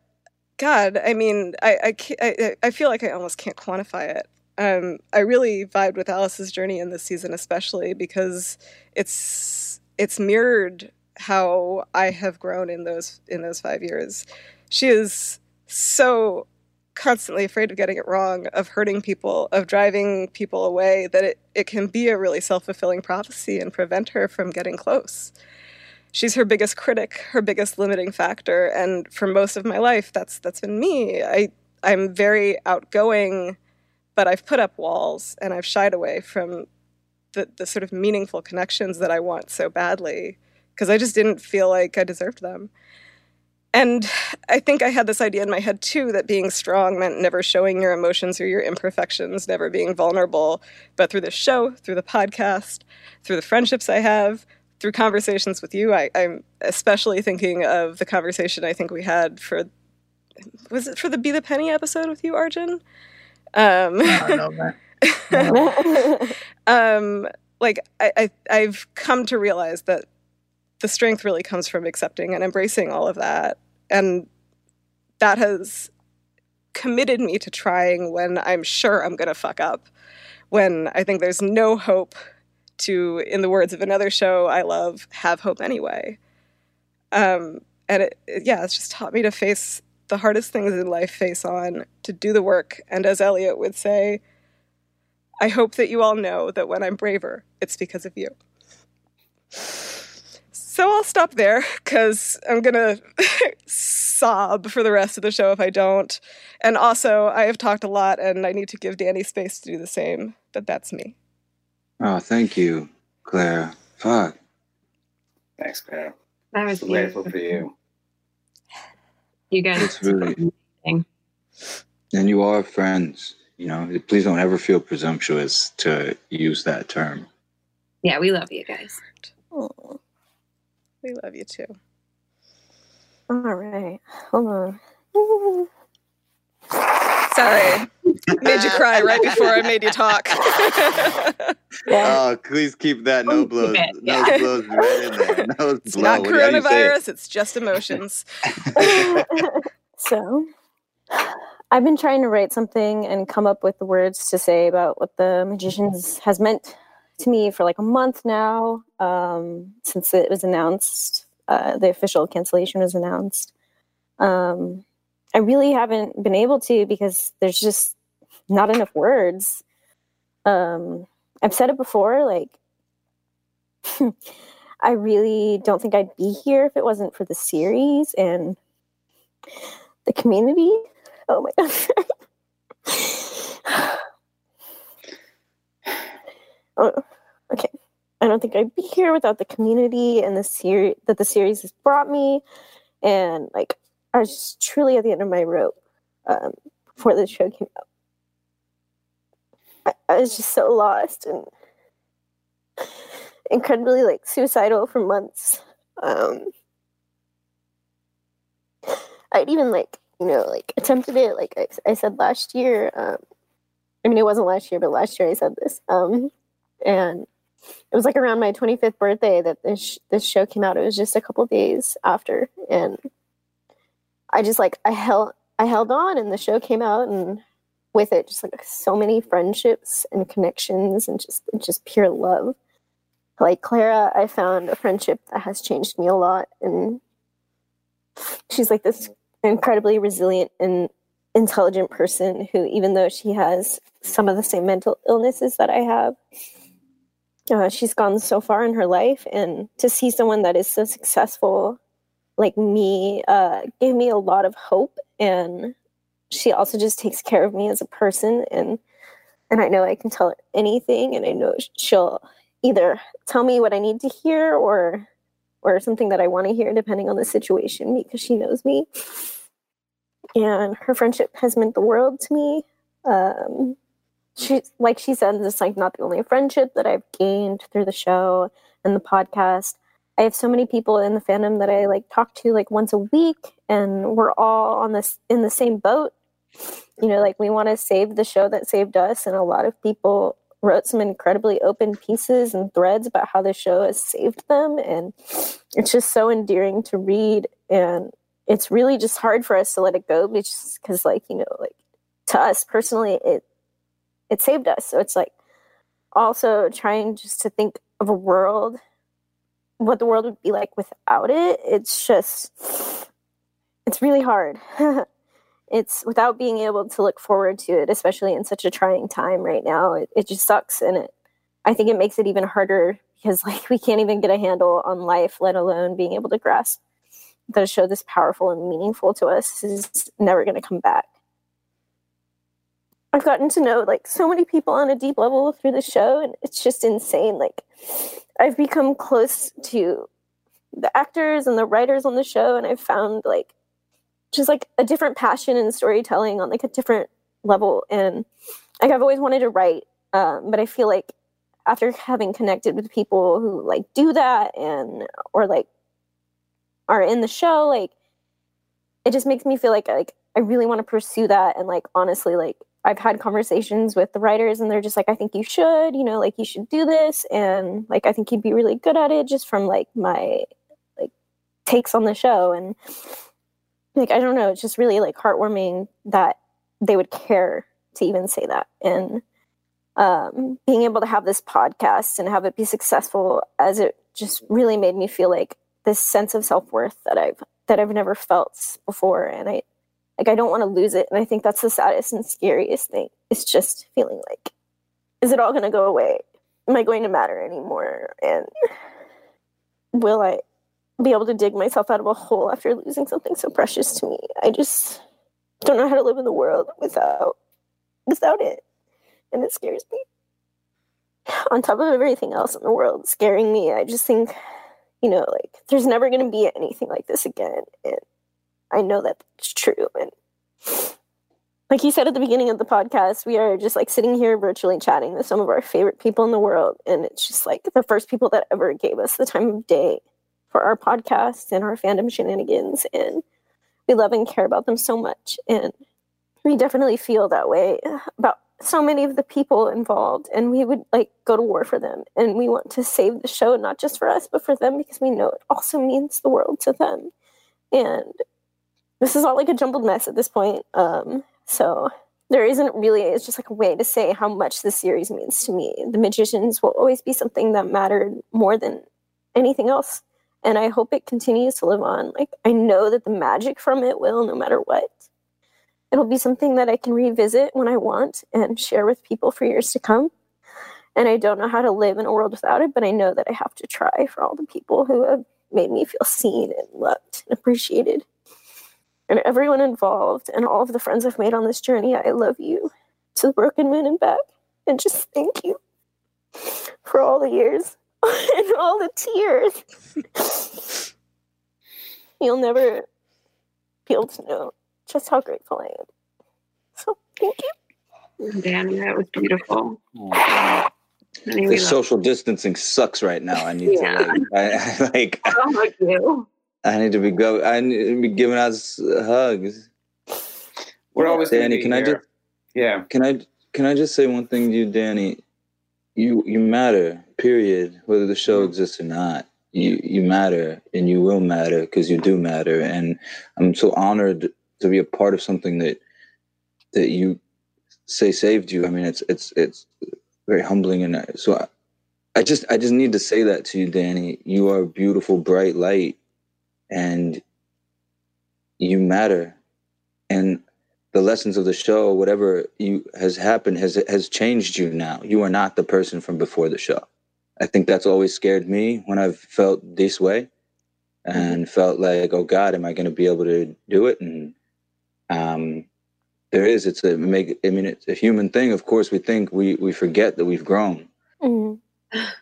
Speaker 5: God, I mean, I I, I I feel like I almost can't quantify it. Um, I really vibed with Alice's journey in this season, especially because it's it's mirrored how I have grown in those in those five years. She is so constantly afraid of getting it wrong, of hurting people, of driving people away, that it, it can be a really self fulfilling prophecy and prevent her from getting close. She's her biggest critic, her biggest limiting factor, and for most of my life, that's that's been me. I I'm very outgoing, but I've put up walls and I've shied away from the the sort of meaningful connections that I want so badly because I just didn't feel like I deserved them. And I think I had this idea in my head too that being strong meant never showing your emotions or your imperfections, never being vulnerable. But through the show, through the podcast, through the friendships I have, through conversations with you, I, am especially thinking of the conversation I think we had for was it for the Be the Penny episode with you, Arjun? Um, [LAUGHS] [LAUGHS] um, like I, I, I've come to realize that the strength really comes from accepting and embracing all of that. And that has committed me to trying when I'm sure I'm going to fuck up, when I think there's no hope to, in the words of another show I love, have hope anyway. Um, and it, it, yeah, it's just taught me to face the hardest things in life face on, to do the work. And as Eliot would say, I hope that you all know that when I'm braver, it's because of you. So I'll stop there because I'm going [LAUGHS] to sob for the rest of the show if I don't. And also, I have talked a lot and I need to give Danny space to do the same, but that's me.
Speaker 8: Oh, thank you, Claire. Fuck.
Speaker 7: Thanks, Claire.
Speaker 4: That was
Speaker 7: grateful for you.
Speaker 4: You guys.
Speaker 8: It's really. And you are friends. You know, please don't ever feel presumptuous to use that term.
Speaker 4: Yeah, we love you guys.
Speaker 5: Aww. We love you too.
Speaker 6: All right. Hold on.
Speaker 5: Sorry. [LAUGHS] made you cry right before I made you talk.
Speaker 8: Oh, please keep that no blows, no blows right in there. [LAUGHS] Nose
Speaker 5: it's blow. not coronavirus, it's just emotions. [LAUGHS]
Speaker 6: so, I've been trying to write something and come up with the words to say about what the magicians has meant to me for like a month now um, since it was announced. Uh, the official cancellation was announced. Um, I really haven't been able to because there's just not enough words. Um, I've said it before, like, [LAUGHS] I really don't think I'd be here if it wasn't for the series and the community. Oh my [LAUGHS] God. Oh, okay. I don't think I'd be here without the community and the series that the series has brought me. And like, I was just truly at the end of my rope um, before the show came out. I, I was just so lost and incredibly like suicidal for months. Um, I'd even like you know like attempted it like I, I said last year. Um, I mean, it wasn't last year, but last year I said this. Um, and it was like around my 25th birthday that this this show came out. It was just a couple days after, and I just like I held I held on, and the show came out, and with it, just like so many friendships and connections, and just just pure love. Like Clara, I found a friendship that has changed me a lot, and she's like this incredibly resilient and intelligent person who, even though she has some of the same mental illnesses that I have, uh, she's gone so far in her life and to see someone that is so successful like me uh, gave me a lot of hope and she also just takes care of me as a person and and I know I can tell her anything, and I know she'll either tell me what I need to hear or or something that I want to hear, depending on the situation, because she knows me. And her friendship has meant the world to me. Um, she, like she said, this is like not the only friendship that I've gained through the show and the podcast. I have so many people in the fandom that I like talk to like once a week, and we're all on this in the same boat. You know, like we want to save the show that saved us, and a lot of people wrote some incredibly open pieces and threads about how the show has saved them, and it's just so endearing to read. And it's really just hard for us to let it go, because, like you know, like to us personally, it it saved us. So it's like also trying just to think of a world what the world would be like without it it's just it's really hard. [LAUGHS] It's without being able to look forward to it especially in such a trying time right now it, it just sucks. And it i think it makes it even harder because [LAUGHS] like we can't even get a handle on life let alone being able to grasp that a show this powerful and meaningful to us is never going to come back I've gotten to know like so many people on a deep level through the show, and it's just insane. Like, I've become close to the actors and the writers on the show, and I've found like just like a different passion in storytelling on like a different level. And like I've always wanted to write, um, but I feel like after having connected with people who like do that and or like are in the show, like it just makes me feel like like I really want to pursue that and like honestly like I've had conversations with the writers and they're just like, I think you should, you know, like you should do this. And like, I think you'd be really good at it just from like my like takes on the show. And like, I don't know, it's just really like heartwarming that they would care to even say that. And um, being able to have this podcast and have it be successful as it just really made me feel like this sense of self-worth that I've, that I've never felt before. And I, like I don't want to lose it. And I think that's the saddest and scariest thing. It's just feeling like, is it all going to go away? Am I going to matter anymore? And will I be able to dig myself out of a hole after losing something so precious to me? I just don't know how to live in the world without without it. And it scares me. On top of everything else in the world scaring me, I just think, you know, like there's never going to be anything like this again. And I know that's true. And like you said at the beginning of the podcast, we are just like sitting here virtually chatting with some of our favorite people in the world. And it's just like the first people that ever gave us the time of day for our podcast and our fandom shenanigans. And we love and care about them so much. And we definitely feel that way about so many of the people involved. And we would like go to war for them. And we want to save the show, not just for us, but for them because we know it also means the world to them. And this is all like a jumbled mess at this point. Um, so there isn't really, it's just like a way to say how much this series means to me. The Magicians will always be something that mattered more than anything else. And I hope it continues to live on. Like, I know that the magic from it will, no matter what. It'll be something that I can revisit when I want and share with people for years to come. And I don't know how to live in a world without it, but I know that I have to try for all the people who have made me feel seen and loved and appreciated and everyone involved and all of the friends I've made on this journey. I love you to the broken moon and back. And just thank you for all the years [LAUGHS] and all the tears. [LAUGHS] You'll never be able to know just how grateful I am. So thank you.
Speaker 4: Danny, that was beautiful.
Speaker 8: the social distancing sucks right now. I need yeah. to like, I, I, like.
Speaker 4: Oh, like you.
Speaker 8: I need to be go. I need to be giving us hugs.
Speaker 7: We're always
Speaker 8: Danny. Can
Speaker 7: here.
Speaker 8: I just?
Speaker 7: Yeah.
Speaker 8: Can I? Can I just say one thing to you, Danny? You you matter. Period. Whether the show mm-hmm. exists or not, you you matter, and you will matter because you do matter. And I'm so honored to be a part of something that that you say saved you. I mean, it's it's it's very humbling, and so I, I just I just need to say that to you, Danny. You are a beautiful, bright light and you matter and the lessons of the show whatever you has happened has has changed you now you are not the person from before the show i think that's always scared me when i've felt this way and felt like oh god am i going to be able to do it and um there is. It's a make. I mean, it's a human thing. Of course, we think we we forget that we've grown.
Speaker 6: Mm-hmm. [LAUGHS]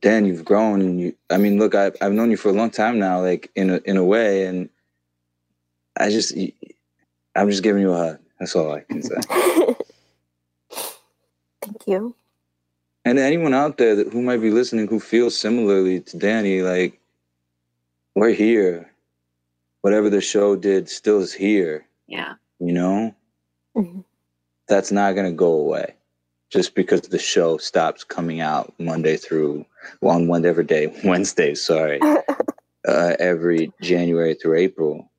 Speaker 8: Dan, you've grown, and you. I mean, look, I've I've known you for a long time now, like in a in a way, and I just, I'm just giving you a hug. That's all I can say. [LAUGHS]
Speaker 6: Thank you.
Speaker 8: And anyone out there that, who might be listening who feels similarly to Danny, like we're here. Whatever the show did still is here.
Speaker 4: Yeah.
Speaker 8: You know,
Speaker 6: Mm-hmm.
Speaker 8: that's not going to go away just because the show stops coming out Monday through well, on whatever day, [LAUGHS] Wednesday, sorry, [LAUGHS] uh, every January through April.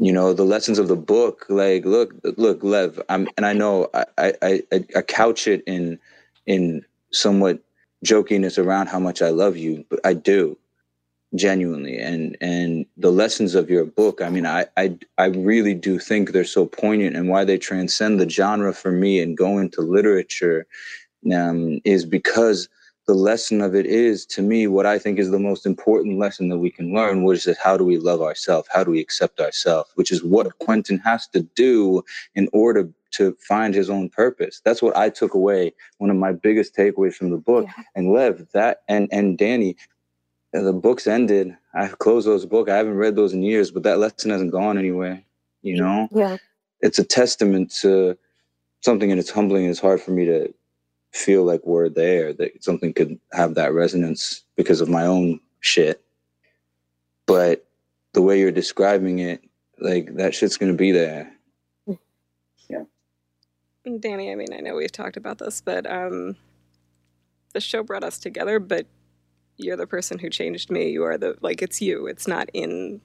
Speaker 8: You know, the lessons of the book, like, look, look, Lev, I'm, and I know I, I, I, I couch it in, in somewhat jokiness around how much I love you, but I do genuinely. And and the lessons of your book i mean i i, I really do think they're so poignant and why they transcend the genre for me and go into literature um, is because the lesson of it is to me what i think is the most important lesson that we can learn which is how do we love ourselves? How do we accept ourselves? Which is what quentin has to do in order to find his own purpose. That's what i took away one of my biggest takeaways from the book.
Speaker 6: Yeah.
Speaker 8: and lev that and and danny the books ended. I closed those books. I haven't read those in years, but that lesson hasn't gone anywhere. You know,
Speaker 6: Yeah.
Speaker 8: it's a testament to something, and it's humbling. It's hard for me to feel like we're there. That something could have that resonance because of my own shit. But the way you're describing it, like that shit's gonna be there. Yeah.
Speaker 5: Danny, I mean, I know we've talked about this, but um, the show brought us together, but you're the person who changed me. You are the, like, it's you. It's not in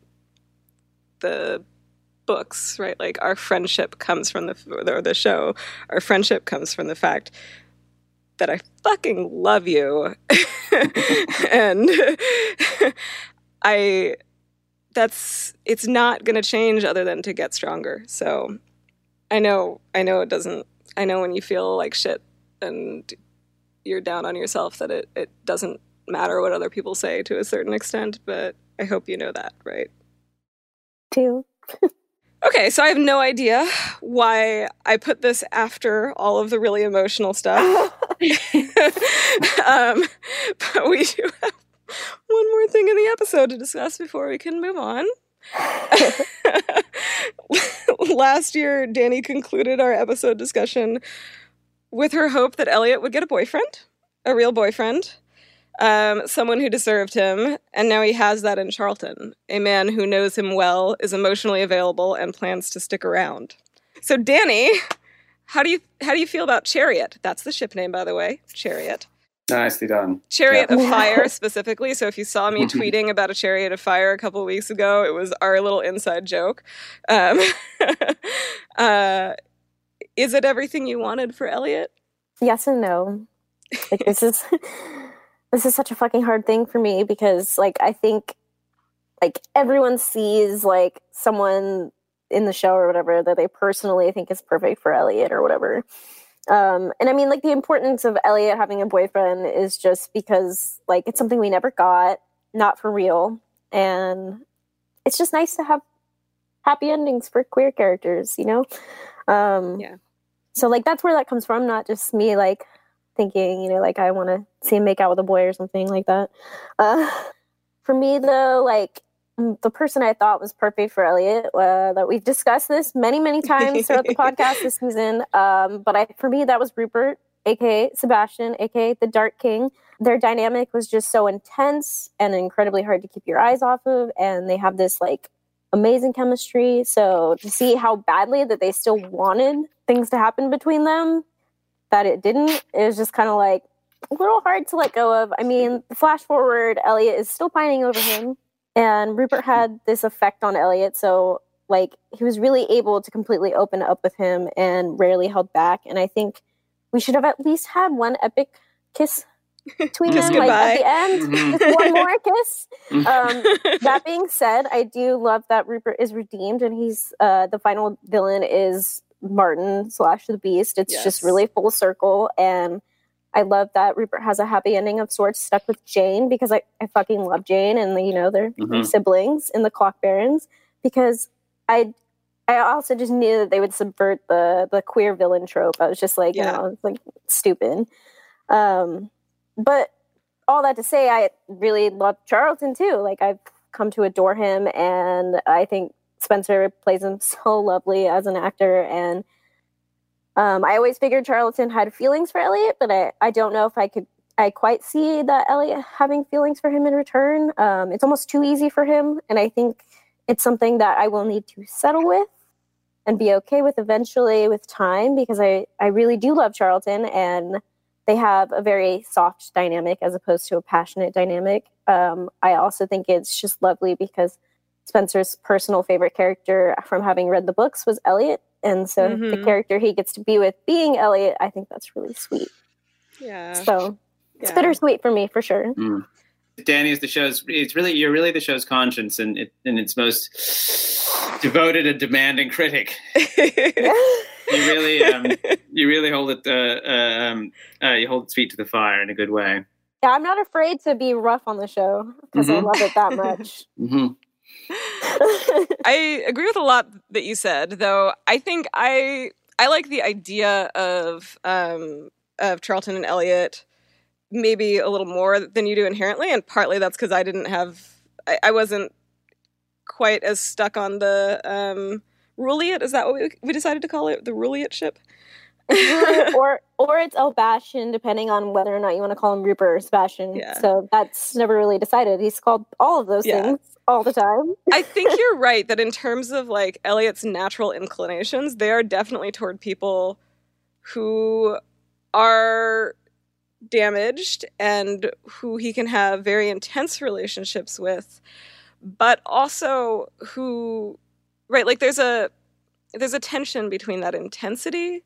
Speaker 5: the books, right? Like, our friendship comes from the, or the show, our friendship comes from the fact that I fucking love you. [LAUGHS] and [LAUGHS] I, that's, it's not going to change other than to get stronger. So, I know, I know it doesn't. I know when you feel like shit and you're down on yourself that it, it doesn't matter what other people say to a certain extent, but I hope you know that, right?
Speaker 6: Too.
Speaker 5: Okay, so I have no idea why I put this after all of the really emotional stuff. [LAUGHS] [LAUGHS] um, but we do have one more thing in the episode to discuss before we can move on. [LAUGHS] Last year, Danny concluded our episode discussion with her hope that Eliot would get a boyfriend, a real boyfriend, um, someone who deserved him, and now he has that in Charlton, a man who knows him well, is emotionally available, and plans to stick around. So, Danny, how do you how do you feel about Chariot? That's the ship name, by the way, Chariot.
Speaker 7: Nicely done.
Speaker 5: Chariot
Speaker 7: Yeah.
Speaker 5: of Fire [LAUGHS] specifically. So if you saw me [LAUGHS] tweeting about a Chariot of Fire a couple weeks ago, it was our little inside joke. Um, [LAUGHS] uh, is it everything you wanted for Eliot?
Speaker 6: yes and no. Like this is this is such a fucking hard thing for me because like I think like everyone sees like someone in the show or whatever that they personally think is perfect for Eliot or whatever. Um, and I mean, like the importance of Eliot having a boyfriend is just because like it's something we never got, not for real, and it's just nice to have happy endings for queer characters, you know. Um,
Speaker 5: Yeah.
Speaker 6: So like that's where that comes from, not just me like thinking, you know, like I want to see him make out with a boy or something like that. Uh, [LAUGHS] for me though, like the person I thought was perfect for Eliot, uh, that we've discussed this many, many times throughout the [LAUGHS] podcast this season. Um, but I, for me, that was Rupert, aka Sebastian, aka the Dark King. Their dynamic was just so intense and incredibly hard to keep your eyes off of, and they have this like amazing chemistry. So to see how badly that they still wanted things to happen between them, that it didn't, it was just kind of like a little hard to let go of. I mean, flash forward, Eliot is still pining over him, and Rupert had this effect on Eliot. So like he was really able to completely open up with him and rarely held back. And I think we should have at least had one epic kiss [LAUGHS] between
Speaker 5: Kiss
Speaker 6: them, like at the end, [LAUGHS]
Speaker 7: Mhm.
Speaker 6: one more kiss. Um, [LAUGHS] that being said, I do love that Rupert is redeemed and he's uh, the final villain is Martin slash the Beast. It's
Speaker 5: Yes.
Speaker 6: just really full circle, and I love that Rupert has a happy ending of sorts stuck with Jane because I, I fucking love Jane and you know they're,
Speaker 7: Mhm.
Speaker 6: siblings in the Clock Barons because I I also just knew that they would subvert the the queer villain trope. I was just like,
Speaker 5: Yeah.
Speaker 6: you know, it's like stupid. Um, but all that to say, I really love Charlton too. Like I've come to adore him, and I think Spencer plays him [LAUGHS] so lovely as an actor. And um, I always figured Charlton had feelings for Eliot, but I I don't know if I could. I quite see that Eliot having feelings for him in return. Um, it's almost too easy for him, and I think it's something that I will need to settle with and be okay with eventually with time because I, I really do love Charlton and they have a very soft dynamic as opposed to a passionate dynamic. Um, I also think it's just lovely because Spencer's personal favorite character from having read the books was Eliot. And so the
Speaker 5: Mhm.
Speaker 6: character he gets to be with being Eliot, I think that's really sweet.
Speaker 5: Yeah.
Speaker 6: So it's
Speaker 5: Yeah.
Speaker 6: bittersweet for me for sure.
Speaker 7: Danny is the show's. It's really you're really the show's conscience and it, and its most devoted and demanding critic. [LAUGHS] You really, um, you really hold it. Uh, uh, um, uh, you hold its feet to the fire in a good way.
Speaker 6: Yeah, I'm not afraid to be rough on the show because I
Speaker 7: Mhm.
Speaker 6: love it that [LAUGHS] much.
Speaker 7: hmm [LAUGHS]
Speaker 5: I agree with a lot that you said, though. I think I I like the idea of um, of Charlton and Eliot maybe a little more than you do inherently, and partly that's because I didn't have I, I wasn't quite as stuck on the um, Ruliet. Is that what we, we decided to call it? The Ruliet ship. [LAUGHS]
Speaker 6: or or it's El Bastion, depending on whether or not you want to call him Rupert or Sebastian.
Speaker 5: Yeah.
Speaker 6: So that's never really decided. He's called all of those
Speaker 5: Yeah.
Speaker 6: things all the time. [LAUGHS]
Speaker 5: I think [LAUGHS] you're right that in terms of like Eliot's natural inclinations, they are definitely toward people who are damaged and who he can have very intense relationships with, but also who right, like there's a there's a tension between that intensity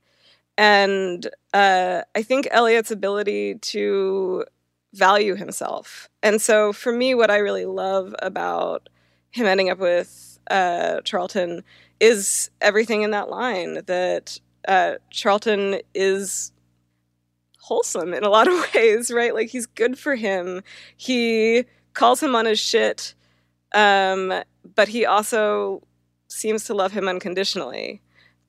Speaker 5: and uh, I think Eliot's ability to value himself. And so for me, what I really love about him ending up with uh, Charlton is everything in that line that uh, Charlton is wholesome in a lot of [LAUGHS] ways, right? Like he's good for him. He calls him on his shit, um, but he also seems to love him unconditionally.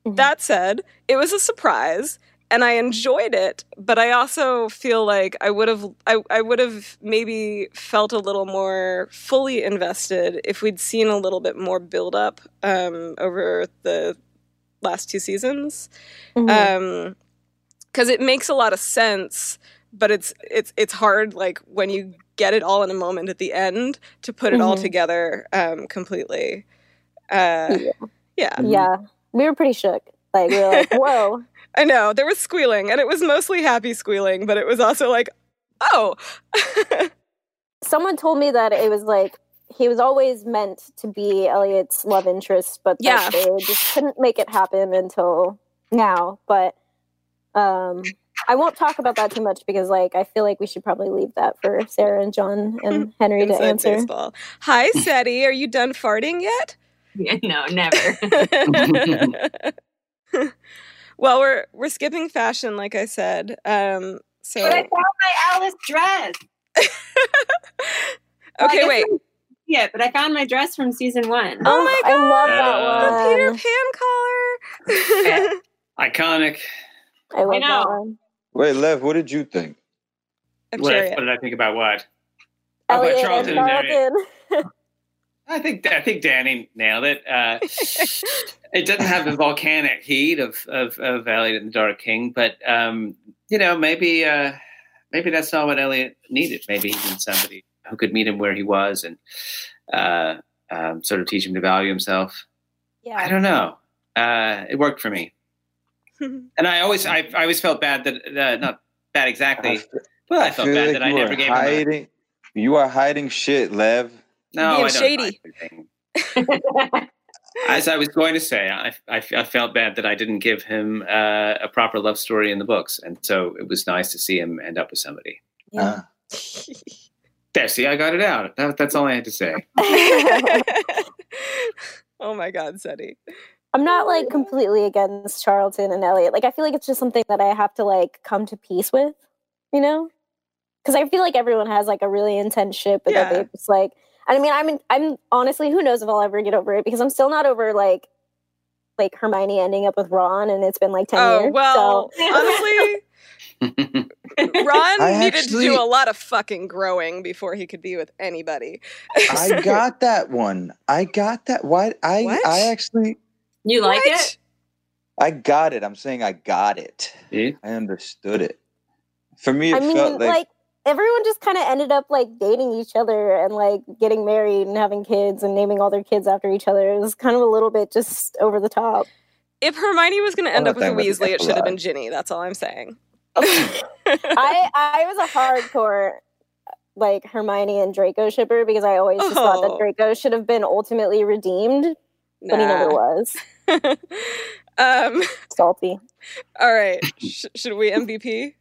Speaker 6: Mhm.
Speaker 5: That said, it was a surprise and I enjoyed it, but I also feel like I would have I, I would have maybe felt a little more fully invested if we'd seen a little bit more build up um, over the last two seasons.
Speaker 6: Mhm.
Speaker 5: Um, because it makes a lot of sense, but it's it's it's hard like when you get it all in a moment at the end to put it all
Speaker 6: Mhm.
Speaker 5: together um, completely. Uh,
Speaker 6: Yeah.
Speaker 5: yeah.
Speaker 6: yeah, we were pretty shook. Like we were like, [LAUGHS] "Whoa!"
Speaker 5: I know there was squealing, and it was mostly happy squealing, but it was also like, oh, [LAUGHS]
Speaker 6: Someone told me that it was like he was always meant to be Eliot's love interest, but
Speaker 5: Yeah.
Speaker 6: that they just couldn't make it happen until now. But um, I won't talk about that too much because, like, I feel like we should probably leave that for Sarah and John and [LAUGHS] Henry to answer.
Speaker 5: baseball. Hi, Seti, are you done farting yet? [LAUGHS]
Speaker 4: no, never.
Speaker 5: Well, we're we're skipping fashion, like I said. Um, so
Speaker 4: But I found my Alice dress. [LAUGHS]
Speaker 5: Okay,
Speaker 4: guess
Speaker 5: wait.
Speaker 4: Yeah, but I found my dress from season one.
Speaker 5: Oh my god!
Speaker 6: I love
Speaker 7: Uh,
Speaker 5: The Peter. Pan collar. [LAUGHS]
Speaker 7: Iconic.
Speaker 6: I love
Speaker 4: I
Speaker 6: that one.
Speaker 8: Wait, Lev, what did you think?
Speaker 5: Of
Speaker 7: What,
Speaker 5: Chariot.
Speaker 7: what did I think about what? How about
Speaker 6: Eliot and
Speaker 7: Charlton and
Speaker 6: Charlton. [LAUGHS]
Speaker 7: I think I think Danny nailed it. Uh, it doesn't have the volcanic heat of of, of Eliot and the Dark King, but um, you know maybe uh, maybe that's not what Eliot needed. Maybe he needed somebody who could meet him where he was and uh, um, sort of teach him to value himself.
Speaker 6: Yeah, I
Speaker 7: don't know. Uh, it worked for me, [LAUGHS] and I always I, I always felt bad that uh, not bad exactly. Well, I felt
Speaker 8: feel
Speaker 7: bad
Speaker 8: like
Speaker 7: that I never
Speaker 8: are
Speaker 7: gave him. A.
Speaker 8: You are hiding shit, Lev.
Speaker 7: no,
Speaker 5: Being
Speaker 7: I don't
Speaker 5: shady. [LAUGHS] [LAUGHS]
Speaker 7: hide anything. As I was going to say, I, I, I felt bad that I didn't give him uh, a proper love story in the books, and so it was nice to see him end up with somebody.
Speaker 6: Yeah.
Speaker 8: Ah.
Speaker 7: There, see, I got it out. That, that's all I had to say. [LAUGHS]
Speaker 5: oh my God, Seti.
Speaker 6: I'm not like completely against Charlton and Eliot. Like I feel like it's just something that I have to like come to peace with, you know? Because I feel like everyone has like a really intense ship, but that
Speaker 5: Yeah.
Speaker 6: they just like. I mean, I'm I'm honestly, who knows if I'll ever get over it because I'm still not over like like Hermione ending up with Ron, and it's been like ten
Speaker 5: Oh
Speaker 6: years.
Speaker 5: well,
Speaker 6: so.
Speaker 5: honestly, [LAUGHS] Ron
Speaker 8: I
Speaker 5: needed
Speaker 8: actually-
Speaker 5: to do a lot of fucking growing before he could be with anybody.
Speaker 8: I [LAUGHS] got that one. I got that. Why? I
Speaker 5: What?
Speaker 8: I actually
Speaker 4: You like
Speaker 5: What?
Speaker 4: it?
Speaker 8: I got it. I'm saying I got it.
Speaker 7: See?
Speaker 8: I understood it. For me, it
Speaker 6: I mean,
Speaker 8: felt
Speaker 6: like,
Speaker 8: like,
Speaker 6: everyone just kind of ended up like dating each other and like getting married and having kids and naming all their kids after each other. It was kind of a little bit just over the top.
Speaker 5: If Hermione was going to end up with a
Speaker 8: not talking about the
Speaker 5: Weasley, it should have been. Ginny. That's all I'm saying. [LAUGHS]
Speaker 6: I I was a hardcore like Hermione and Draco shipper because I always just thought
Speaker 5: Oh.
Speaker 6: that Draco should have been ultimately redeemed, but he never was. [LAUGHS]
Speaker 5: um,
Speaker 6: Salty.
Speaker 5: all right. Sh- should we MVP?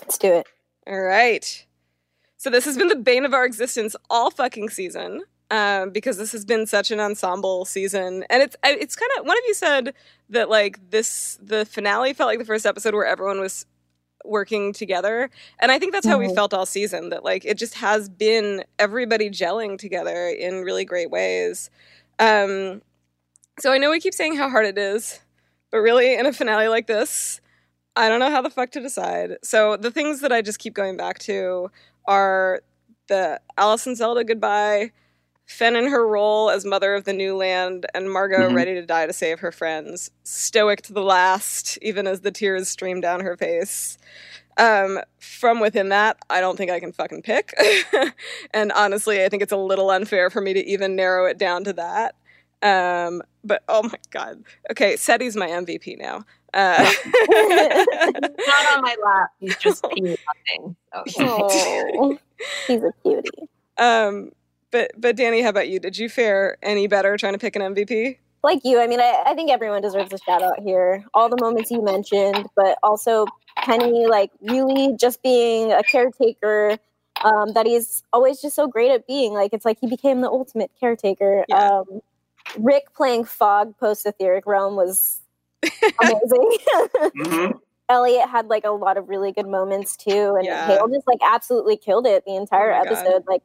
Speaker 6: Let's do it.
Speaker 5: All right. So this has been the bane of our existence all fucking season. Um, because this has been such an ensemble season, and it's it's kind of one of you said that like this the finale felt like the first episode where everyone was working together, and I think that's how we
Speaker 6: Mhm.
Speaker 5: felt all season. That like it just has been everybody gelling together in really great ways. Um, so I know we keep saying how hard it is, but really in a finale like this, I don't know how the fuck to decide. So the things that I just keep going back to are the Allison Zelda goodbye, Fen in her role as mother of the new land, and Margot
Speaker 7: Mhm.
Speaker 5: ready to die to save her friends, stoic to the last, even as the tears stream down her face. Um, from within that, I don't think I can fucking pick. [LAUGHS] and honestly, I think it's a little unfair for me to even narrow it down to that. Um, but oh my god. Okay, Seti's my MVP now. Uh, [LAUGHS]
Speaker 4: Not on my lap. He's just [LAUGHS] peeing nothing. So.
Speaker 6: Oh, [LAUGHS] he's a cutie.
Speaker 5: um, but but Danny, how about you? Did you fare any better trying to pick an MVP?
Speaker 6: Like you, I mean, I, I think everyone deserves a shout out here. All the moments you mentioned, but also Penny, like really just being a caretaker um, that he's always just so great at being. Like it's like he became the ultimate caretaker.
Speaker 5: Yeah.
Speaker 6: Um, Rick playing Fogg post etheric realm was amazing.
Speaker 7: Mhm. [LAUGHS]
Speaker 6: Eliot had like a lot of really good moments too, and
Speaker 5: Yeah.
Speaker 6: Hale just like absolutely killed it the entire
Speaker 5: Oh my God.
Speaker 6: episode. Like,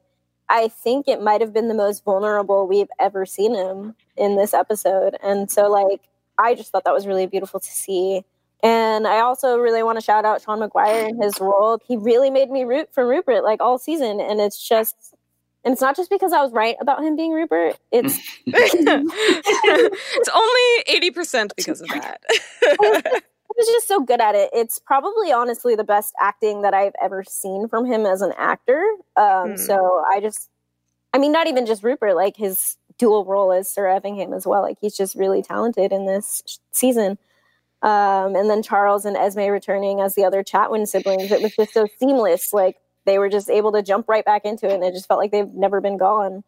Speaker 6: I think it might have been the most vulnerable we've ever seen him in this episode, and so like I just thought that was really beautiful to see. And I also really want to shout out Sean McGuire and his role. He really made me root for Rupert like all season, and it's just. And it's not just because I was right about him being Rupert. It's [LAUGHS]
Speaker 5: it's only 80% because of that.
Speaker 6: he was just so good at it. It's probably honestly the best acting that I've ever seen from him as an actor. Um,
Speaker 5: Hmm.
Speaker 6: So I just, I mean, not even just Rupert, like his dual role as Sir Effingham as well. Like he's just really talented in this sh- season. Um, and then Charles and Esme returning as the other Chatwin siblings. It was just so seamless. Like they were just able to jump right back into it, and it just felt like they've never been gone.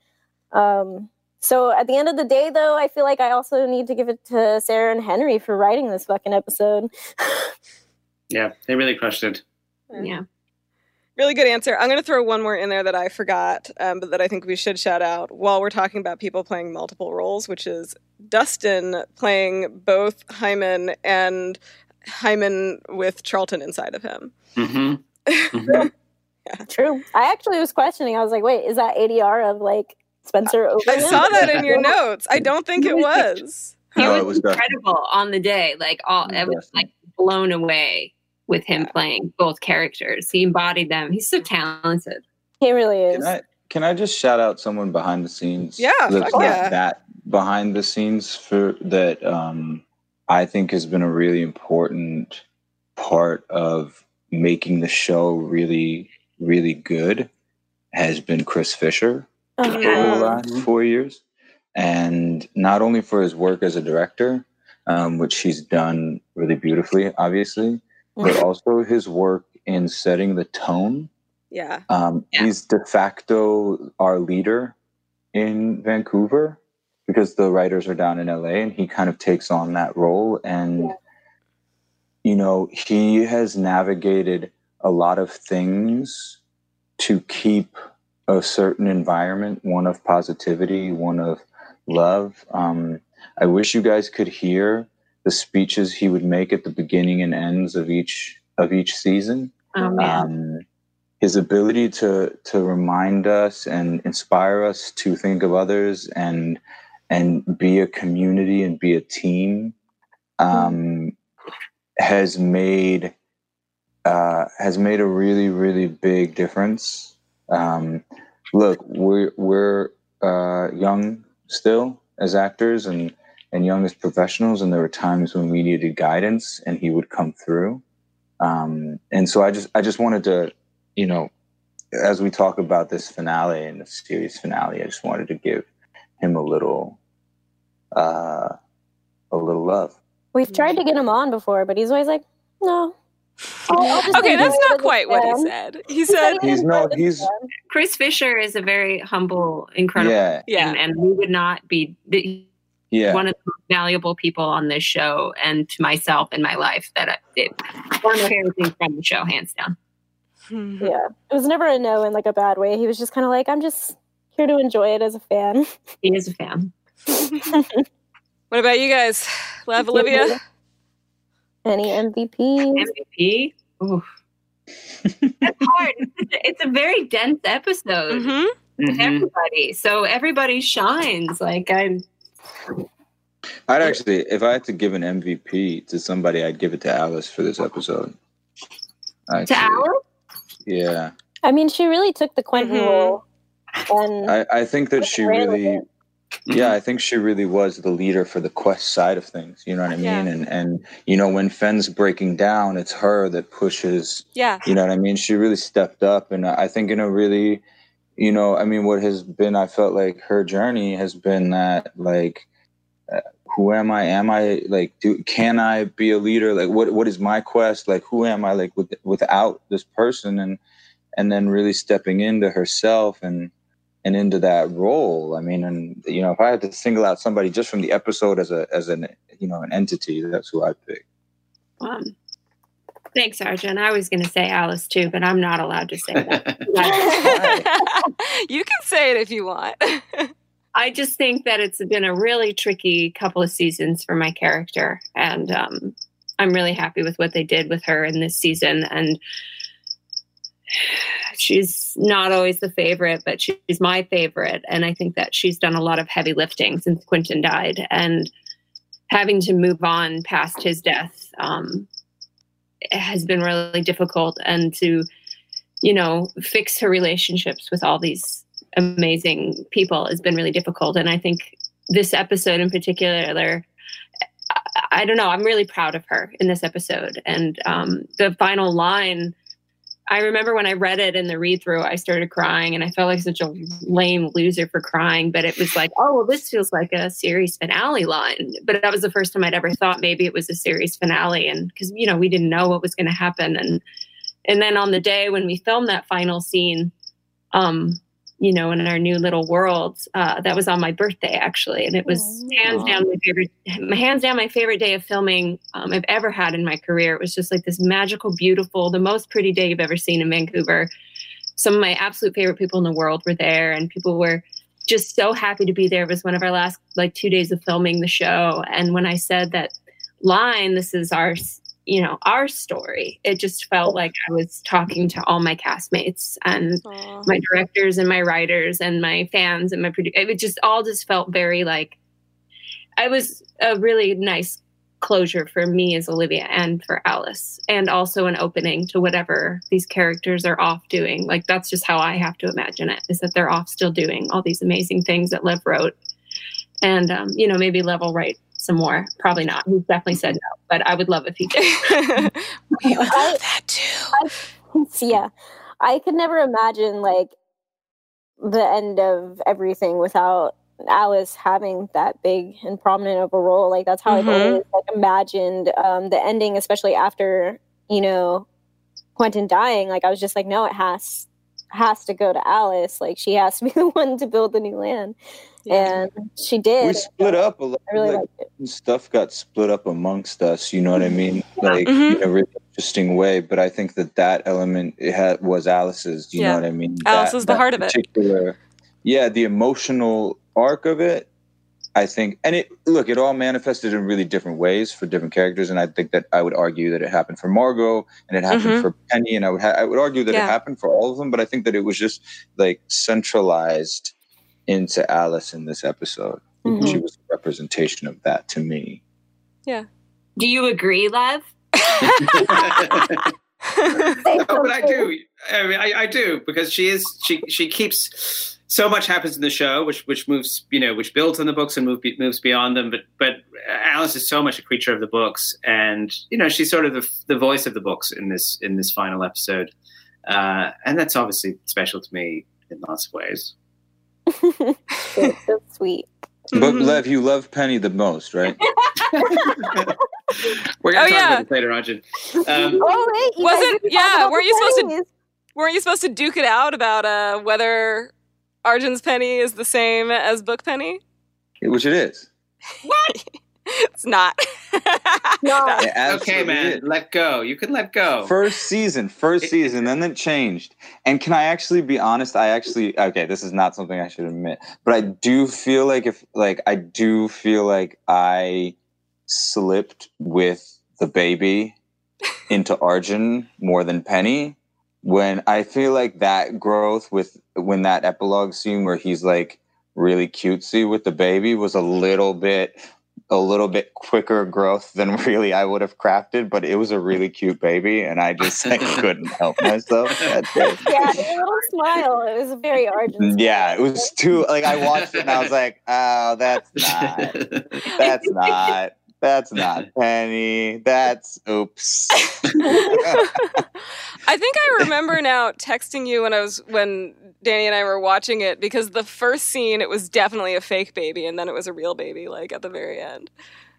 Speaker 6: Um, so at the end of the day, though, I feel like I also need to give it to Sera and Henry for writing this fucking episode. [LAUGHS]
Speaker 7: Yeah, they really crushed it.
Speaker 4: Yeah.
Speaker 5: Really good answer. I'm going to throw one more in there that I forgot, um, but that I think we should shout out while we're talking about people playing multiple roles, which is Dustin playing both Hyman and Hyman with Charlton inside of him. [LAUGHS]
Speaker 6: True. I actually was questioning. I was like, wait, is that ADR of like Spencer over?
Speaker 5: I saw that in your notes. I don't think it [LAUGHS] was.
Speaker 4: He
Speaker 8: No,
Speaker 4: was,
Speaker 8: it was Dustin.
Speaker 4: incredible on the day. Like all,
Speaker 8: It
Speaker 4: I
Speaker 8: was
Speaker 4: was like blown away with him
Speaker 5: Yeah.
Speaker 4: playing both characters. He embodied them. He's so talented.
Speaker 6: He really is.
Speaker 8: Can I can I just shout out someone behind the scenes?
Speaker 5: Yeah,
Speaker 8: that's
Speaker 5: fuck
Speaker 8: not
Speaker 5: yeah.
Speaker 8: that behind the scenes for that um, I think has been a really important part of making the show really really good has been Chris Fisher
Speaker 6: Oh,
Speaker 8: over
Speaker 5: Yeah.
Speaker 8: the last four years, and not only for his work as a director, um, which he's done really beautifully, obviously, but also his work in setting the tone
Speaker 5: Yeah.
Speaker 8: um,
Speaker 4: Yeah.
Speaker 8: He's de facto our leader in Vancouver because the writers are down in LA and he kind of takes on that role. And,
Speaker 6: Yeah.
Speaker 8: you know, he has navigated a lot of things to keep a certain environment, one of positivity, one of love. Um, I wish you guys could hear the speeches he would make at the beginning and ends of each of each season
Speaker 4: Oh
Speaker 8: um, his ability to to remind us and inspire us to think of others and and be a community and be a team um, has made uh, has made a really really big difference. Um, look, we're we're uh, young still as actors and and young as professionals, and there were times when we needed guidance, and he would come through. Um, and so I just I just wanted to, you know, as we talk about this finale and the series finale, I just wanted to give him a little uh, a little love.
Speaker 6: We've tried to get him on before, but he's always like, no.
Speaker 5: I'll, I'll okay, that's not quite what he said. He said
Speaker 8: he's no, he's
Speaker 4: Chris Fisher is a very humble, incredible,
Speaker 8: yeah,
Speaker 5: yeah,
Speaker 4: and we would not be the,
Speaker 8: yeah.
Speaker 4: one of the most valuable people on this show, and to myself in my life that I, it, one of my favorite things from the show, hands down. Hmm.
Speaker 6: Yeah, it was never a no in like a bad way. He was just kind of like, I'm just here to enjoy it as a fan.
Speaker 4: He is a fan. [LAUGHS]
Speaker 5: what about you guys? Lev Olivia?
Speaker 6: Any MVP?
Speaker 4: MVP? Ooh. [LAUGHS] That's hard. It's a very dense episode
Speaker 5: Mm-hmm.
Speaker 4: with
Speaker 7: Mhm.
Speaker 4: everybody. So everybody shines. Like I'm
Speaker 8: I'd actually, if I had to give an MVP to somebody, I'd give it to Alice for this episode.
Speaker 4: to Alice.
Speaker 8: Yeah,
Speaker 6: I mean, she really took the Quentin
Speaker 5: Mhm.
Speaker 6: role. And
Speaker 8: I, I think that she really,
Speaker 6: it.
Speaker 8: Yeah, I think she really was the leader for the quest side of things. You know what I mean?
Speaker 5: Yeah.
Speaker 8: And and you know when Fen's breaking down, it's her that pushes.
Speaker 5: Yeah.
Speaker 8: You know what I mean? She really stepped up, and I think in a really, you know, I mean, what has been, I felt like her journey has been that like. uh, Who am I? Am I like? Do can I be a leader? Like, what? What is my quest? Like, who am I? Like, with, without this person, and and then really stepping into herself and and into that role. I mean, and you know, if I had to single out somebody just from the episode as a as an you know an entity, that's who I'd pick.
Speaker 4: Um, thanks, Arjun. I was going to say Alice too, but I'm not allowed to say that. [LAUGHS] [LAUGHS]
Speaker 5: you can say it if you want. [LAUGHS]
Speaker 4: I just think that it's been a really tricky couple of seasons for my character, and um, I'm really happy with what they did with her in this season. And she's not always the favorite, but she's my favorite, and I think that she's done a lot of heavy lifting since Quentin died, and having to move on past his death um, has been really difficult, and to you know fix her relationships with all these amazing people has been really difficult. And I think this episode in particular, I, don't know, I'm really proud of her in this episode. And um, the final line, I remember when I read it in the read through, I started crying and I felt like such a lame loser for crying. But it was like, oh, well, this feels like a series finale line. But that was the first time I'd ever thought maybe it was a series finale. And because, you know, we didn't know what was going to happen. And, and then on the day when we filmed that final scene, um, you know, in our new little world. Uh, that was on my birthday, actually, and it was hands down my favorite, my hands down my favorite day of filming um, I've ever had in my career. It was just like this magical, beautiful, the most pretty day you've ever seen in Vancouver. Some of my absolute favorite people in the world were there, and people were just so happy to be there. It was one of our last like two days of filming the show, and when I said that line, "This is our." You know our story. It just felt like i was talking to all my castmates and
Speaker 5: Aw.
Speaker 4: my directors and my writers and my fans and my produ- it just all just felt very like i was a really nice closure for me as olivia and for alice and also an opening to whatever these characters are off doing. Like that's just how i have to imagine it is that they're off still doing all these amazing things that Lev wrote. And um, you know maybe lev will write some more probably not he's definitely said no but i would love if he did [LAUGHS]
Speaker 5: we would love that too. [LAUGHS]
Speaker 6: yeah, I could never imagine like the end of everything without Alice having that big and prominent of a role. Like that's how I've
Speaker 5: Mhm.
Speaker 6: always like imagined um, the ending, especially after you know Quentin dying. Like I was just like, no, it has has to go to Alice. Like she has to be [LAUGHS] the one to build the new land, and she did.
Speaker 8: We split up a lot.
Speaker 6: I really
Speaker 8: like,
Speaker 6: liked it.
Speaker 8: stuff got split up amongst us. You know what I mean? Like
Speaker 5: Mhm.
Speaker 8: in a really interesting way. But I think that that element it had was Alice's. You
Speaker 5: Yeah.
Speaker 8: know what I mean?
Speaker 5: Alice
Speaker 8: That-
Speaker 5: is the heart of it.
Speaker 8: Yeah, the emotional arc of it. I think, and it look, it all manifested in really different ways for different characters, and I think that I would argue that it happened for Margot and it happened
Speaker 5: Mhm.
Speaker 8: for Penny, and I would ha- I would argue that
Speaker 5: Yeah.
Speaker 8: it happened for all of them, but I think that it was just like centralized into Alice in this episode.
Speaker 6: Mhm.
Speaker 8: She was a representation of that to me. Yeah.
Speaker 4: Do you agree, Lev? [LAUGHS] [LAUGHS]
Speaker 7: no, but I do. I mean, I, I do because she is. She she keeps so much happens in the show, which which moves you know which builds on the books and move, moves beyond them. But but Alice is so much a creature of the books, and you know she's sort of the, the voice of the books in this in this final episode, uh, and that's obviously special to me in lots of ways.
Speaker 6: That's so sweet.
Speaker 8: But
Speaker 5: Mhm.
Speaker 8: Lev, you love Penny the most, right? [LAUGHS]
Speaker 7: We're gonna
Speaker 5: Oh,
Speaker 7: talk
Speaker 5: yeah.
Speaker 7: about this later, Arjun. Um,
Speaker 6: Oh wait,
Speaker 5: Wasn't-
Speaker 6: guys are talking
Speaker 5: yeah, weren't you supposed to- Weren't you supposed to duke it out about uh, whether Arjun's penny is the same as book penny?
Speaker 8: Which it is. [LAUGHS]
Speaker 5: It's not. [LAUGHS]
Speaker 6: No.
Speaker 8: It
Speaker 7: okay, man,
Speaker 8: is.
Speaker 7: let go. You can let go.
Speaker 8: First season, first
Speaker 7: It-
Speaker 8: season, then it changed. And can I actually be honest? I actually okay, this is not something I should admit, but I do feel like if like I do feel like I slipped with the baby into Arjun more than Penny. When I feel like that growth with when that epilogue scene where he's like really cutesy with the baby was a little bit a little bit quicker growth [LAUGHS] than really I would have crafted, but it was a really cute baby, and I just like [LAUGHS] couldn't help myself that day. [LAUGHS]
Speaker 6: Yeah, your little smile. It was a very Arjun.
Speaker 8: Mm, yeah, it was too like I watched it and I was like, oh, that's not, that's not, that's not [LAUGHS] Penny, that's oops. [LAUGHS] [LAUGHS]
Speaker 5: I think I remember now texting you when I was when Danny and I were watching it because the first scene it was definitely a fake baby and then it was a real baby like at the very end.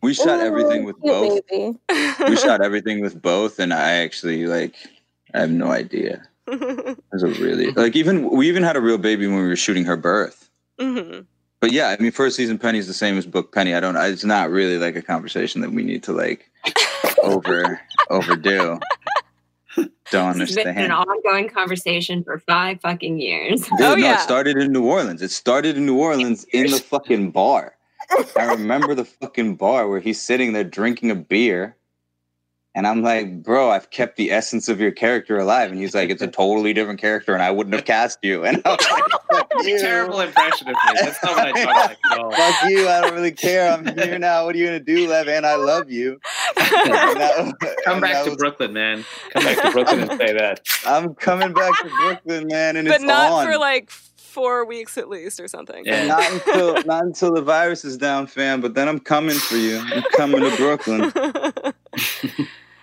Speaker 8: we shot
Speaker 6: Ooh,
Speaker 8: everything with both.
Speaker 6: baby.
Speaker 8: We shot everything with both, and I actually like, I have no idea. It was a really like even we even had a real baby when we were shooting her birth.
Speaker 5: Mhm.
Speaker 8: But yeah, I mean, first season Penny is the same as book Penny. I don't. It's not really like a conversation that we need to like [LAUGHS] over overdo. Don't
Speaker 4: It's been an ongoing conversation for five fucking years.
Speaker 8: Dude,
Speaker 5: Oh,
Speaker 8: no,
Speaker 5: yeah.
Speaker 8: it started in New Orleans. It started in New Orleans in the fucking bar. I remember the fucking bar where he's sitting there drinking a beer. And I'm like, bro, I've kept the essence of your character alive. And he's like, it's a totally different character, and I wouldn't have cast you. [LAUGHS] And I was like, fuck you.
Speaker 7: Terrible impression of me. That's not what I talk like at all.
Speaker 8: Fuck you. I don't really care. I'm here now. What are you going to do, Lev? And I love you. That-
Speaker 7: Come back to
Speaker 8: was-
Speaker 7: Brooklyn, man. Come back to Brooklyn and say that.
Speaker 8: I'm coming back to Brooklyn, man. And
Speaker 5: but
Speaker 8: it's
Speaker 5: not
Speaker 8: on.
Speaker 5: for like 4 weeks at least or something.
Speaker 7: Yeah.
Speaker 8: Not until not until the virus is down, fam. But then I'm coming for you. I'm coming to Brooklyn. [LAUGHS]
Speaker 5: uh,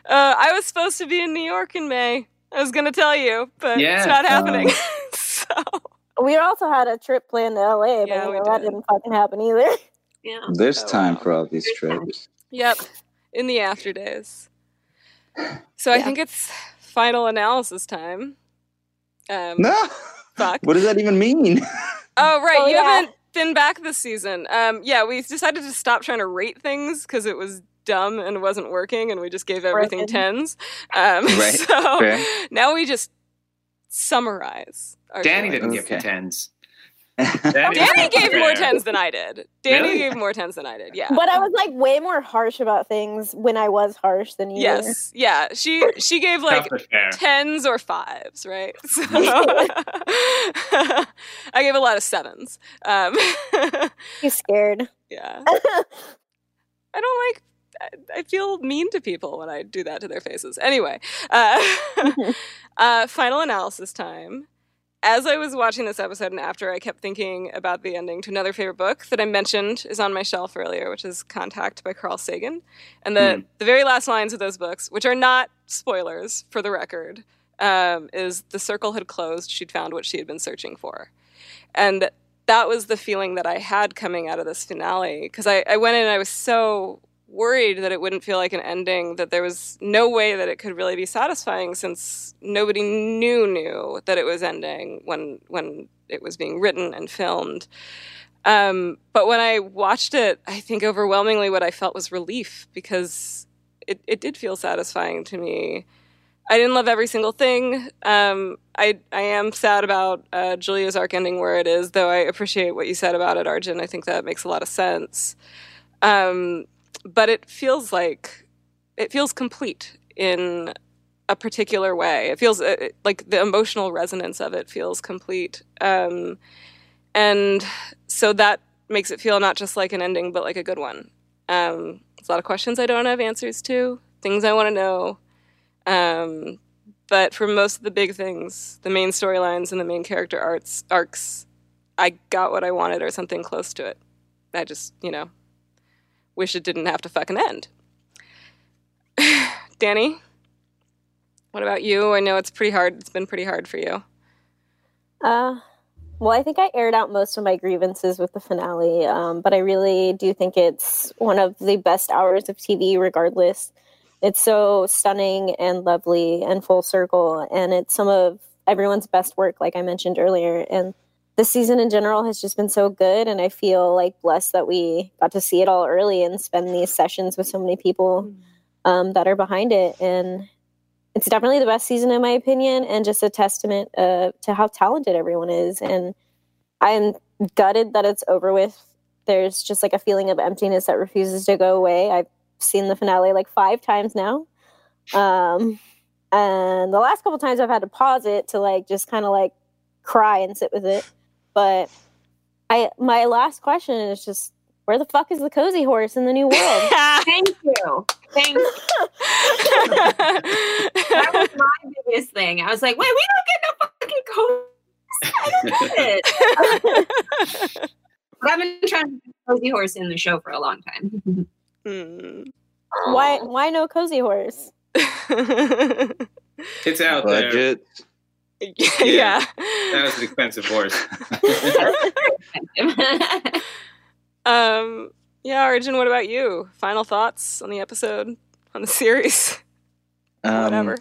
Speaker 5: I was supposed to be in New York in May. I was going to tell you, but
Speaker 7: Yeah.
Speaker 5: it's not happening.
Speaker 8: Um, [LAUGHS]
Speaker 5: so,
Speaker 6: We also had a trip planned to LA, but
Speaker 5: Yeah,
Speaker 6: you
Speaker 5: we
Speaker 6: know, that
Speaker 5: did.
Speaker 6: didn't fucking happen either.
Speaker 4: Yeah. [LAUGHS]
Speaker 8: There's
Speaker 5: Oh,
Speaker 8: time for all these trips.
Speaker 5: yep, in the after days. So I think it's final analysis time. Um,
Speaker 8: No.
Speaker 5: Fuck. [LAUGHS]
Speaker 8: What does that even mean? [LAUGHS]
Speaker 5: Oh, right.
Speaker 6: Oh,
Speaker 5: you
Speaker 6: yeah.
Speaker 5: haven't been back this season. Um, yeah, we decided to stop trying to rate things because it was dumb and wasn't working, and we just gave everything
Speaker 6: Broken.
Speaker 5: tens. Um,
Speaker 8: Right.
Speaker 5: So
Speaker 8: Fair.
Speaker 5: now we just summarize. Our
Speaker 7: Danny
Speaker 5: feelings.
Speaker 7: didn't give
Speaker 8: Okay.
Speaker 7: me tens. [LAUGHS]
Speaker 5: Danny gave more tens than I did. Danny
Speaker 7: Really?
Speaker 5: gave more tens than I did. Yeah.
Speaker 6: But I was like way more harsh about things when I was harsh than you.
Speaker 5: yes. Yeah. She she gave like
Speaker 7: Tough but fair.
Speaker 5: tens or fives, right? [LAUGHS] So [LAUGHS] I gave a lot of sevens. Um,
Speaker 6: were. You scared.
Speaker 5: yeah. I don't like. I- I feel mean to people when I do that to their faces. Anyway, uh, [LAUGHS] [LAUGHS] uh, final analysis time. As I was watching this episode and after, I kept thinking about the ending to another favorite book that I mentioned is on my shelf earlier, which is Contact by Carl Sagan. And the,
Speaker 7: Hmm.
Speaker 5: the very last lines of those books, which are not spoilers for the record, um, is the circle had closed. She'd found what she had been searching for. And that was the feeling that I had coming out of this finale because I, I went in and I was so worried that it wouldn't feel like an ending, that there was no way that it could really be satisfying since nobody knew knew that it was ending when when it was being written and filmed. Um, but when I watched it, I think overwhelmingly what I felt was relief because it, it did feel satisfying to me. I didn't love every single thing. Um, I I am sad about uh, Julia's arc ending where it is, though I appreciate what you said about it, Arjun. I think that makes a lot of sense. Um, but it feels like it feels complete in a particular way. It feels uh, like the emotional resonance of it feels complete, um, and so that makes it feel not just like an ending, but like a good one. Um, there's a lot of questions I don't have answers to, things I want to know. Um, but for most of the big things, the main storylines and the main character arcs, arcs, I got what I wanted or something close to it. I just, you know, wish it didn't have to fucking end. [SIGHS] Danny, what about you? I know it's pretty hard. It's been pretty hard for you.
Speaker 6: Uh, well, I think I aired out most of my grievances with the finale, um, but I really do think it's one of the best hours of TV, regardless. It's so stunning and lovely and full circle, and it's some of everyone's best work, like I mentioned earlier. And the season in general has just been so good, and I feel like blessed that we got to see it all early and spend these sessions with so many people um, that are behind it. And it's definitely the best season in my opinion and just a testament uh, to how talented everyone is. And i'm gutted that it's over with. There's just like a feeling of emptiness that refuses to go away. I've seen the finale like five times now. Um, and the last couple times i've had to pause it to like just kind of like cry and sit with it but i my last question is just where the fuck is the cozy horse in the new world? [LAUGHS]
Speaker 4: Thank you. Thank you. that was my biggest thing. I was like, wait, we don't get no fucking cozy. I don't get it. but [LAUGHS] I've been trying to get cozy horse in the show for a long time.
Speaker 5: Hmm.
Speaker 6: Why why no cozy horse? [LAUGHS]
Speaker 7: It's out
Speaker 8: Budget.
Speaker 7: there.
Speaker 5: Yeah.
Speaker 7: That was an expensive horse. [LAUGHS]
Speaker 5: Um, yeah, Arjun, what about you? Final thoughts on the episode, on the series? [LAUGHS]
Speaker 8: Um,
Speaker 5: Whatever.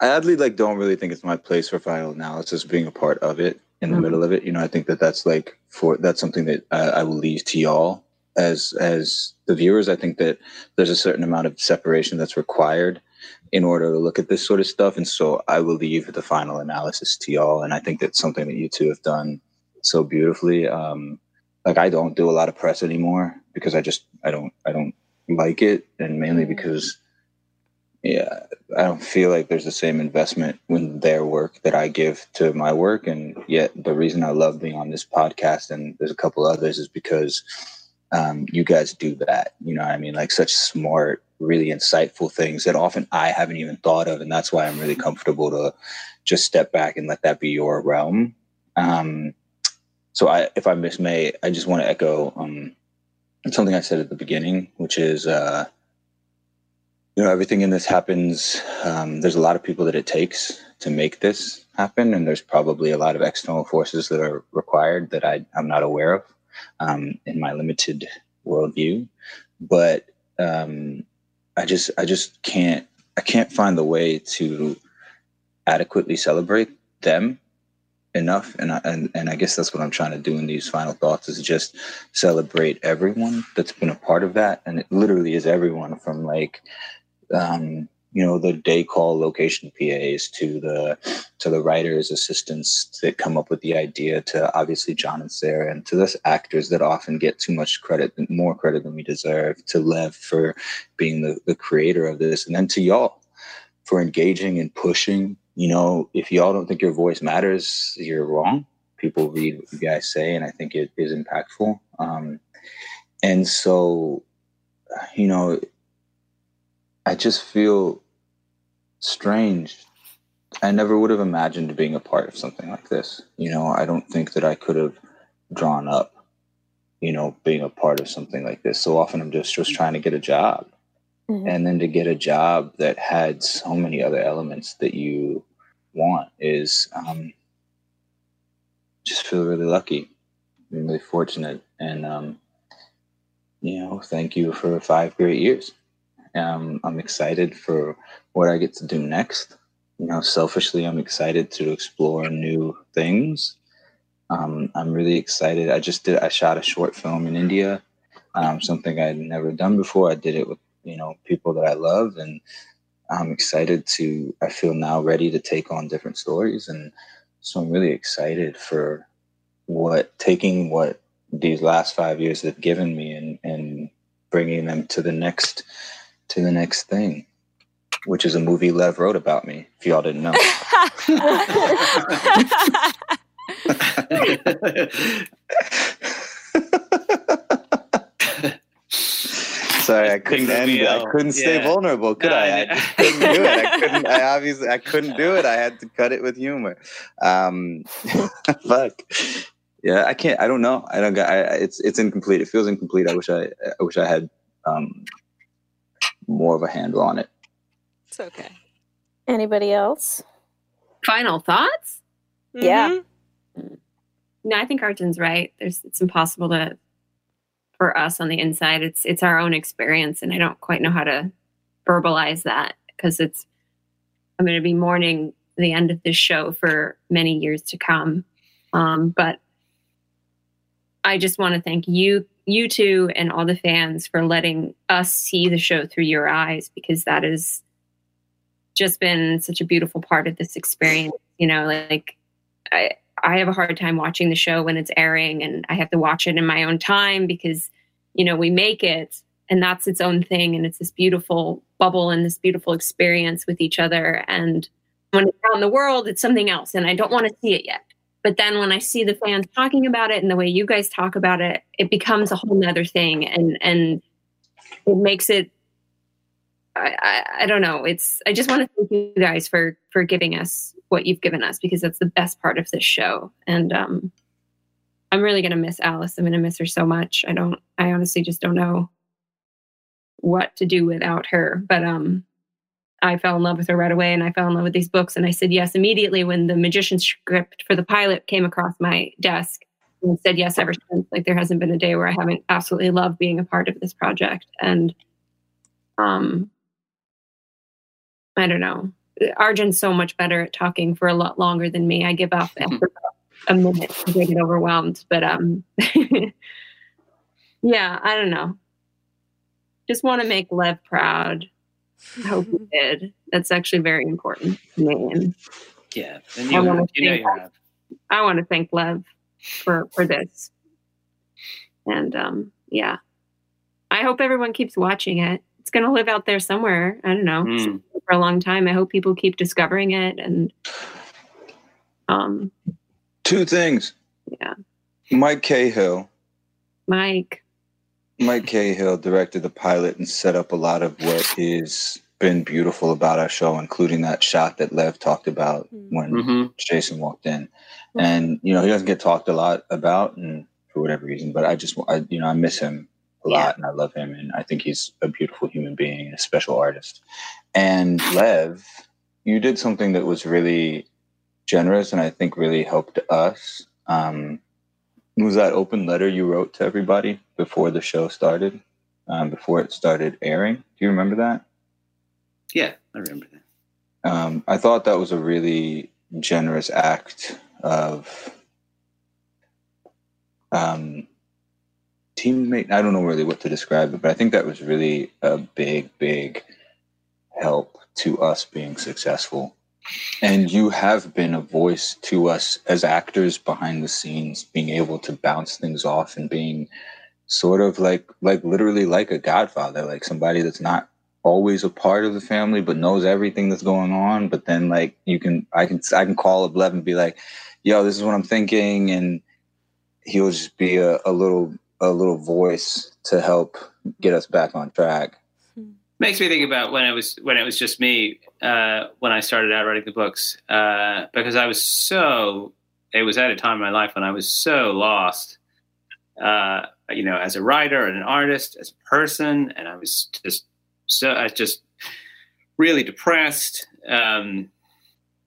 Speaker 8: I oddly like don't really think it's my place for final analysis being a part of it in the
Speaker 4: Mhm.
Speaker 8: middle of it. You know, I think that that's like for that's something that I, I will leave to y'all as as the viewers. I think that there's a certain amount of separation that's required in order to look at this sort of stuff, and so I will leave the final analysis to y'all. And I think that's something that you two have done so beautifully. Um, like I don't do a lot of press anymore because I just I don't I don't like it, and mainly because yeah, I don't feel like there's the same investment in their work that I give to my work. And yet, the reason I love being on this podcast and there's a couple others is because um, you guys do that. You know what I mean? Like such smart, really insightful things that often I haven't even thought of. And that's why I'm really comfortable to just step back and let that be your realm. Um, so, I, if I miss May, I just want to echo um, something I said at the beginning, which is. Uh, you know everything in this happens um, there's a lot of people that it takes to make this happen and there's probably a lot of external forces that are required that I, i'm not aware of um, in my limited worldview but um, i just i just can't i can't find the way to adequately celebrate them enough. And I, and and I guess that's what I'm trying to do in these final thoughts is just celebrate everyone that's been a part of that. And it literally is everyone from like um, you know the day call location PAs to the to the writers assistants that come up with the idea to obviously John and Sera and to those actors that often get too much credit more credit than we deserve to Lev for being the, the creator of this. And then to y'all for engaging and pushing you know if y'all don't think your voice matters you're wrong. People read what you guys say and I think it is impactful. Um, and so you know I just feel strange. I never would have imagined being a part of something like this. You know, I don't think that I could have drawn up, you know, being a part of something like this. So often I'm just just trying to get a job.
Speaker 6: Mhm.
Speaker 8: And then to get a job that had so many other elements that you want is um just feel really lucky. Really fortunate. And um, you know, thank you for five great years. Um, I'm excited for what I get to do next. You know, selfishly, I'm excited to explore new things. Um, I'm really excited. I just did. I shot a short film in India, um, something I'd never done before. I did it with you know people that I love, and I'm excited to. I feel now ready to take on different stories, and so I'm really excited for what taking what these last five years have given me and and bringing them to the next to the next thing, which is a movie Lev wrote about me, if y'all didn't know. [LAUGHS] Sorry, I couldn't end. It. I couldn't stay vulnerable, could
Speaker 7: no,
Speaker 8: I?
Speaker 7: I,
Speaker 8: I couldn't do it. I [LAUGHS] couldn't. I obviously I couldn't do it. I had to cut it with humor. Um, [LAUGHS] fuck. Yeah, I can't. I don't know. I don't. Got, I, it's it's incomplete. It feels incomplete. I wish I. I wish I had um, more of a handle on it.
Speaker 5: It's okay.
Speaker 6: Anybody else?
Speaker 4: Final thoughts?
Speaker 6: Yeah.
Speaker 5: Mhm.
Speaker 4: No, I think Arjun's right. There's it's impossible to for us on the inside. It's it's our own experience, and I don't quite know how to verbalize that because it's I'm going to be mourning the end of this show for many years to come. Um, but I just want to thank you, you two, and all the fans for letting us see the show through your eyes because that has just been such a beautiful part of this experience. You know, like I I have a hard time watching the show when it's airing, and I have to watch it in my own time because you know we make it, and that's its own thing, and it's this beautiful bubble and this beautiful experience with each other. And when it's out in the world, it's something else, and I don't want to see it yet. But then when I see the fans talking about it and the way you guys talk about it, it becomes a whole nother thing, and and it makes it. I, I, I don't know. It's. I just want to thank you guys for for giving us what you've given us because that's the best part of this show. And um, I'm really gonna miss Alice. I'm gonna miss her so much. I don't. I honestly just don't know what to do without her. But um, I fell in love with her right away, and I fell in love with these books, and I said yes immediately when the magician script for the pilot came across my desk. And said yes ever since. Like there hasn't been a day where I haven't absolutely loved being a part of this project. And um, I don't know. Arjun's so much better at talking for a lot longer than me. I give up [LAUGHS] after a minute because I get overwhelmed. But um, [LAUGHS] yeah, I don't know. Just want to make Lev proud. I hope he did. That's actually very important to me. And
Speaker 7: Yeah, and
Speaker 4: I
Speaker 7: you,
Speaker 4: wanna
Speaker 7: have, you know
Speaker 4: thank-
Speaker 7: you have.
Speaker 4: I want to thank Lev for for this. And um, yeah, I hope everyone keeps watching it. It's going to live out there somewhere. I don't know
Speaker 7: Mm.
Speaker 4: for a long time. I hope people keep discovering it and um,
Speaker 8: Two things.
Speaker 4: yeah,
Speaker 8: Mike Cahill.
Speaker 4: Mike.
Speaker 8: Mike Cahill directed the pilot and set up a lot of what has been beautiful about our show, including that shot that Lev talked about when
Speaker 7: Mhm.
Speaker 8: Jason walked in. And you know, he doesn't get talked a lot about, and for whatever reason. But I just, I, you know, I miss him a lot, and I love him, and I think he's a beautiful human being and a special artist. And Lev, you did something that was really generous, and I think really helped us. Um, was that open letter you wrote to everybody before the show started, um, before it started airing? Do you remember that?
Speaker 7: Yeah, I remember that.
Speaker 8: um, I thought that was a really generous act of um, teammate. I don't know really what to describe it, but I think that was really a big, big help to us being successful. And you have been a voice to us as actors behind the scenes, being able to bounce things off and being sort of like, like literally like a godfather, like somebody that's not always a part of the family but knows everything that's going on but then like you can i can i can call up lev and be like yo this is what i'm thinking and he'll just be a, a little a little voice to help get us back on track.
Speaker 7: Makes me think about when it was when it was just me uh, when I started out writing the books uh, because I was so it was at a time in my life when I was so lost, uh, you know, as a writer and an artist, as a person, and I was just so I was just really depressed. Um,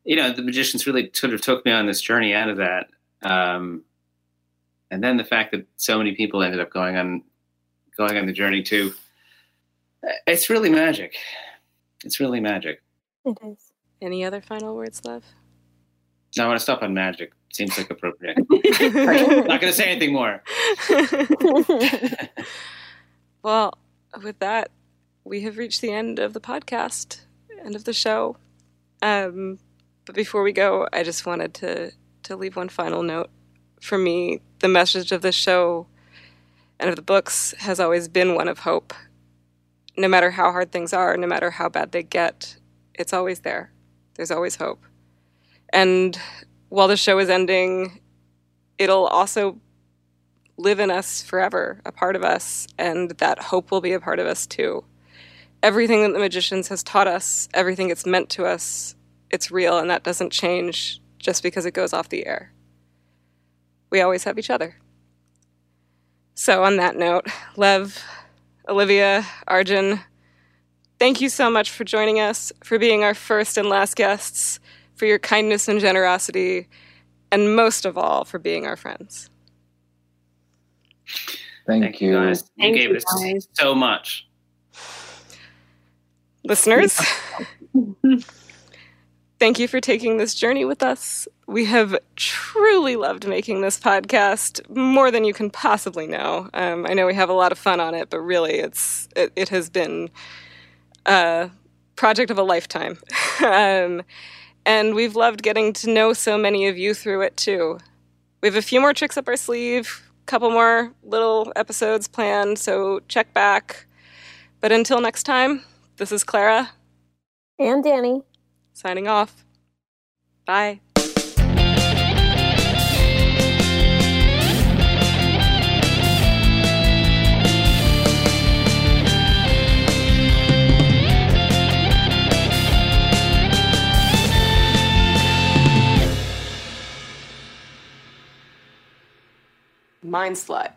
Speaker 7: you know, the magicians really sort of took me on this journey out of that, um, and then the fact that so many people ended up going on going on the journey too. It's really magic. It's really magic.
Speaker 6: It is.
Speaker 5: Any other final words, Lev?
Speaker 7: No, I want to stop on magic. Seems like appropriate. [LAUGHS] Not going to say anything more. [LAUGHS]
Speaker 5: well, with that, we have reached the end of the podcast, end of the show. Um, but before we go, I just wanted to to leave one final note. For me, the message of the show and of the books has always been one of hope. No matter how hard things are, no matter how bad they get, it's always there. There's always hope. And while the show is ending, it'll also live in us forever, a part of us, and that hope will be a part of us too. Everything that the magicians has taught us, everything it's meant to us, it's real, and that doesn't change just because it goes off the air. We always have each other. So, on that note, Lev, Olivia, Arjun, thank you so much for joining us, for being our first and last guests, for your kindness and generosity, and most of all, for being our friends.
Speaker 8: Thank,
Speaker 7: Thank
Speaker 8: you.
Speaker 7: you guys. You
Speaker 4: Thank
Speaker 7: gave
Speaker 4: you,
Speaker 7: us
Speaker 4: guys.
Speaker 7: so much.
Speaker 5: Listeners, [LAUGHS] thank you for taking this journey with us. We have truly loved making this podcast more than you can possibly know. Um, I know we have a lot of fun on it, but really, it's it, it has been a project of a lifetime. [LAUGHS] um, and we've loved getting to know so many of you through it too. We have a few more tricks up our sleeve, a couple more little episodes planned, so check back. But until next time, this is Clara
Speaker 6: And Danny.
Speaker 5: signing off. Bye. Mind slut.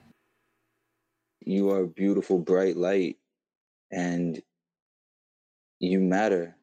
Speaker 8: You are a beautiful, bright light, and you matter.